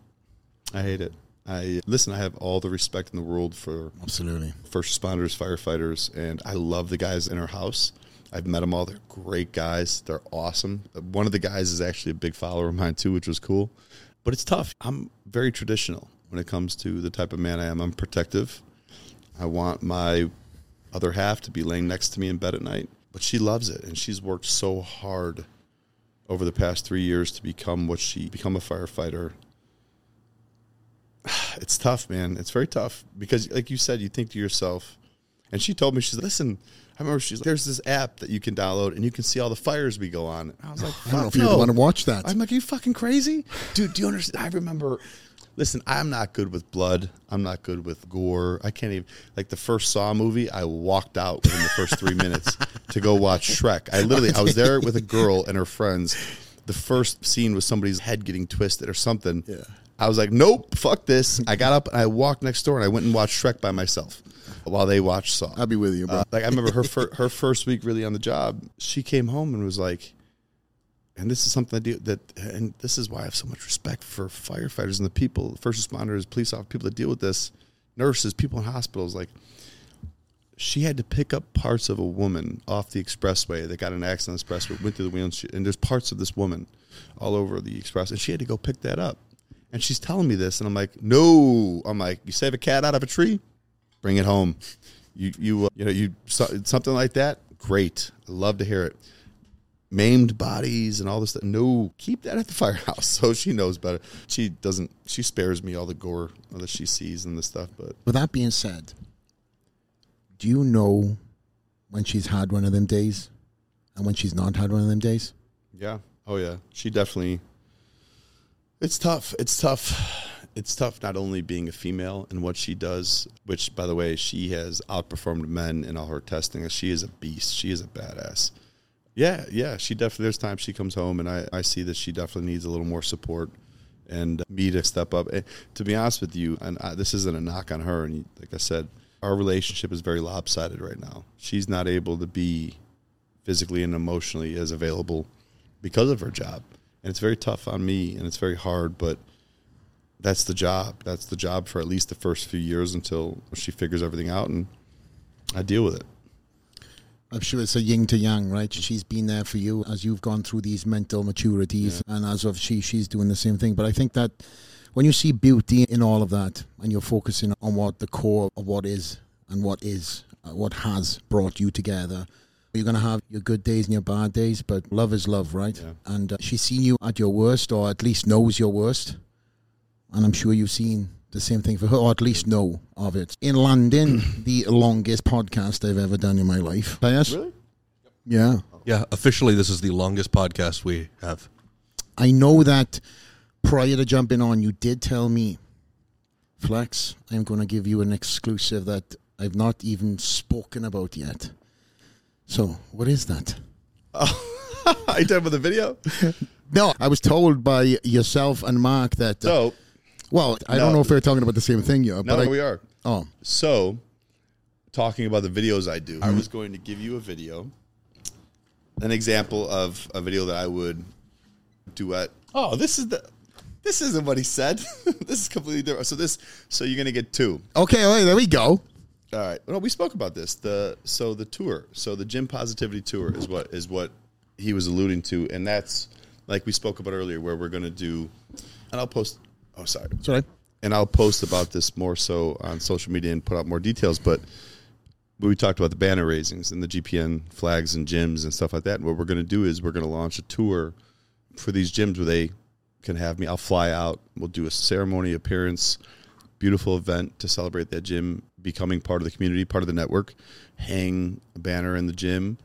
I hate it. I listen. I have all the respect in the world for Absolutely. first responders, firefighters, and I love the guys in our house. I've met them all. They're great guys. They're awesome. One of the guys is actually a big follower of mine too, which was cool. But it's tough. I'm very traditional when it comes to the type of man I am. I'm protective. I want my other half to be laying next to me in bed at night, but she loves it, and she's worked so hard over the past three years to become what she become a firefighter. It's tough, man. It's very tough because, like you said, you think to yourself, and she told me, she's listen. I remember she's like, there's this app that you can download and you can see all the fires we go on. And I was like, I don't know if you want to watch that. I'm like, are you fucking crazy? Dude, do you understand? I remember, listen, I'm not good with blood. I'm not good with gore. I can't even, like the first Saw movie, I walked out within the first three minutes to go watch Shrek. I literally, I was there with a girl and her friends. The first scene was somebody's head getting twisted or something. Yeah. I was like, nope, fuck this. I got up and I walked next door and I went and watched Shrek by myself while they watch Saw. I'll be with you, bro. Uh, like I remember her fir- her first week really on the job. She came home and was like, and this is something I do that, and this is why I have so much respect for firefighters and the people, first responders, police officers, people that deal with this, nurses, people in hospitals. Like, she had to pick up parts of a woman off the expressway that got an accident on the expressway, went through the wheel, and, she, and there's parts of this woman all over the express, and she had to go pick that up. And she's telling me this, and I'm like, no. I'm like, you save a cat out of a tree, bring it home. You you uh, you know you so- something like that. Great, I love to hear it. Maimed bodies and all this stuff. No, keep that at the firehouse so she knows better. She doesn't. She spares me all the gore that she sees and the stuff. But With that being said, do you know when she's had one of them days and when she's not had one of them days? yeah, oh yeah, she definitely. It's tough. It's tough. It's tough not only being a female and what she does, which by the way, she has outperformed men in all her testing. She is a beast. She is a badass. Yeah, yeah. She definitely. There's times she comes home and I, I see that she definitely needs a little more support and me to step up. And to be honest with you, and I, this isn't a knock on her. And like I said, our relationship is very lopsided right now. She's not able to be physically and emotionally as available because of her job, and it's very tough on me and it's very hard. But that's the job. That's the job for at least the first few years until she figures everything out, and I deal with it. I'm sure it's a yin to yang, right? She's been there for you as you've gone through these mental maturities, and as of she, she's doing the same thing. But I think that when you see beauty in all of that, and you're focusing on what the core of what is and what is, uh, what has brought you together, you're going to have your good days and your bad days, but love is love, right? Yeah. And uh, she's seen you at your worst, or at least knows your worst. And I'm sure you've seen the same thing for her, or at least know of it. In London, the longest podcast I've ever done in my life. Yes? Really? Yeah. Yeah, officially, this is the longest podcast we have. I know that prior to jumping on, you did tell me, Flex, I'm going to give you an exclusive that I've not even spoken about yet. So, what is that? Are you talking about the video? No, I was told by yourself and Mark that. Uh, So, well, I No. don't know if we're talking about the same thing yet, no, but I, we are. oh, So, talking about the videos I do, I was going to give you a video, an example of a video that I would duet. Oh, this is the. This isn't what he said. this is completely different. So this, so you're gonna get two. okay, there we go. All right. Well, we spoke about this. The so the tour, so the gym positivity tour is what is what he was alluding to, and that's like we spoke about earlier, where we're gonna do, and I'll post. Oh, sorry. Sorry. and I'll post about this more so on social media and put out more details. But we talked about the banner raisings and the GPN flags and gyms and stuff like that. And what we're going to do is we're going to launch a tour for these gyms where they can have me. I'll fly out. We'll do a ceremony appearance, beautiful event to celebrate that gym becoming part of the community, part of the network. Hang a banner in the gym,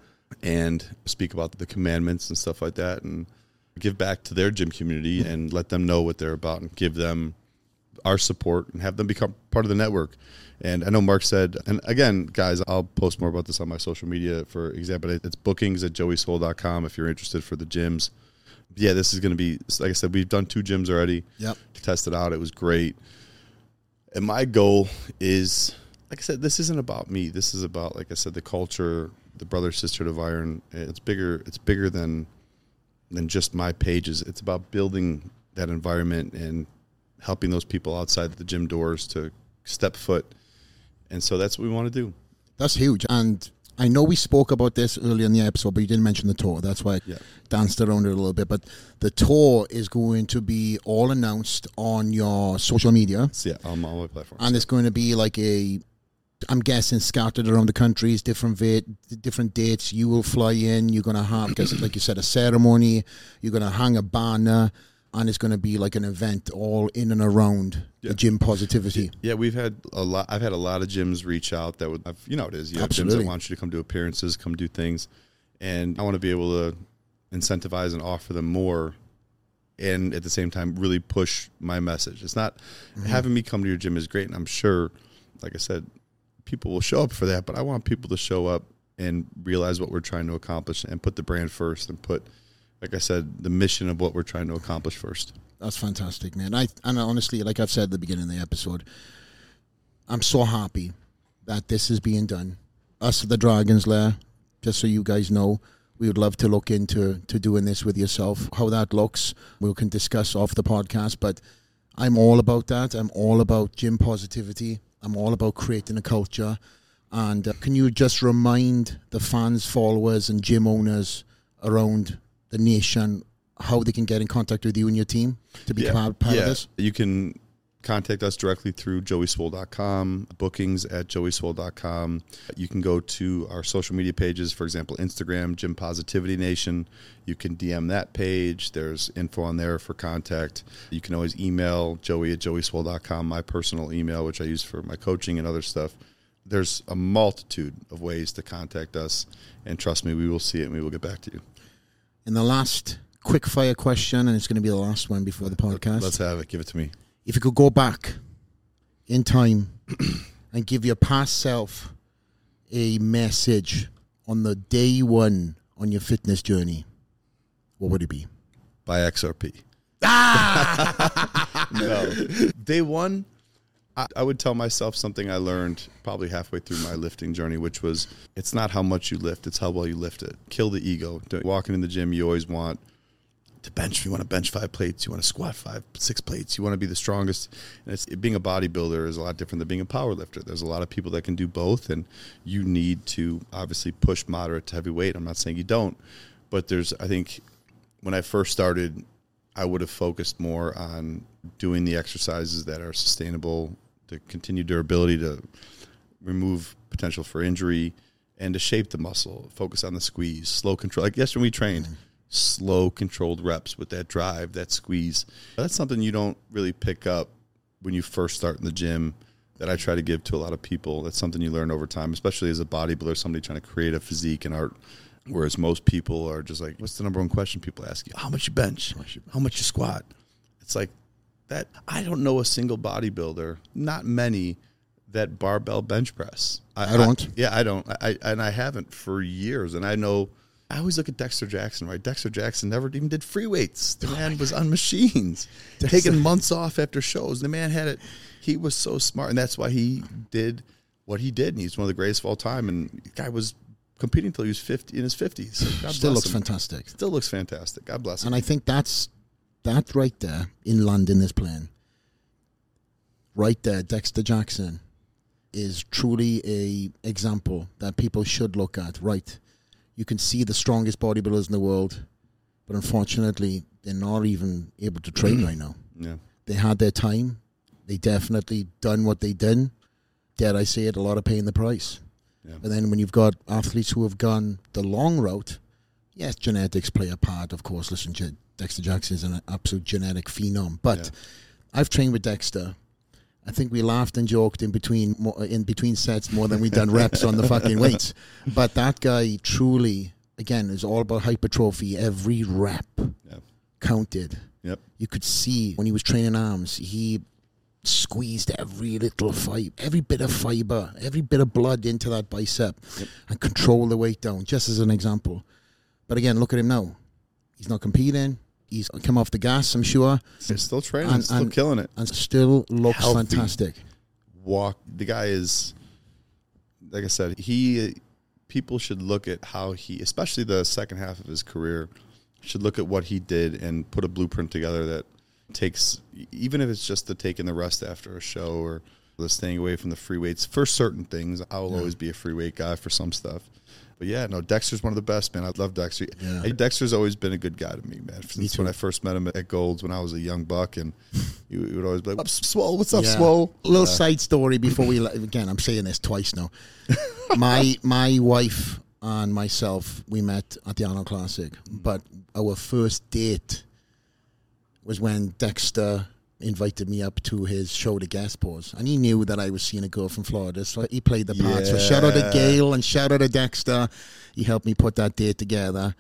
and speak about the commandments and stuff like that and give back to their gym community and let them know what they're about and give them our support and have them become part of the network. And I know Mark said, and again, guys, I'll post more about this on my social media. For example, it's bookings at joeyswoll.com if you're interested for the gyms. Yeah, this is going to be, like I said, we've done two gyms already. Yep. To test it out. It was great. And my goal is, like I said, this isn't about me. This is about, like I said, the culture, the brother sisterhood of iron. It's bigger. It's bigger than than just my pages. It's about building that environment and helping those people outside the gym doors to step foot. And so that's what we want to do. That's huge. And I know we spoke about this earlier in the episode, but you didn't mention the tour. That's why I Yeah. danced around it a little bit. But the tour is going to be all announced on your social media. Yeah, on all my platforms. And it's going to be like a, I'm guessing, scattered around the countries, different va- different dates. You will fly in. You're going to have, like you said, a ceremony. You're going to hang a banner. And it's going to be like an event all in and around Yeah. the gym positivity. Yeah, we've had a lot. I've had a lot of gyms reach out that would, I've, you know, it is. You have gyms that want you to come do appearances, come do things, and I want to be able to incentivize and offer them more, and at the same time, really push my message. It's not mm-hmm. having me come to your gym is great, and I'm sure, like I said, people will show up for that. But I want people to show up and realize what we're trying to accomplish, and put the brand first, and put, like I said, the mission of what we're trying to accomplish first. That's fantastic, man. I and honestly, like I've said at the beginning of the episode, I'm so happy that this is being done. Us the Dragons Lair, just so you guys know, we would love to look into to doing this with yourself. How that looks, we can discuss off the podcast. But I'm all about that. I'm all about gym positivity. I'm all about creating a culture. And uh, can you just remind the fans, followers, and gym owners around the nation how they can get in contact with you and your team to be part, part of this? You can contact us directly through joeyswoll.com, bookings at joeyswoll.com. You can go to our social media pages, for example, Instagram, Gym Positivity Nation. You can DM that page. There's info on there for contact. You can always email joey at joeyswoll.com, my personal email, which I use for my coaching and other stuff. There's a multitude of ways to contact us, and trust me, we will see it and we will get back to you. And the last quick fire question, and it's going to be the last one before the podcast. Let's have it. Give it to me. If you could go back in time and give your past self a message on the day one on your fitness journey, what would it be? by XRP. Ah! no. Day one, I, I would tell myself something I learned probably halfway through my lifting journey, which was it's not how much you lift, it's how well you lift it. Kill the ego. Walking in the gym, you always want to bench. You want to bench five plates. You want to squat five, six plates. You want to be the strongest. And it's being a bodybuilder is a lot different than being a power lifter. There's a lot of people that can do both, and you need to obviously push moderate to heavy weight. I'm not saying you don't, but there's I think when I first started, I would have focused more on doing the exercises that are sustainable, to continue durability, to remove potential for injury, and to shape the muscle. Focus on the squeeze, slow control. Like yesterday, we trained mm-hmm. Slow, controlled reps with that drive, that squeeze. That's something you don't really pick up when you first start in the gym. That I try to give to a lot of people. That's something you learn over time, especially as a bodybuilder, somebody trying to create a physique and art. Whereas most people are just like, what's the number one question people ask you? How much you bench? How much you squat? It's like that. I don't know a single bodybuilder, not many, that barbell bench press. I don't. yeah, I don't. I, I and I haven't for years. And I know. I always look at Dexter Jackson, right? Dexter Jackson never even did free weights. The oh man was on machines, taking months off after shows. The man had it. He was so smart, and that's why he did what he did. And he's one of the greatest of all time. And the guy was competing until he was fifty in his fifties. Still looks fantastic. Still looks fantastic. God bless him. And I think that's that right there in London is playing. Right there, Dexter Jackson is truly a example that people should look at. Right, you can see the strongest bodybuilders in the world, but unfortunately, they're not even able to train mm. right now. yeah. They had their time. They definitely done what they did. Dare I say it? A lot of paying the price. Yeah. But then when you've got athletes who have gone the long route, yes, genetics play a part, of course. Listen, Dexter Jackson is an absolute genetic phenom. But Yeah. I've trained with Dexter. I think we laughed and joked in between uh, in between sets more than we done reps on the fucking weights. But that guy truly again, is all about hypertrophy. Every rep Yeah. counted. Yep. You could see when he was training arms, he squeezed every little fiber, every bit of fiber, every bit of blood into that bicep and control the weight down, just as an example. But again, look at him now. He's not competing. He's come off the gas, I'm sure, He's still training, And- still and- killing it. and still looks Healthy. fantastic. Walk. The guy is, like I said, he. People should look at how he, especially the second half of his career, should look at what he did and put a blueprint together that takes, even if it's just the taking the rest after a show or the staying away from the free weights for certain things. I will always be a free weight guy for some stuff. But yeah, no, Dexter's one of the best, man. I love Dexter. Yeah. Hey, Dexter's always been a good guy to me, man. Since too. when I first met him at Gold's when I was a young buck, and he would always be like, "What's up, Swoll? What's up, Yeah. Swoll?" Little side story before we again. I'm saying this twice now. my my wife and myself we met at the Arnold Classic, mm. but our first date was when Dexter invited me up to his show, The Guest Pose, and he knew that I was seeing a girl from Florida, so he played the part. So shout out to Yeah. Gail and shout out to Dexter. He helped me put that date together.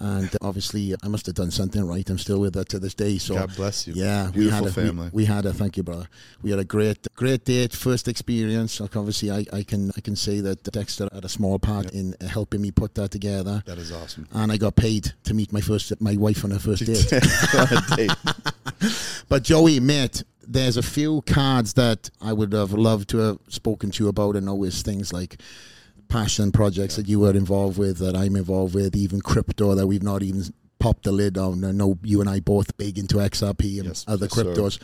And obviously, I must have done something right. I'm still with her to this day. So God bless you. yeah, Beautiful we had a, family. We, we had a thank you, brother. We had a great, great date, first experience. Like obviously, I, I can I can say that Dexter had a small part in uh, helping me put that together, that is awesome. and I got paid to meet my first my wife on her first date. Date. but Joey, mate, there's a few cards that I would have loved to have spoken to you about, and always things like passion projects that you were involved with, that I'm involved with, even crypto that we've not even popped the lid on. I know you and I both big into XRP and Yes, other yes, sir. cryptos.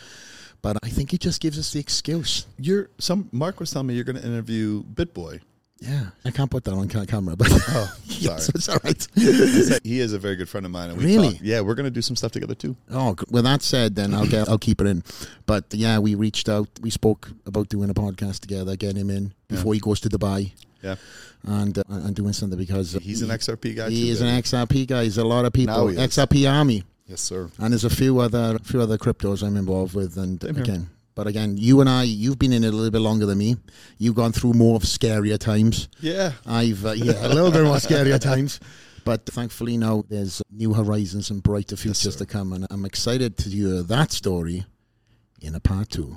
But I think it just gives us the excuse. You're some. Mark was telling me you're going to interview BitBoy. Yeah, I can't put that on camera, but Oh, yes, sorry. it's all right. He is a very good friend of mine. And we Really? talked- yeah, we're going to do some stuff together too. Oh, with that said, then I'll get I'll keep it in. But yeah, we reached out. We spoke about doing a podcast together, getting him in before he goes to Dubai Yeah, and uh, and doing something because he's an XRP guy. He too, is an. XRP guy. He's a lot of people. He. XRP Army, Yes, sir. and there's a few other few other cryptos I'm involved with. And Same here. but again, you and I, you've been in it a little bit longer than me. You've gone through more of scarier times. Yeah, I've uh, yeah, a little bit more scarier times. But thankfully now there's new horizons and brighter futures sir. to come, and I'm excited to hear that story in a part two.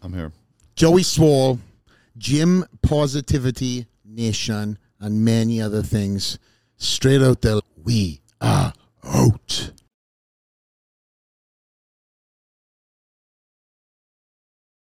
I'm here. Joey Swoll, Gym Positivity Nation, and many other things. Straight out there, we are out.